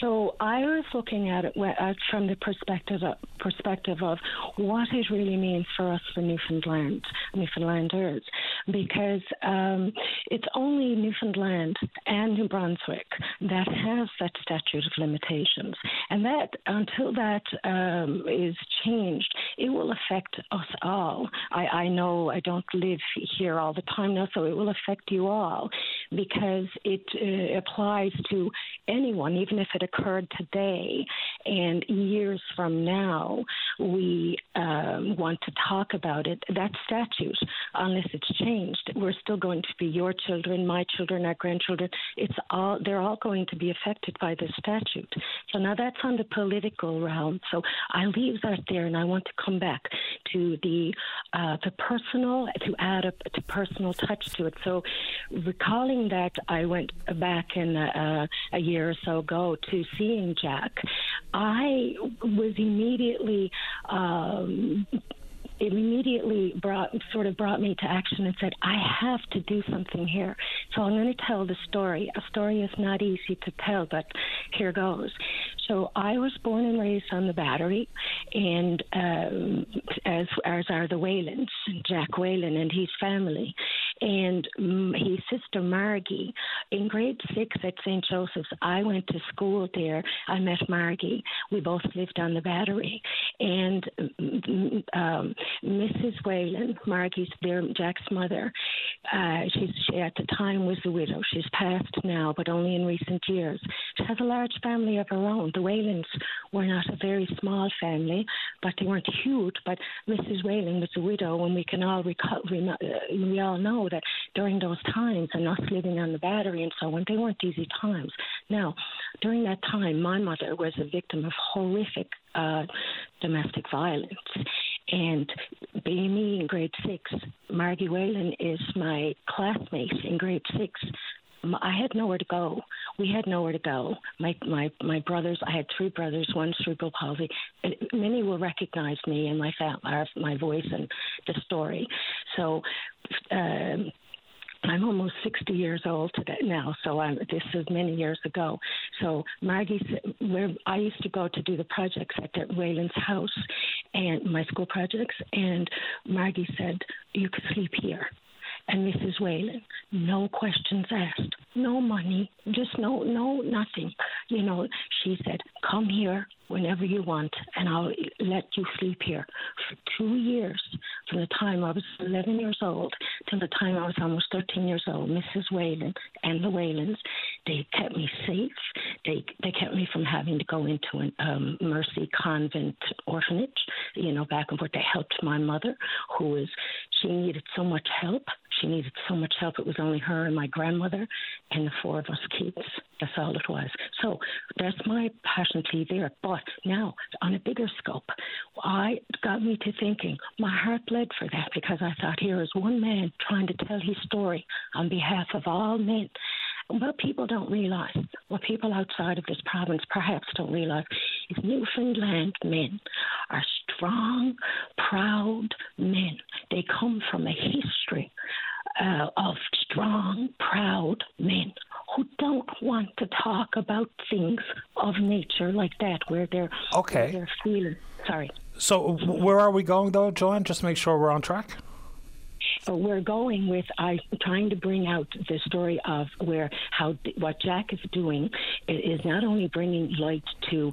So I was looking at it uh, from the perspective of, perspective of what it really means for us for Newfoundland, Newfoundlanders, because um, it's only Newfoundland and New Brunswick that has that statute of limitations, and that until that um, is changed, it will affect us all. I, I know I don't live here all the time now, so it will affect you all because it uh, applies to anyone, even if it occurred today. And years from now, we um, want to talk about it. That statute, unless it's changed, we're still going to be your children, my children, our grandchildren. It's all they're all going to be affected by this statute. So now that's on the political realm. So I leave that there, and I want to come back to the uh, the personal to add a to personal touch to it. So recalling that I went back in uh, a year or so ago to seeing Jack, I was immediately. Um, immediately brought sort of brought me to action and said, I have to do something here. So I'm going to tell the story. A story is not easy to tell, but here goes. So I was born and raised on the Battery, and um, as as are the Whalens, Jack Whalen and his family, and um, his sister Margie. In grade six at St. Joseph's, I went to school there. I met Margie. We both lived on the Battery, and um, Mrs. Whalen, Margie's Jack's mother, uh, she's, she at the time was a widow. She's passed now, but only in recent years. She has a large family of her own the Whalens were not a very small family, but they weren't huge. But Mrs. Whalen was a widow, and we can all recall, we, uh, we all know that during those times, and us living on the battery and so on, they weren't easy times. Now, during that time, my mother was a victim of horrific uh, domestic violence. And being me in grade six, Margie Whalen is my classmate in grade six. I had nowhere to go. We had nowhere to go. My my my brothers. I had three brothers. One cerebral palsy. Many will recognize me and my family, my voice and the story. So. Um, I'm almost 60 years old today now, so I'm, this is many years ago. So Margie, where I used to go to do the projects at the Whalen's house and my school projects, and Margie said, "You could sleep here." And Mrs. Whalen, no questions asked, no money, just no, no, nothing. You know, she said, "Come here whenever you want, and I'll let you sleep here." For two years, from the time I was 11 years old till the time I was almost 13 years old, Mrs. Whalen and the Whalens, they kept me safe. They they kept me from having to go into a um, Mercy Convent orphanage. You know, back and forth. They helped my mother, who was she needed so much help. She needed so much help. It was only her and my grandmother and the four of us kids. That's all it was. So that's my passion plea there. But now, on a bigger scope, I got me to thinking. My heart bled for that because I thought here is one man trying to tell his story on behalf of all men. What people don't realize, what people outside of this province perhaps don't realize, is Newfoundland men are strong, proud men. They come from a history uh, of strong, proud men who don't want to talk about things of nature like that, where they're okay. Where they're feeling. Sorry. So where are we going though, Joanne? Just make sure we're on track. So we're going with I trying to bring out the story of where how what Jack is doing is not only bringing light to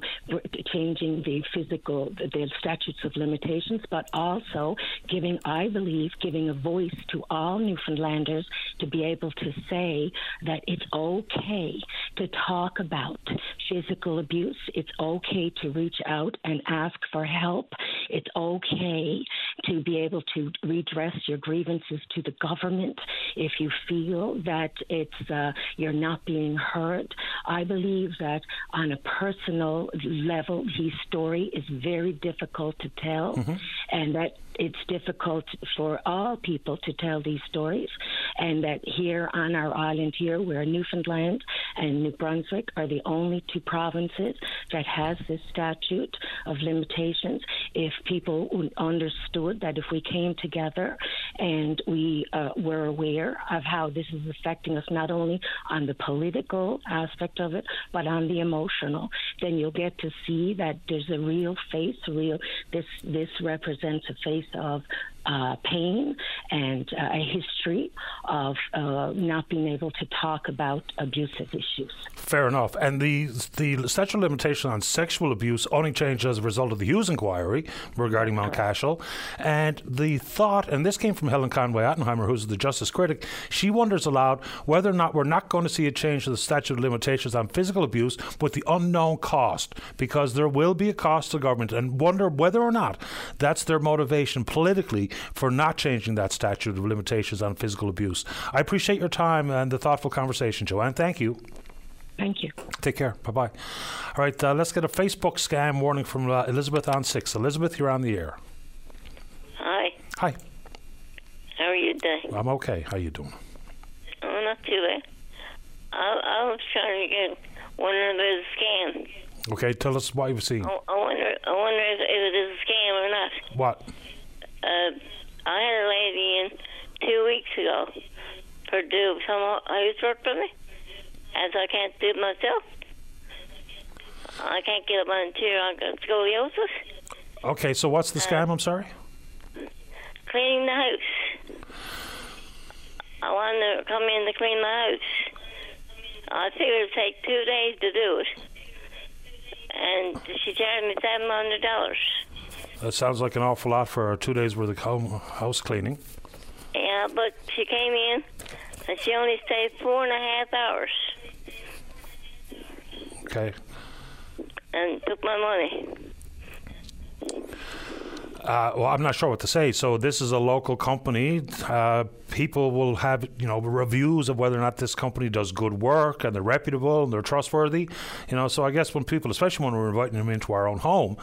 changing the physical the statutes of limitations, but also giving I believe giving a voice to all Newfoundlanders to be able to say that it's okay to talk about physical abuse. It's okay to reach out and ask for help. It's okay to be able to redress your grievances to the government if you feel that it's uh, you're not being heard. I believe that on a personal level, his story is very difficult to tell, mm-hmm. and that it's difficult for all people to tell these stories, and that here on our island here, where Newfoundland and New Brunswick are the only two provinces that has this statute of limitations. If people understood that if we came together and we uh, were aware of how this is affecting us not only on the political aspect of it, but on the emotional, then you'll get to see that there's a real face, real this this represents a face of uh, pain and uh, a history of uh, not being able to talk about abusive issues. Fair enough. And the the statute of limitation on sexual abuse only changed as a result of the Hughes inquiry regarding Mount Cashel. And the thought, and this came from Helen Conway Ottenheimer, who's the justice critic, she wonders aloud whether or not we're not going to see a change to the statute of limitations on physical abuse with the unknown cost, because there will be a cost to government, and wonder whether or not that's their motivation politically for not changing that statute of limitations on physical abuse. I appreciate your time and the thoughtful conversation, Joanne. Thank you. Thank you. Take care. Bye bye. All right, uh, let's get a Facebook scam warning from uh, Elizabeth on six. Elizabeth, you're on the air. Hi. Hi. How are you doing? I'm okay. How are you doing? Oh, not too bad. I, I was trying to get one of those scams. Okay, tell us what you've seen. I, I wonder, I wonder if, if it is a scam or not. What? Uh, I had a lady in two weeks ago for do some housework for me, as I can't do it myself. I can't get up on a chair. I got scoliosis. Okay, so what's the scam? Uh, I'm sorry. Cleaning the house. I wanted to come in to clean the house. I figured it'd take two days to do it, and she charged me seven hundred dollars. That sounds like an awful lot for two days worth of house cleaning. Yeah, but she came in and she only stayed four and a half hours. Okay. And took my money. Uh, well, I'm not sure what to say. So this is a local company. Uh, people will have you know reviews of whether or not this company does good work and they're reputable and they're trustworthy. You know, so I guess when people, especially when we're inviting them into our own home,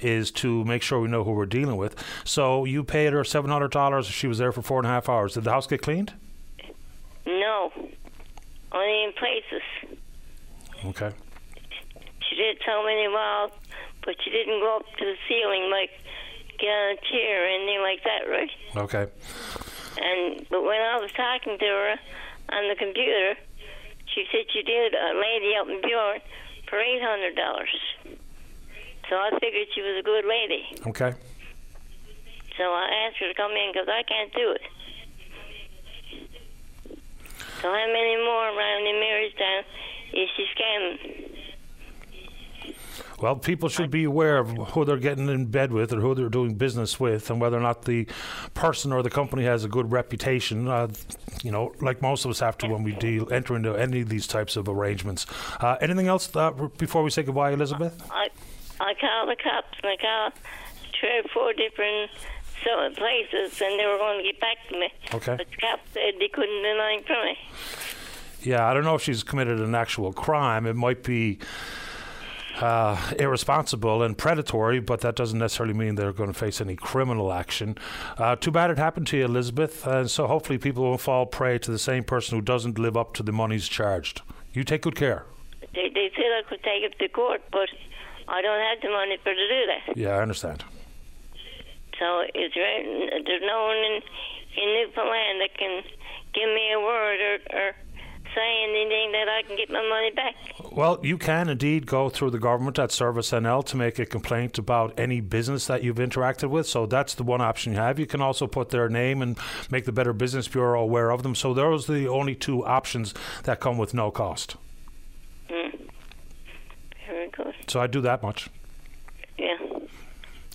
is to make sure we know who we're dealing with. So you paid her seven hundred dollars. She was there for four and a half hours. Did the house get cleaned? No, only in places. Okay. She did so many walls, but she didn't go up to the ceiling like get on a chair or anything like that, right? Okay. And but when I was talking to her on the computer, she said she did a lady out in Burin for eight hundred dollars. So I figured she was a good lady. Okay. So I asked her to come in because I can't do it. So how many more around in Marystown is she scamming? Well, people should be aware of who they're getting in bed with or who they're doing business with, and whether or not the person or the company has a good reputation. Uh, you know, like most of us have to when we deal enter into any of these types of arrangements. Uh, anything else uh, before we say goodbye, Elizabeth? I I called the cops and I called three or four different places, and they were going to get back to me. Okay. But the cops said they couldn't do anything for me. Yeah, I don't know if she's committed an actual crime. It might be uh, irresponsible and predatory, but that doesn't necessarily mean they're going to face any criminal action. Uh, too bad it happened to you, Elizabeth. And so hopefully people won't fall prey to the same person who doesn't live up to the monies charged. You take good care. They, they said I could take it to court, but I don't have the money for to do that. Yeah, I understand. So is there, there's no one in, in Newfoundland that can give me a word or, or say anything that I can get my money back. Well, you can indeed go through the government at Service NL to make a complaint about any business that you've interacted with. So that's the one option you have. You can also put their name and make the Better Business Bureau aware of them. So those are the only two options that come with no cost. Mm. Very good. So I do that much.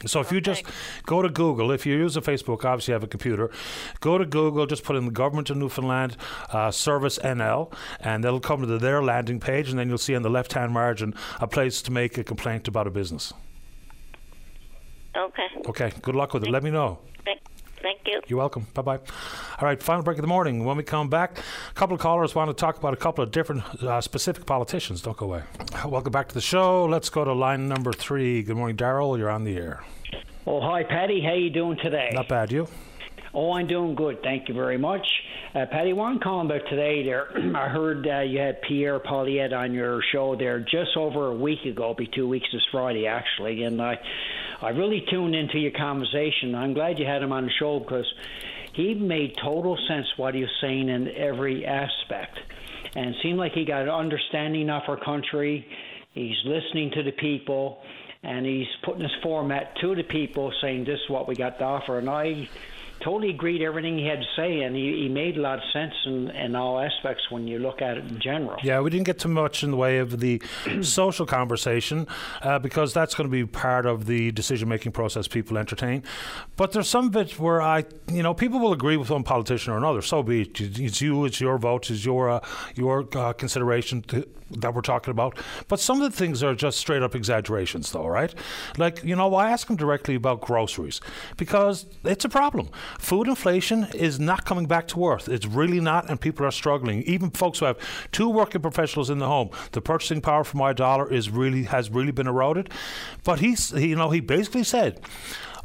So if you just go to Google, if you use a Facebook, obviously you have a computer, go to Google, just put in the government of Newfoundland uh, service NL, and they'll come to their landing page, and then you'll see on the left-hand margin a place to make a complaint about a business. Okay. Okay. Good luck with it. Let me know. Thank, thank you. You're welcome. Bye bye. All right, final break of the morning. When we come back, a couple of callers want to talk about a couple of different uh, specific politicians. Don't go away. Welcome back to the show. Let's go to line number three. Good morning, Daryl. You're on the air. Oh, hi, Paddy. How you doing today? Not bad. You? Oh, I'm doing good. Thank you very much. Uh, Paddy, one calling about today there. (clears throat) I heard uh, you had Pierre Poilievre on your show there just over a week ago, be two weeks this Friday actually, and I, I really tuned into your conversation. I'm glad you had him on the show because he made total sense what he was saying in every aspect, and seemed like he got an understanding of our country. He's listening to the people, and he's putting his format to the people, saying this is what we got to offer, and I totally agreed everything he had to say, and he, he made a lot of sense in, in all aspects when you look at it in general. Yeah, we didn't get too much in the way of the (clears throat) social conversation uh, because that's going to be part of the decision making process people entertain. But there's some bits where I, you know, people will agree with one politician or another. So be it. It's you, it's your vote, it's your uh, your uh, consideration to, that we're talking about. But some of the things are just straight up exaggerations, though, right? Like, you know, I ask him directly about groceries because it's a problem. Food inflation is not coming back to earth. It's really not, and people are struggling. Even folks who have two working professionals in the home, the purchasing power for my dollar is really has really been eroded. But he's, he, you know, he basically said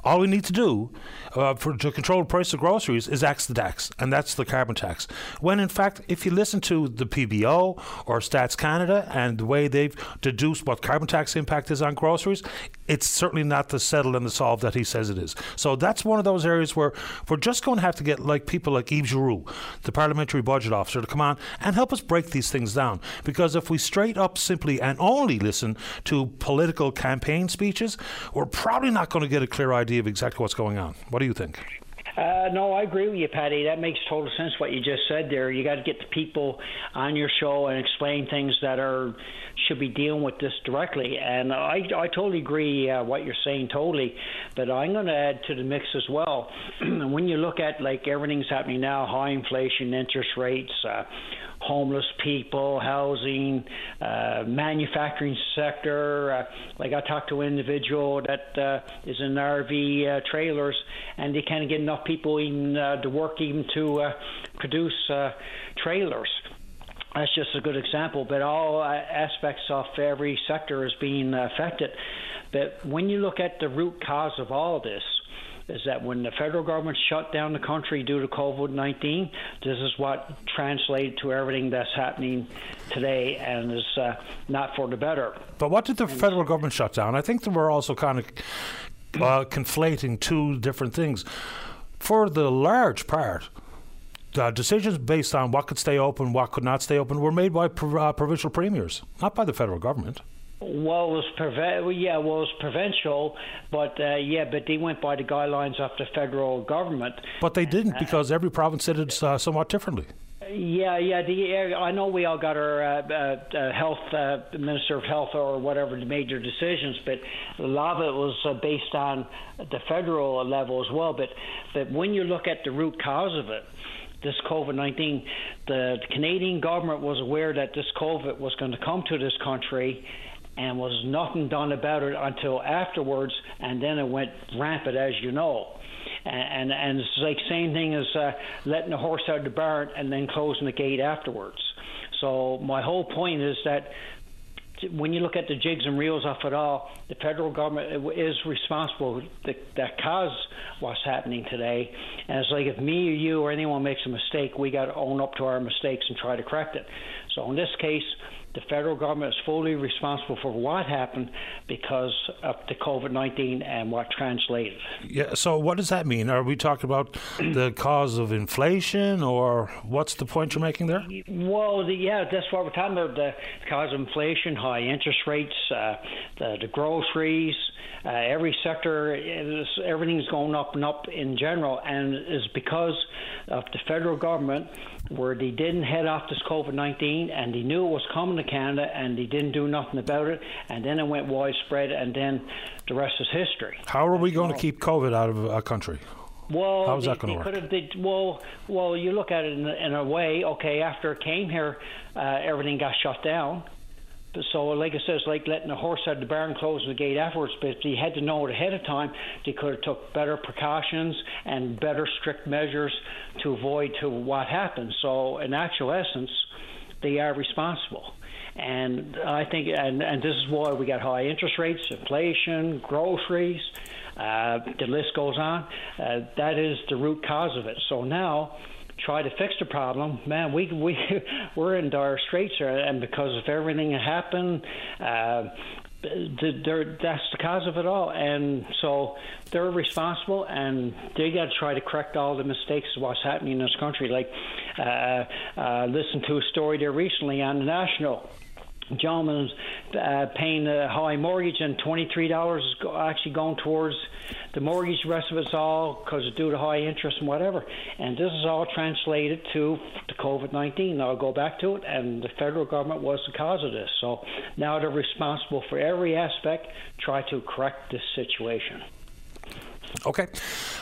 all we need to do uh, for, to control the price of groceries is axe the tax, and that's the carbon tax. When in fact, if you listen to the PBO or Stats Canada and the way they've deduced what carbon tax impact is on groceries, it's certainly not the settle and the solve that he says it is. So that's one of those areas where we're just going to have to get like people like Yves Giroux, the parliamentary budget officer, to come on and help us break these things down. Because if we straight up simply and only listen to political campaign speeches, we're probably not going to get a clear idea of exactly what's going on. What do you think? Uh, no, I agree with you, Paddy. That makes total sense what you just said there. You got to get the people on your show and explain things that are should be dealing with this directly. And I, I totally agree uh, what you're saying, totally. But I'm going to add to the mix as well. (clears throat) when you look at like everything's happening now, high inflation, interest rates. Uh, homeless people, housing, uh, manufacturing sector. Uh, like I talked to an individual that uh, is in RV uh, trailers, and they can't get enough people even uh, to work even to uh, produce uh, trailers. That's just a good example, but all uh, aspects of every sector is being affected. But when you look at the root cause of all this, is that when the federal government shut down the country due to COVID 19, this is what translated to everything that's happening today and is uh, not for the better. But what did the federal government shut down? I think were also kind of uh, conflating two different things. For the large part, uh, decisions based on what could stay open, what could not stay open, were made by prov- uh, provincial premiers, not by the federal government. Well, it was preve- well, yeah, well, it was provincial, but uh, yeah, but they went by the guidelines of the federal government. But they didn't because every province did it uh, somewhat differently. Yeah, yeah. The, I know we all got our uh, uh, uh, health uh, minister of health or whatever the major decisions, but a lot of it was uh, based on the federal level as well. But but when you look at the root cause of it, this COVID 19, the Canadian government was aware that this COVID was going to come to this country and was nothing done about it until afterwards, and then it went rampant, as you know. And, and, and it's like same thing as uh, letting the horse out of the barn and then closing the gate afterwards. So my whole point is that when you look at the jigs and reels of it all, the federal government is responsible that, that caused what's happening today. And it's like if me or you or anyone makes a mistake, we got to own up to our mistakes and try to correct it. So in this case, the federal government is fully responsible for what happened because of the COVID 19 and what translated. Yeah, so what does that mean? Are we talking about the cause of inflation or what's the point you're making there? Well, the, yeah, that's what we're talking about the cause of inflation, high interest rates, uh, the, the groceries. Uh, every sector, is, everything's going up and up in general, and is because of the federal government where they didn't head off this COVID 19 and they knew it was coming to Canada and they didn't do nothing about it, and then it went widespread, and then the rest is history. How are we going to keep COVID out of our country? Well, How's that gonna they work? have. They, well, well, you look at it in, a- in a way. Okay, after it came here, uh, everything got shut down. So, like I says, like letting a horse out of the barn, closing the gate afterwards. But if they had to know it ahead of time, they could have took better precautions and better strict measures to avoid to what happened. So, in actual essence, they are responsible. And I think, and, and this is why we got high interest rates, inflation, groceries, uh, the list goes on. Uh, that is the root cause of it. So now, try to fix the problem. Man, we we (laughs) we're in dire straits and because of everything that happened. Uh, th- they're, that's the cause of it all, and so they're responsible, and they got to try to correct all the mistakes of what's happening in this country. Like, uh, uh, listened to a story there recently on the national gentleman's uh, paying a high mortgage and twenty-three dollars is go- actually going towards the mortgage. The rest of it's all because due to high interest and whatever. And this is all translated to the COVID nineteen. I'll go back to it, and the federal government was the cause of this. So now they're responsible for every aspect. Try to correct this situation. Okay.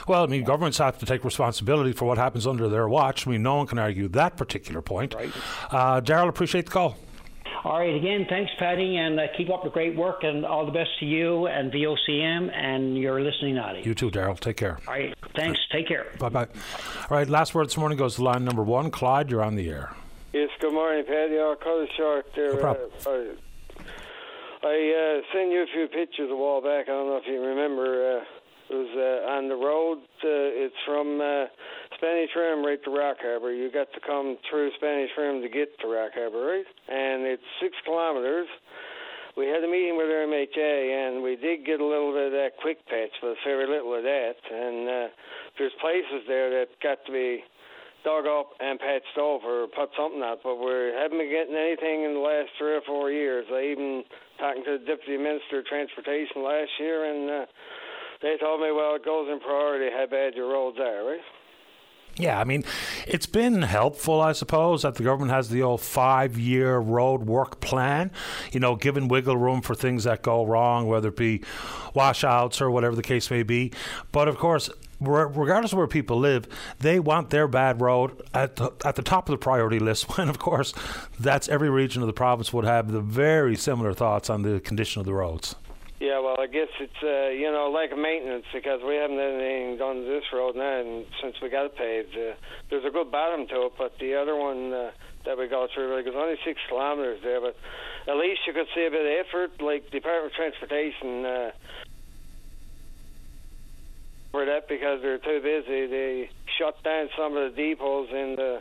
Well, I mean, governments have to take responsibility for what happens under their watch. I mean, no one can argue that particular point. Right. Uh, Daryl, appreciate the call. All right, again, thanks, Paddy, and uh, keep up the great work, and all the best to you and VOCM and your listening audience. You too, Daryl. Take care. All right, thanks. Take care. Bye bye. All right, last word this morning goes to line number one. Clyde, you're on the air. Yes, good morning, Paddy. I'll cut it short there. No problem. Uh, I, I uh, sent you a few pictures a while back. I don't know if you remember. Uh, it was uh, on the road. Uh, it's from uh, Spanish Room right to Rock Harbor. You got to come through Spanish Room to get to Rock Harbor, right? And it's six kilometers. We had a meeting with MHA, and we did get a little bit of that quick patch, but very little of that. And uh, there's places there that got to be dug up and patched over, put something out, but we haven't been getting anything in the last three or four years. I even talking to the Deputy Minister of Transportation last year, and uh, they told me, well, it goes in priority how bad your roads are, right? Yeah, I mean, it's been helpful, I suppose, that the government has the old five year road work plan, you know, giving wiggle room for things that go wrong, whether it be washouts or whatever the case may be. But of course, regardless of where people live, they want their bad road at the, at the top of the priority list. (laughs) When, of course, that's every region of the province would have the very similar thoughts on the condition of the roads. Yeah, well, I guess it's uh, you know of maintenance because we haven't had anything done to this road now, and since we got it paved, uh, there's a good bottom to it. But the other one uh, that we go through, like, it's only six kilometers there, but at least you could see a bit of effort. Like Department of Transportation uh, for that because they're too busy. They shut down some of the depots in the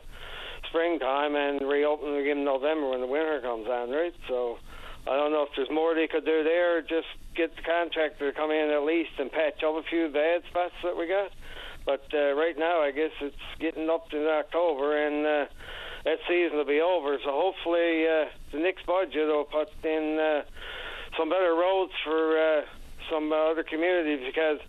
springtime and reopen again in November when the winter comes on, right? So. I don't know if there's more they could do there. Just get the contractor to come in at least and patch up a few bad spots that we got. But uh, right now, I guess it's getting up to October, and uh, that season will be over. So hopefully, uh, the next budget will put in uh, some better roads for uh, some uh, other communities because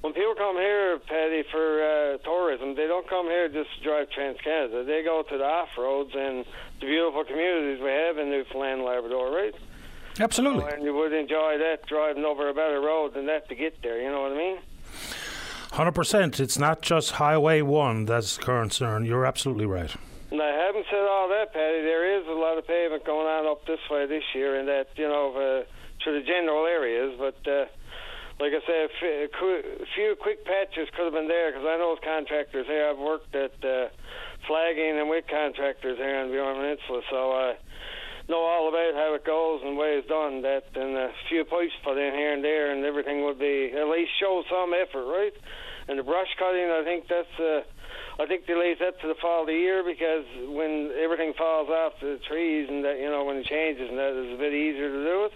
when people come here, Paddy, for uh, tourism, they don't come here just to drive Trans Canada. They go to the off roads and the beautiful communities we have in Newfoundland Labrador, right? Absolutely. So, and you would enjoy that driving over a better road than that to get there. You know what I mean? Hundred percent. It's not just Highway One that's the concern. You're absolutely right. And I haven't said all that, Paddy, There is a lot of pavement going on up this way this year, and that you know uh, through the general areas. But uh, like I said, a few quick patches could have been there because I know contractors here. I've worked at uh, flagging and with contractors here on Burin Peninsula, so I know all about how it goes and way it's done. That and a few pipes put in here and there, and everything would be at least show some effort, right? And the brush cutting, I think that's. Uh, I think they leave that to the fall of the year because when everything falls off the trees and that you know when it changes and that is a bit easier to do it.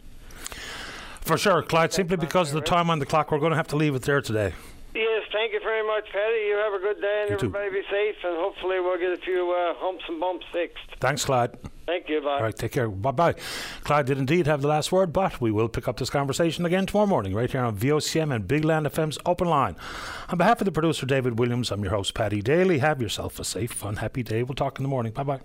For sure, Clyde. Simply because of the time on the clock, we're going to have to leave it there today. Yes, thank you very much, Paddy. You have a good day and You too. everybody be safe, and hopefully we'll get a few uh, humps and bumps fixed. Thanks, Clyde. Thank you. Bye. All right, take care. Bye bye. Clyde did indeed have the last word, but we will pick up this conversation again tomorrow morning, right here on VOCM and Big Land FM's Open Line. On behalf of the producer, David Williams, I'm your host, Paddy Daly. Have yourself a safe, fun, happy day. We'll talk in the morning. Bye bye.